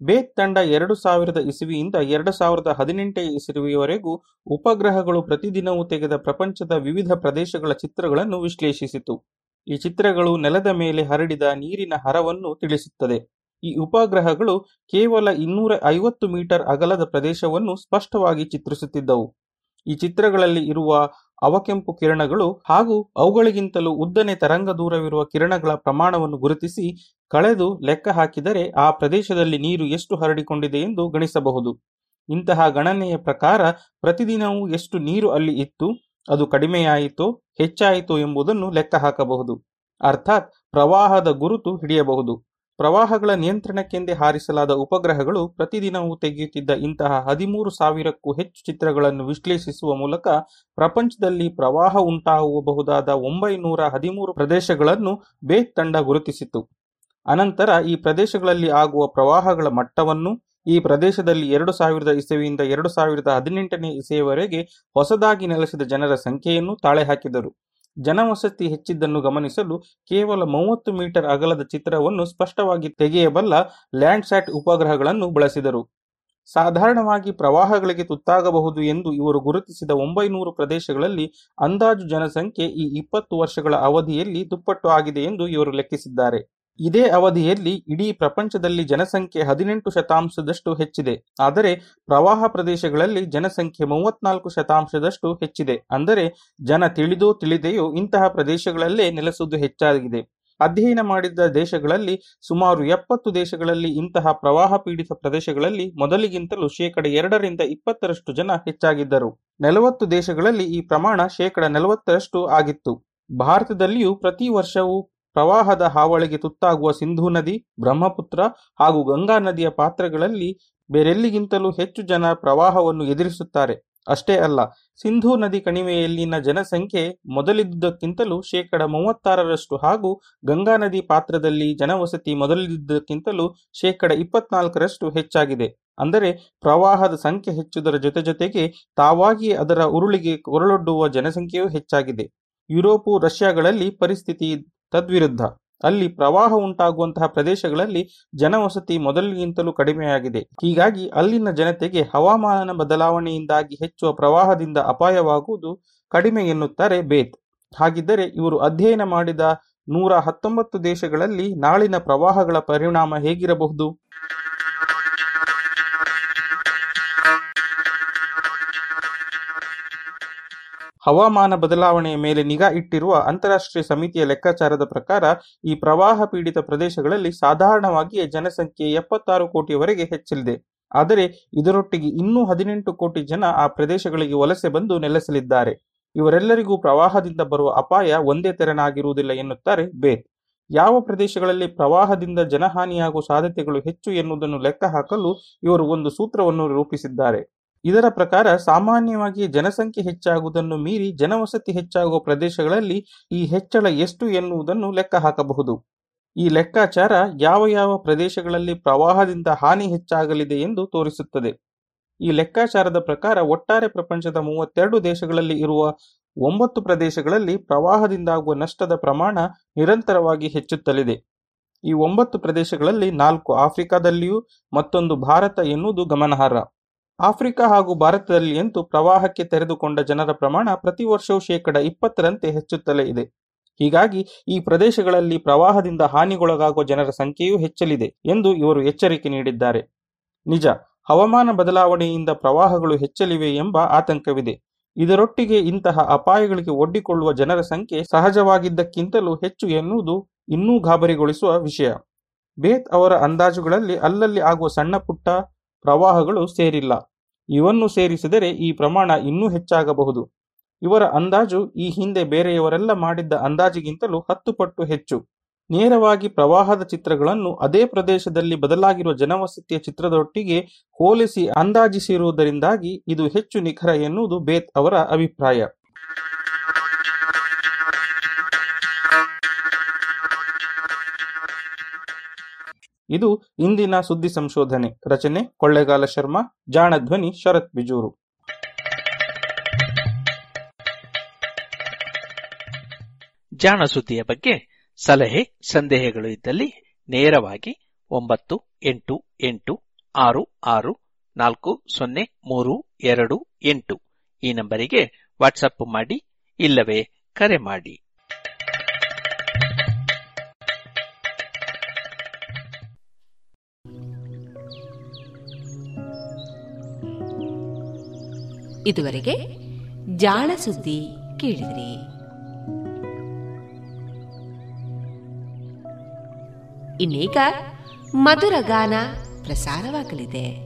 ಬೇತ್ ತಂಡ ಎರಡು ಸಾವಿರದ ಇಸವಿಯಿಂದ ಎರಡು ಸಾವಿರದ ಹದಿನೆಂಟನೇ ಇಸವಿಯವರೆಗೂ ಉಪಗ್ರಹಗಳು ಪ್ರತಿದಿನವೂ ತೆಗೆದ ಪ್ರಪಂಚದ ವಿವಿಧ ಪ್ರದೇಶಗಳ ಚಿತ್ರಗಳನ್ನು ವಿಶ್ಲೇಷಿಸಿತು. ಈ ಚಿತ್ರಗಳು ನೆಲದ ಮೇಲೆ ಹರಡಿದ ನೀರಿನ ಹರವನ್ನು ತಿಳಿಸುತ್ತದೆ. ಈ ಉಪಗ್ರಹಗಳು ಕೇವಲ ಇನ್ನೂರ ಐವತ್ತು ಮೀಟರ್ ಅಗಲದ ಪ್ರದೇಶವನ್ನು ಸ್ಪಷ್ಟವಾಗಿ ಚಿತ್ರಿಸುತ್ತಿದ್ದವು. ಈ ಚಿತ್ರಗಳಲ್ಲಿ ಇರುವ ಅವಕೆಂಪು ಕಿರಣಗಳು ಹಾಗೂ ಅವುಗಳಿಗಿಂತಲೂ ಉದ್ದನೆ ತರಂಗ ದೂರವಿರುವ ಕಿರಣಗಳ ಪ್ರಮಾಣವನ್ನು ಗುರುತಿಸಿ ಕಳೆದು ಲೆಕ್ಕ ಹಾಕಿದರೆ ಆ ಪ್ರದೇಶದಲ್ಲಿ ನೀರು ಎಷ್ಟು ಹರಡಿಕೊಂಡಿದೆ ಎಂದು ಗಣಿಸಬಹುದು. ಇಂತಹ ಗಣನೆಯ ಪ್ರಕಾರ ಪ್ರತಿದಿನವೂ ಎಷ್ಟು ನೀರು ಅಲ್ಲಿ ಇತ್ತು, ಅದು ಕಡಿಮೆಯಾಯಿತೋ, ಹೆಚ್ಚಾಯಿತೋ ಎಂಬುದನ್ನು ಲೆಕ್ಕ ಹಾಕಬಹುದು. ಅರ್ಥಾತ್ ಪ್ರವಾಹದ ಗುರುತು ಹಿಡಿಯಬಹುದು. ಪ್ರವಾಹಗಳ ನಿಯಂತ್ರಣಕ್ಕೆಂದೇ ಹಾರಿಸಲಾದ ಉಪಗ್ರಹಗಳು ಪ್ರತಿದಿನವೂ ತೆಗೆಯುತ್ತಿದ್ದ ಇಂತಹ ಹದಿಮೂರು ಸಾವಿರಕ್ಕೂ ಹೆಚ್ಚು ಚಿತ್ರಗಳನ್ನು ವಿಶ್ಲೇಷಿಸುವ ಮೂಲಕ ಪ್ರಪಂಚದಲ್ಲಿ ಪ್ರವಾಹ ಉಂಟಾಗಬಹುದಾದ ಒಂಬೈನೂರ ಹದಿಮೂರು ಪ್ರದೇಶಗಳನ್ನು ಬೇಗ್ ತಂಡ ಗುರುತಿಸಿತು ಅನಂತರ ಈ ಪ್ರದೇಶಗಳಲ್ಲಿ ಆಗುವ ಪ್ರವಾಹಗಳ ಮಟ್ಟವನ್ನು ಈ ಪ್ರದೇಶದಲ್ಲಿ ಎರಡು ಸಾವಿರದ ಇಸವಿಯಿಂದ ಎರಡು ಸಾವಿರದ ಹದಿನೆಂಟನೇ ಇಸೆಯವರೆಗೆ ಹೊಸದಾಗಿ ನೆಲೆಸಿದ ಜನರ ಸಂಖ್ಯೆಯನ್ನು ತಾಳೆ ಹಾಕಿದರು ಜನವಸತಿ ಹೆಚ್ಚಿದ್ದನ್ನು ಗಮನಿಸಲು ಕೇವಲ ಮೂವತ್ತು ಮೀಟರ್ ಅಗಲದ ಚಿತ್ರವನ್ನು ಸ್ಪಷ್ಟವಾಗಿ ತೆಗೆಯಬಲ್ಲ ಲ್ಯಾಂಡ್ಸ್ಯಾಟ್ ಉಪಗ್ರಹಗಳನ್ನು ಬಳಸಿದರು. ಸಾಧಾರಣವಾಗಿ ಪ್ರವಾಹಗಳಿಗೆ ತುತ್ತಾಗಬಹುದು ಎಂದು ಇವರು ಗುರುತಿಸಿದ ಒಂಬೈನೂರು ಪ್ರದೇಶಗಳಲ್ಲಿ ಅಂದಾಜು ಜನಸಂಖ್ಯೆ ಈ ಇಪ್ಪತ್ತು ವರ್ಷಗಳ ಅವಧಿಯಲ್ಲಿ ದುಪ್ಪಟ್ಟು ಆಗಿದೆ ಎಂದು ಇವರು ಲೆಕ್ಕಿಸಿದ್ದಾರೆ. ಇದೇ ಅವಧಿಯಲ್ಲಿ ಇಡೀ ಪ್ರಪಂಚದಲ್ಲಿ ಜನಸಂಖ್ಯೆ ಹದಿನೆಂಟು ಶತಾಂಶದಷ್ಟು ಹೆಚ್ಚಿದೆ. ಆದರೆ ಪ್ರವಾಹ ಪ್ರದೇಶಗಳಲ್ಲಿ ಜನಸಂಖ್ಯೆ ಮೂವತ್ನಾಲ್ಕು ಶತಾಂಶದಷ್ಟು ಹೆಚ್ಚಿದೆ. ಅಂದರೆ ಜನ ತಿಳಿದೋ ತಿಳಿದೆಯೋ ಇಂತಹ ಪ್ರದೇಶಗಳಲ್ಲೇ ನೆಲೆಸುವುದು ಹೆಚ್ಚಾಗಿದೆ. ಅಧ್ಯಯನ ಮಾಡಿದ ದೇಶಗಳಲ್ಲಿ ಸುಮಾರು ಎಪ್ಪತ್ತು ದೇಶಗಳಲ್ಲಿ ಇಂತಹ ಪ್ರವಾಹ ಪೀಡಿತ ಪ್ರದೇಶಗಳಲ್ಲಿ ಮೊದಲಿಗಿಂತಲೂ ಶೇಕಡ ಎರಡರಿಂದ ಇಪ್ಪತ್ತರಷ್ಟು ಜನ ಹೆಚ್ಚಾಗಿದ್ದರು. ನಲವತ್ತು ದೇಶಗಳಲ್ಲಿ ಈ ಪ್ರಮಾಣ ಶೇಕಡ ನಲವತ್ತರಷ್ಟು ಆಗಿತ್ತು. ಭಾರತದಲ್ಲಿಯೂ ಪ್ರತಿ ವರ್ಷವೂ ಪ್ರವಾಹದ ಹಾವಳಿಗೆ ತುತ್ತಾಗುವ ಸಿಂಧೂ ನದಿ, ಬ್ರಹ್ಮಪುತ್ರ ಹಾಗೂ ಗಂಗಾ ನದಿಯ ಪಾತ್ರಗಳಲ್ಲಿ ಬೇರೆಲ್ಲಿಗಿಂತಲೂ ಹೆಚ್ಚು ಜನ ಪ್ರವಾಹವನ್ನು ಎದುರಿಸುತ್ತಾರೆ. ಅಷ್ಟೇ ಅಲ್ಲ, ಸಿಂಧೂ ನದಿ ಕಣಿವೆಯಲ್ಲಿನ ಜನಸಂಖ್ಯೆ ಮೊದಲಿದ್ದುದಕ್ಕಿಂತಲೂ ಶೇಕಡ ಮೂವತ್ತಾರರಷ್ಟು ಹಾಗೂ ಗಂಗಾ ನದಿ ಪಾತ್ರದಲ್ಲಿ ಜನವಸತಿ ಮೊದಲಿದ್ದುದಕ್ಕಿಂತಲೂ ಶೇಕಡ ಇಪ್ಪತ್ನಾಲ್ಕರಷ್ಟು ಹೆಚ್ಚಾಗಿದೆ. ಅಂದರೆ ಪ್ರವಾಹದ ಸಂಖ್ಯೆ ಹೆಚ್ಚುದರ ಜೊತೆ ಜೊತೆಗೆ ತಾವಾಗಿಯೇ ಅದರ ಉರುಳಿಗೆ ಕೊರಳೊಡ್ಡುವ ಜನಸಂಖ್ಯೆಯೂ ಹೆಚ್ಚಾಗಿದೆ. ಯುರೋಪು, ರಷ್ಯಾಗಳಲ್ಲಿ ಪರಿಸ್ಥಿತಿ ತದ್ವಿರುದ್ಧ. ಅಲ್ಲಿ ಪ್ರವಾಹ ಉಂಟಾಗುವಂತಹ ಪ್ರದೇಶಗಳಲ್ಲಿ ಜನವಸತಿ ಮೊದಲಿಗಿಂತಲೂ ಕಡಿಮೆಯಾಗಿದೆ. ಹೀಗಾಗಿ ಅಲ್ಲಿನ ಜನತೆಗೆ ಹವಾಮಾನ ಬದಲಾವಣೆಯಿಂದಾಗಿ ಹೆಚ್ಚುವ ಪ್ರವಾಹದಿಂದ ಅಪಾಯವಾಗುವುದು ಕಡಿಮೆ ಎನ್ನುತ್ತಾರೆ ಬೇತ್. ಹಾಗಿದ್ದರೆ ಇವರು ಅಧ್ಯಯನ ಮಾಡಿದ ನೂರ ಹತ್ತೊಂಬತ್ತು ದೇಶಗಳಲ್ಲಿ ನಾಳಿನ ಪ್ರವಾಹಗಳ ಪರಿಣಾಮ ಹೇಗಿರಬಹುದು? ಹವಾಮಾನ ಬದಲಾವಣೆಯ ಮೇಲೆ ನಿಗಾ ಇಟ್ಟಿರುವ ಅಂತಾರಾಷ್ಟ್ರೀಯ ಸಮಿತಿಯ ಲೆಕ್ಕಾಚಾರದ ಪ್ರಕಾರ ಈ ಪ್ರವಾಹ ಪೀಡಿತ ಪ್ರದೇಶಗಳಲ್ಲಿ ಸಾಧಾರಣವಾಗಿಯೇ ಜನಸಂಖ್ಯೆ ಎಪ್ಪತ್ತಾರು ಕೋಟಿಯವರೆಗೆ ಹೆಚ್ಚಲಿದೆ. ಆದರೆ ಇದರೊಟ್ಟಿಗೆ ಇನ್ನೂ ಹದಿನೆಂಟು ಕೋಟಿ ಜನ ಆ ಪ್ರದೇಶಗಳಿಗೆ ವಲಸೆ ಬಂದು ನೆಲೆಸಲಿದ್ದಾರೆ. ಇವರೆಲ್ಲರಿಗೂ ಪ್ರವಾಹದಿಂದ ಬರುವ ಅಪಾಯ ಒಂದೇ ತೆರನಾಗಿರುವುದಿಲ್ಲ ಎನ್ನುತ್ತಾರೆ ಬೇತ್. ಯಾವ ಪ್ರದೇಶಗಳಲ್ಲಿ ಪ್ರವಾಹದಿಂದ ಜನಹಾನಿಯಾಗುವ ಸಾಧ್ಯತೆಗಳು ಹೆಚ್ಚು ಎನ್ನುವುದನ್ನು ಲೆಕ್ಕ ಹಾಕಲು ಇವರು ಒಂದು ಸೂತ್ರವನ್ನು ರೂಪಿಸಿದ್ದಾರೆ. ಇದರ ಪ್ರಕಾರ ಸಾಮಾನ್ಯವಾಗಿ ಜನಸಂಖ್ಯೆ ಹೆಚ್ಚಾಗುವುದನ್ನು ಮೀರಿ ಜನವಸತಿ ಹೆಚ್ಚಾಗುವ ಪ್ರದೇಶಗಳಲ್ಲಿ ಈ ಹೆಚ್ಚಳ ಎಷ್ಟು ಎನ್ನುವುದನ್ನು ಲೆಕ್ಕ ಹಾಕಬಹುದು. ಈ ಲೆಕ್ಕಾಚಾರ ಯಾವ ಯಾವ ಪ್ರದೇಶಗಳಲ್ಲಿ ಪ್ರವಾಹದಿಂದ ಹಾನಿ ಹೆಚ್ಚಾಗಲಿದೆ ಎಂದು ತೋರಿಸುತ್ತದೆ. ಈ ಲೆಕ್ಕಾಚಾರದ ಪ್ರಕಾರ ಒಟ್ಟಾರೆ ಪ್ರಪಂಚದ ಮೂವತ್ತೆರಡು ದೇಶಗಳಲ್ಲಿ ಇರುವ ಒಂಬತ್ತು ಪ್ರದೇಶಗಳಲ್ಲಿ ಪ್ರವಾಹದಿಂದಾಗುವ ನಷ್ಟದ ಪ್ರಮಾಣ ನಿರಂತರವಾಗಿ ಹೆಚ್ಚುತ್ತಲಿದೆ. ಈ ಒಂಬತ್ತು ಪ್ರದೇಶಗಳಲ್ಲಿ ನಾಲ್ಕು ಆಫ್ರಿಕಾದಲ್ಲಿಯೂ ಮತ್ತೊಂದು ಭಾರತ ಎನ್ನುವುದು ಗಮನಾರ್ಹ. ಆಫ್ರಿಕಾ ಹಾಗೂ ಭಾರತದಲ್ಲಿ ಅಂತೂ ಪ್ರವಾಹಕ್ಕೆ ತೆರೆದುಕೊಂಡ ಜನರ ಪ್ರಮಾಣ ಪ್ರತಿ ವರ್ಷವೂ ಶೇಕಡ ಇಪ್ಪತ್ತರಂತೆ ಹೆಚ್ಚುತ್ತಲೇ ಇದೆ. ಹೀಗಾಗಿ ಈ ಪ್ರದೇಶಗಳಲ್ಲಿ ಪ್ರವಾಹದಿಂದ ಹಾನಿಗೊಳಗಾಗುವ ಜನರ ಸಂಖ್ಯೆಯೂ ಹೆಚ್ಚಲಿದೆ ಎಂದು ಇವರು ಎಚ್ಚರಿಕೆ ನೀಡಿದ್ದಾರೆ. ನಿಜ, ಹವಾಮಾನ ಬದಲಾವಣೆಯಿಂದ ಪ್ರವಾಹಗಳು ಹೆಚ್ಚಲಿವೆ ಎಂಬ ಆತಂಕವಿದೆ. ಇದರೊಟ್ಟಿಗೆ ಇಂತಹ ಅಪಾಯಗಳಿಗೆ ಒಡ್ಡಿಕೊಳ್ಳುವ ಜನರ ಸಂಖ್ಯೆ ಸಹಜವಾಗಿದ್ದಕ್ಕಿಂತಲೂ ಹೆಚ್ಚು ಎನ್ನುವುದು ಇನ್ನೂ ಗಾಬರಿಗೊಳಿಸುವ ವಿಷಯ. ಬೇತ್ ಅವರ ಅಂದಾಜುಗಳಲ್ಲಿ ಅಲ್ಲಲ್ಲಿ ಆಗುವ ಸಣ್ಣ ಪುಟ್ಟ ಪ್ರವಾಹಗಳು ಸೇರಿಲ್ಲ. ಇವನ್ನು ಸೇರಿಸಿದರೆ ಈ ಪ್ರಮಾಣ ಇನ್ನೂ ಹೆಚ್ಚಾಗಬಹುದು. ಇವರ ಅಂದಾಜು ಈ ಹಿಂದೆ ಬೇರೆಯವರೆಲ್ಲ ಮಾಡಿದ್ದ ಅಂದಾಜಿಗಿಂತಲೂ ಹತ್ತು ಪಟ್ಟು ಹೆಚ್ಚು. ನೇರವಾಗಿ ಪ್ರವಾಹದ ಚಿತ್ರಗಳನ್ನು ಅದೇ ಪ್ರದೇಶದಲ್ಲಿ ಬದಲಾಗಿರುವ ಜನವಸತಿಯ ಚಿತ್ರದೊಟ್ಟಿಗೆ ಹೋಲಿಸಿ ಅಂದಾಜಿಸಿರುವುದರಿಂದಾಗಿ ಇದು ಹೆಚ್ಚು ನಿಖರ ಎನ್ನುವುದು ಬೇತ್ ಅವರ ಅಭಿಪ್ರಾಯ. ಇದು ಇಂದಿನ ಸುದ್ದಿ ಸಂಶೋಧನೆ. ರಚನೆ ಕೊಳ್ಳೇಗಾಲ ಶರ್ಮಾ, ಜಾಣಧ್ವನಿ ಶರತ್ ಬಿಜೂರು.
ಜಾಣ ಸುದ್ದಿಯ ಬಗ್ಗೆ ಸಲಹೆ, ಸಂದೇಹಗಳು ಇದ್ದಲ್ಲಿ ನೇರವಾಗಿ ಒಂಬತ್ತು ಎಂಟು ಎಂಟು ಆರು ಆರು ನಾಲ್ಕು ಸೊನ್ನೆ ಮೂರು ಎರಡು ಎಂಟು ಈ ನಂಬರಿಗೆ ವಾಟ್ಸಪ್ ಮಾಡಿ ಇಲ್ಲವೇ ಕರೆ ಮಾಡಿ.
ಇದುವರೆಗೆ ಜಾಣ ಸುದ್ದಿ ಕೇಳಿದ್ರಿ. ಇನ್ನೀಗ ಮಧುರ ಗಾನ ಪ್ರಸಾರವಾಗಲಿದೆ.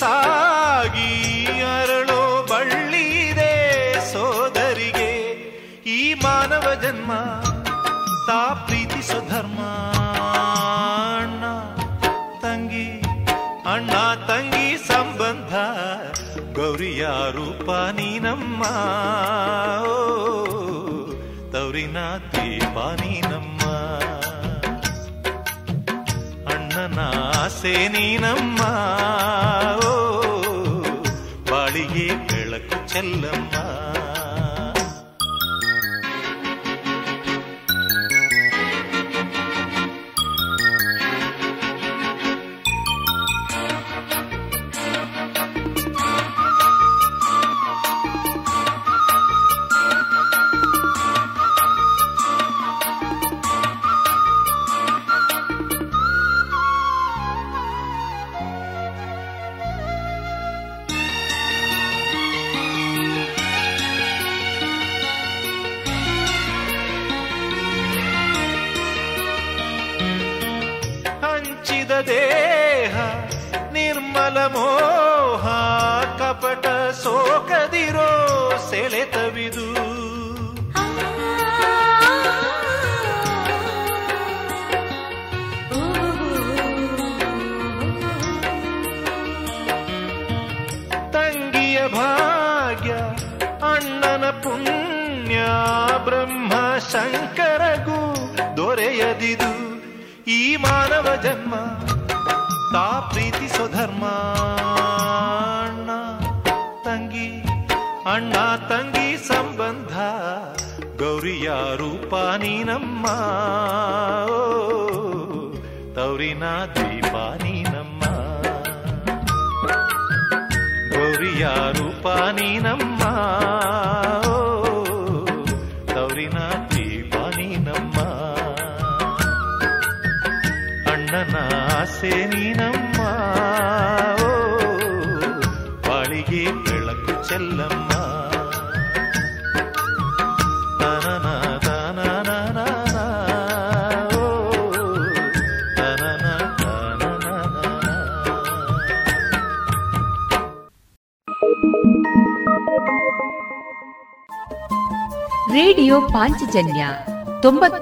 ಸಾಗಿ ಅರಳೋ ಬಳ್ಳಿದೆ ಸೋದರಿಗೆ. ಈ ಮಾನವ ಜನ್ಮ, ತಾ ಪ್ರೀತಿ ಧರ್ಮ. ಅಣ್ಣ ತಂಗಿ ಅಣ್ಣ ತಂಗಿ ಸಂಬಂಧ ಗೌರಿಯ ರೂಪ ನೀನಮ್ಮ? ತವರಿನ ದೀಪ ನೀನಮ್ಮ. ಅಣ್ಣನ ಆಸೆ ನೀನಮ್ಮ. ಬೆಳಕು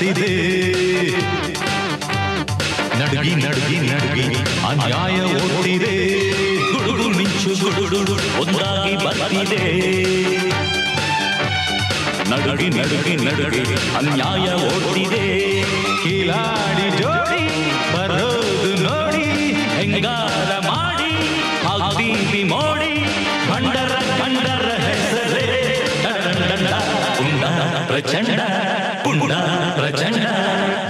ಒಂದಾಗಿ ಬರ್ತಿದೆ ನಡುಗಿ ನಡುಗಿ ನಡುಗಿ ಅನ್ಯಾಯ ಓಡ್ತಿದೆ ಗುಡುಗು ಮಿಂಚು ಗುಡುಗು ಒಂದಾಗಿ ಬರ್ತಿದೆ ನಡುಗಿ ನಡುಗಿ ನಡುಗಿ ಅನ್ಯಾಯ ಓಡ್ತಿದೆ ಕಿಲಾಡಿ ಜೋಡಿ ಬರೋದು ನೋಡಿ ಹೆಂಗಾರ ಮಾಡಿ ಹಾಕ್ತೀವಿ ಮೋಡಿ ಬಂಡರ ಬಂಡರ ಹೆಸರೇ ಡಂಡ ಪುಂಡ ಪ್ರಚಂಡ ಪುಂಡ ಪ್ರಚಂಡ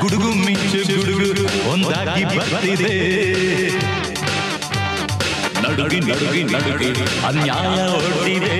ಗುಡುಗು ಮಿಂಚು ಗುಡುಗು ಒಂದಾಗಿ ಬರ್ತಿದೆ ನಡುಗಿ ನಡುಗಿ ನಡುಗಿ ಅನ್ಯಾಯ ಓಡ್ತಿದೆ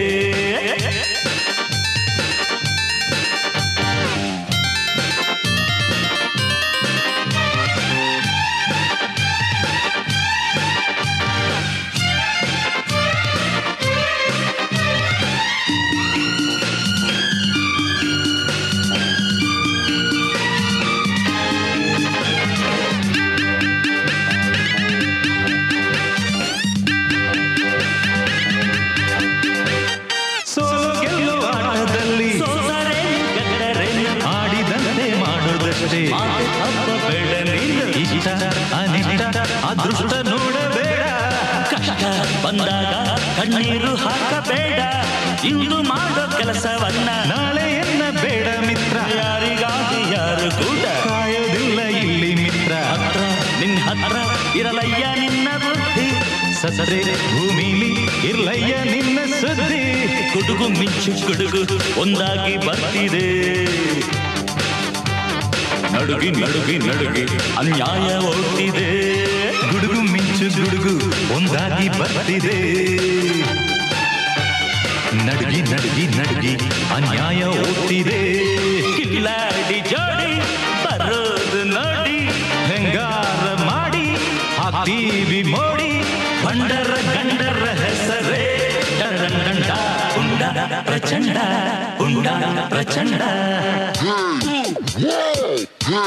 ಇಂದು ಮಾಡೋ ಕೆಲಸವನ್ನ
ನಾಳೆ ಎನ್ನ ಬೇಡ ಮಿತ್ರ.
ಯಾರಿಗಾಗಿ ಯಾರು ಕೂಡ
ಕಾಯೋದಿಲ್ಲ ಇಲ್ಲಿ ಮಿತ್ರ. ಹತ್ರ ನಿನ್ ಹತ್ರ ಇರಲಯ್ಯ ನಿನ್ನ ಬುದ್ಧಿ.
ಸಸರೆ ಭೂಮಿಲಿ ಇರಲಯ್ಯ ನಿನ್ನ ಸುದ್ದಿ.
ಕುಡುಗು ಮಿಂಚು ಗುಡುಗು ಒಂದಾಗಿ ಬರ್ತಿದೆ. ನಡುಗಿ ನಡುಗಿ ನಡುಗಿ ಅನ್ಯಾಯ ಓಡ್ತಿದೆ
ಗುಡುಗು ಮಿಂಚು ಗುಡುಗು ಒಂದಾಗಿ ಬರ್ತಿದೆ. ನಡುಗಿ ನಡುಗಿ ನಡುಗಿ ಅನ್ಯಾಯ ಓಡ್ತಿದೆ
ಕಿಲ್ಲಾಡಿ ಜೋಡಿ ಬರೋದು ನೋಡಿ
ಹೆಂಗಾರ ಮಾಡಿ ಹಾಕ್ತೀವಿ ಮೋಡಿ
ಬಂಡರ ಗಂಡರ ಹೆಸರೇ ಡಂಡ ಉಂಡ ಪ್ರಚಂಡ ಉಂಡ ಪ್ರಚಂಡ ಹೇ,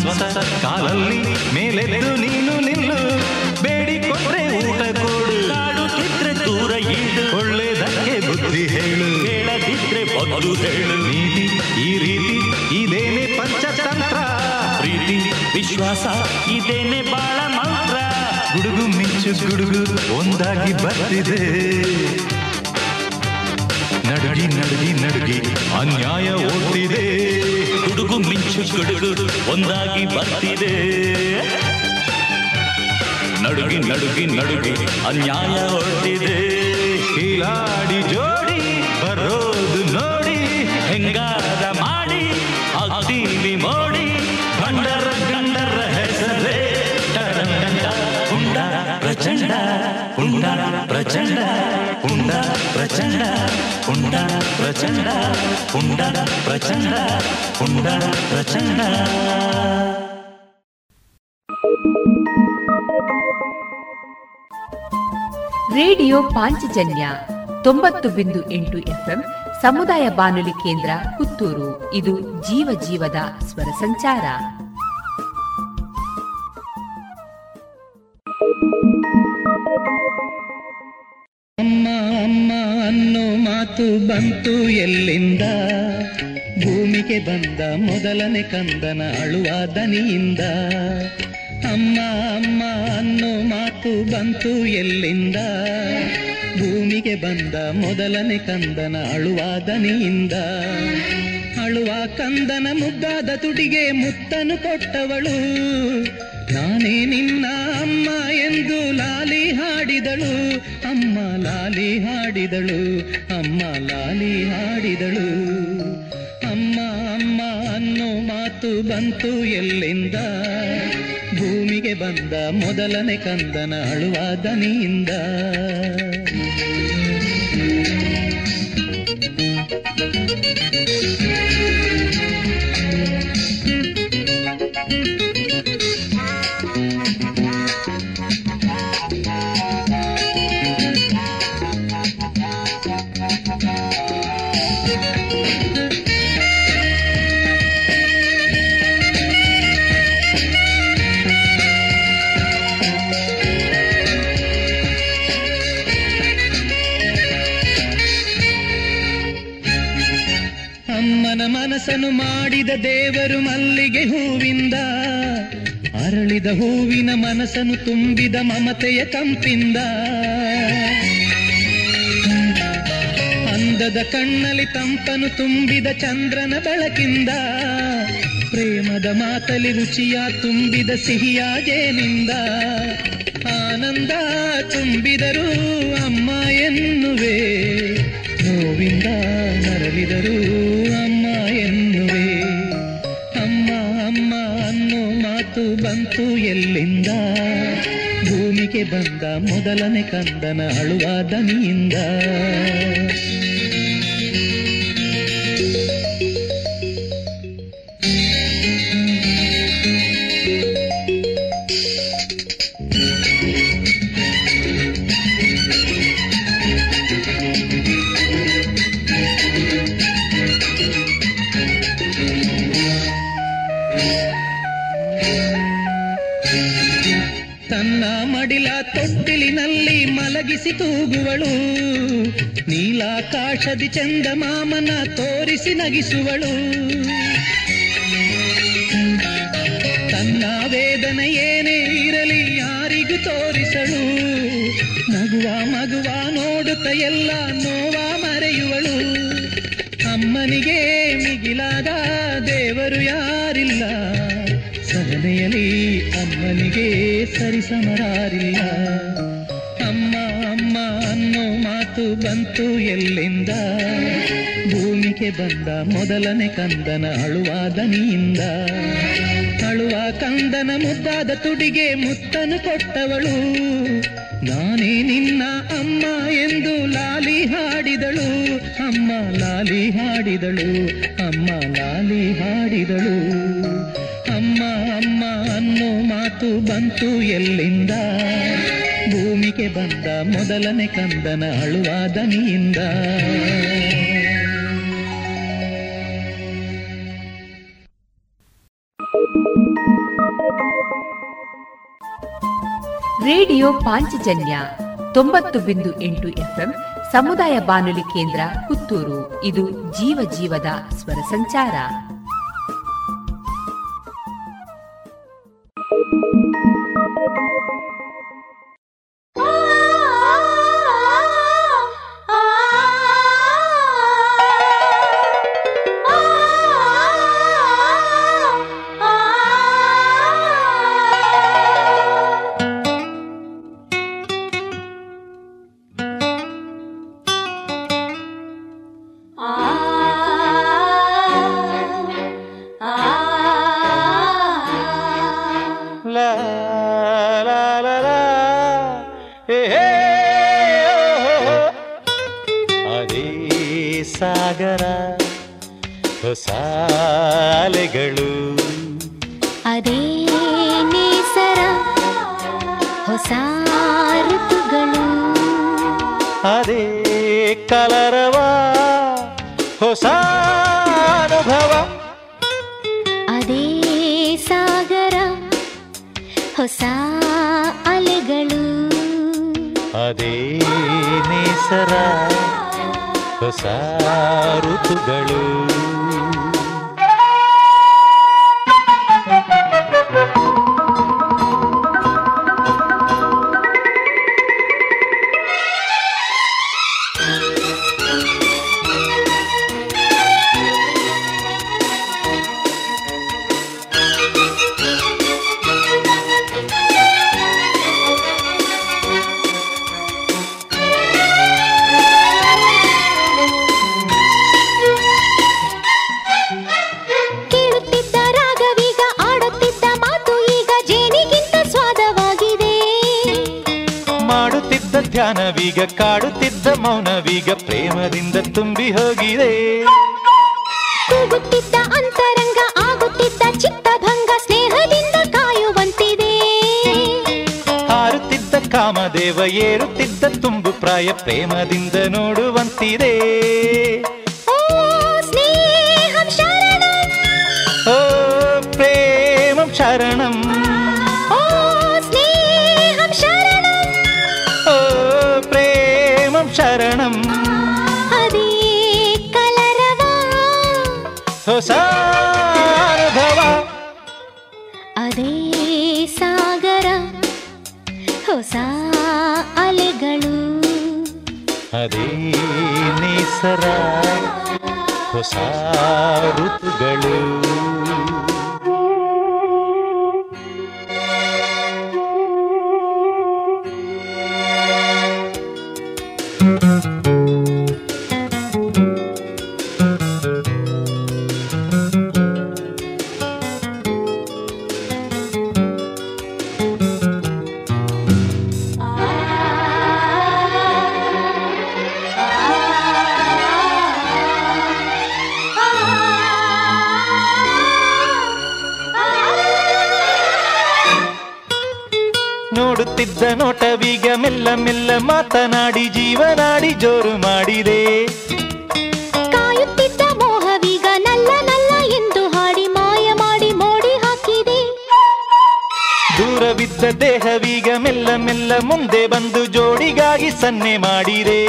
ಸ್ವಂತ ಕಾಲಲ್ಲಿ ಮೇಲೆದ್ದು ನೀನು ನಿಲ್ಲು. ಬೇಡಿಕೊಂಡ್ರೆ ಊಟ ಕೊಡು.
ಕಾಡುತ್ತಿದ್ರೆ ದೂರ ಈಡು
ಒಳ್ಳೆದಕ್ಕೆ ಬುದ್ಧಿ ಹೇಳು.
ಹೇಳದಿದ್ರೆ ಬದಲು ಹೇಳು.
ನೀತಿ ಈ ರೀತಿ, ಇದೇನೆ ಪಂಚತಂತ್ರ.
ಪ್ರೀತಿ, ವಿಶ್ವಾಸ, ಇದೇನೆ ಬಾಳ ಮಂತ್ರ.
ಗುಡುಗು ಮಿಂಚು ಗುಡುಗು ಒಂದಾಗಿ ಬರ್ತಿದೆ. ನಡುಗಿ ನಡುಗಿ ನಡುಗಿ ಅನ್ಯಾಯ ಓಡ್ತಿದೆ.
ಗುಡುಗು ಮಿಂಚು ಗುಡುಗು ಒಂದಾಗಿ ಬರ್ತಿದೆ. ನಡುಗಿ ನಡುಗಿ ನಡುಗಿ ಅನ್ಯಾಯ ಹೊರಟಿದೆ.
ಕೀಲಾಡಿ ಜೋಡಿ ಬರೋದು ನೋಡಿ,
ಹೆಂಗಾರ ಮಾಡಿ ಆಗ್ತೀವಿ ಮೋಡಿ ಕಂಡರ ಕಂಡರ ಹೆಸರೇ. ಪ್ರಚಂಡ ಪ್ರಚಂಡ ಪ್ರಚಂಡ ಪ್ರಚಂಡ. ಉಂಡ ಪ್ರಚಂಡ ಉಂಡ ಪ್ರಚಂಡ ಉಂಡ ಪ್ರಚಂಡ.
ರೇಡಿಯೋ ಪಾಂಚಜನ್ಯ ತೊಂಬತ್ತು ಬಿಂದು ಎಂಟು ಎಫ್ಎಂ ಸಮುದಾಯ ಬಾನುಲಿ ಕೇಂದ್ರ ಪುತ್ತೂರು. ಇದು ಜೀವ ಜೀವದ ಸ್ವರ ಸಂಚಾರ.
ಅಮ್ಮ ಅಮ್ಮ ಅನ್ನೋ ಮಾತು ಬಂತು ಎಲ್ಲಿಂದ? ಭೂಮಿಗೆ ಬಂದ ಮೊದಲನೇ ಕಂದನ ಅಳುವ ದನಿಯಿಂದ. ಅಮ್ಮ ಅಮ್ಮ ಅನ್ನೋ ಮಾತು ಬಂತು ಎಲ್ಲಿಂದ? ಭೂಮಿಗೆ ಬಂದ ಮೊದಲನೇ ಕಂದನ ಅಳುವ ದನಿಯಿಂದ. ಅಳುವ ಕಂದನ ಮುದ್ದಾದ ತುಟಿಗೆ ಮುತ್ತನು ಕೊಟ್ಟವಳು. ನಾನೇ ನಿನ್ನ ಅಮ್ಮ ಎಂದು ಲಾಲಿ ಹಾಡಿದಳು. ಅಮ್ಮ ಲಾಲಿ ಹಾಡಿದಳು, ಅಮ್ಮ ಲಾಲಿ ಹಾಡಿದಳು. ಅಮ್ಮ ಅಮ್ಮ ಅನ್ನೋ ಮಾತು ಬಂತು ಎಲ್ಲಿಂದ? ಭೂಮಿಗೆ ಬಂದ ಮೊದಲನೇ ಕಂದನ ಅಳುವ ದನಿಯಿಂದ. ಅಮ್ಮನ ಮಾಡಿದ ದೇವರು ಮಲ್ಲಿಗೆ ಹೂವಿಂದ, ಅರಳಿದ ಹೂವಿನ ಮನಸನು ತುಂಬಿದ ಮಮತೆಯ ಕಂಪಿಂದ ಅಂದದ ಕಣ್ಣಲ್ಲಿ ತಂಪನು ತುಂಬಿದ ಚಂದ್ರನ ಬೆಳಕಿಂದ, ಪ್ರೇಮದ ಮಾತಲಿ ರುಚಿಯ ತುಂಬಿದ ಸಿಹಿಯ ಜೇನಿಂದ. ಆನಂದ ತುಂಬಿದರು ಅಮ್ಮ ಎನ್ನುವೆ, ನೋವಿಂದ ನರಳಿದರು ಮಾತು ಬಂತು ಎಲ್ಲಿಂದ? ಭೂಮಿಗೆ ಬಂದ ಮೊದಲನೇ ಕಂದನ ಅಳುವ ದನಿಯಿಂದ. ಮಲಗಿಸಿ ತೂಗುವಳು. ನೀಲಾಕಾಶದಿ ಚಂದ ಮಾಮನ ತೋರಿಸಿ ನಗಿಸುವಳು. ತನ್ನ ವೇದನೆ ಏನೇ ಇರಲಿ ಯಾರಿಗೂ ತೋರಿಸಳು. ಮಗುವ ಮಗುವ ನೋಡುತ್ತ ಎಲ್ಲ ನೋವ ಮರೆಯುವಳು. ಅಮ್ಮನಿಗೆ ಮಿಗಿಲಾದ ದೇವರು ಯಾರಿಲ್ಲ. ಸಹನೆಯಲ್ಲಿ ಅಮ್ಮನಿಗೆ ಸರಿಸಮರಾರಿಲ್ಲ. ಮಾತು ಬಂತು ಎಲ್ಲಿಂದ? ಭೂಮಿಗೆ ಬಂದ ಮೊದಲನೇ ಕಂದನ ಅಳುವ ದನಿಯಿಂದ ಅಳುವ ಕಂದನ ಮುದ್ದಾದ ತುಡಿಗೆ ಮುತ್ತನು ಕೊಟ್ಟವಳು. ನಾನೇ ನಿನ್ನ ಅಮ್ಮ ಎಂದು ಲಾಲಿ ಹಾಡಿದಳು. ಅಮ್ಮ ಲಾಲಿ ಹಾಡಿದಳು, ಅಮ್ಮ ಲಾಲಿ ಹಾಡಿದಳು. ಅಮ್ಮ ಅಮ್ಮ ಅನ್ನೋ ಮಾತು ಬಂತು ಎಲ್ಲಿಂದ? ಭೂಮಿಗೆ ಬಂದ ಮೊದಲನೇ ಕಂದನ ಅಳುವಾದನಿಯಿಂದ
ರೇಡಿಯೋ ಪಾಂಚಜನ್ಯ ತೊಂಬತ್ತು ಬಿಂದು ಎಂಟು ಎಫ್ಎಂ ಸಮುದಾಯ ಬಾನುಲಿ ಕೇಂದ್ರ ಪುತ್ತೂರು. ಇದು ಜೀವ ಜೀವದ ಸ್ವರ ಸಂಚಾರ.
ತುಂಬು ಮೆಲ್ಲ ಮಾತನಾಡಿ ಜೀವನಾಡಿ ಜೋರು ಮಾಡಿದೆ.
ಕಾಯುತ್ತಿದ್ದ ಮೋಹವೀಗ ನಲ್ಲ ನಲ್ಲ ಎಂದು ಹಾಡಿ ಮಾಯ ಮಾಡಿ ಮೋಡಿ ಹಾಕಿದೆ.
ದೂರವಿದ್ದ ದೇಹವೀಗ ಮೆಲ್ಲ ಮೆಲ್ಲ ಮುಂದೆ ಬಂದು ಜೋಡಿಗಾಗಿ ಸನ್ನೆ ಮಾಡಿದೆ.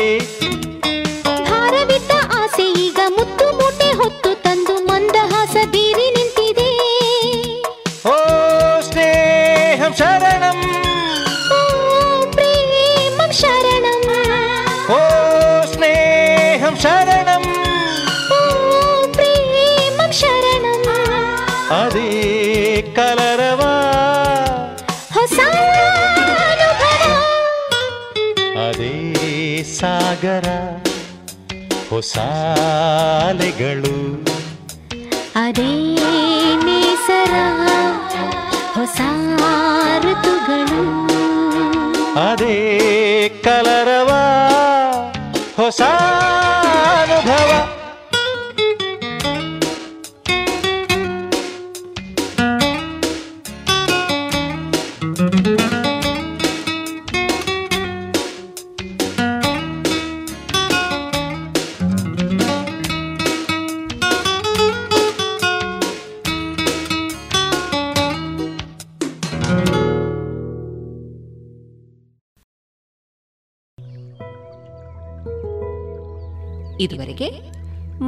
ಭಾರವಿದ್ದ ಆಸೆ ಈಗ ಮುತ್ತು ಮೂಟೆ ಹೊತ್ತು ಹೊಸ
ಅಲೆಗಳು
ಅದೇ ನೇಸರ ಹೊಸ ಋತುಗಳು.
ಅದೇ ಕಲರವ ಹೊಸ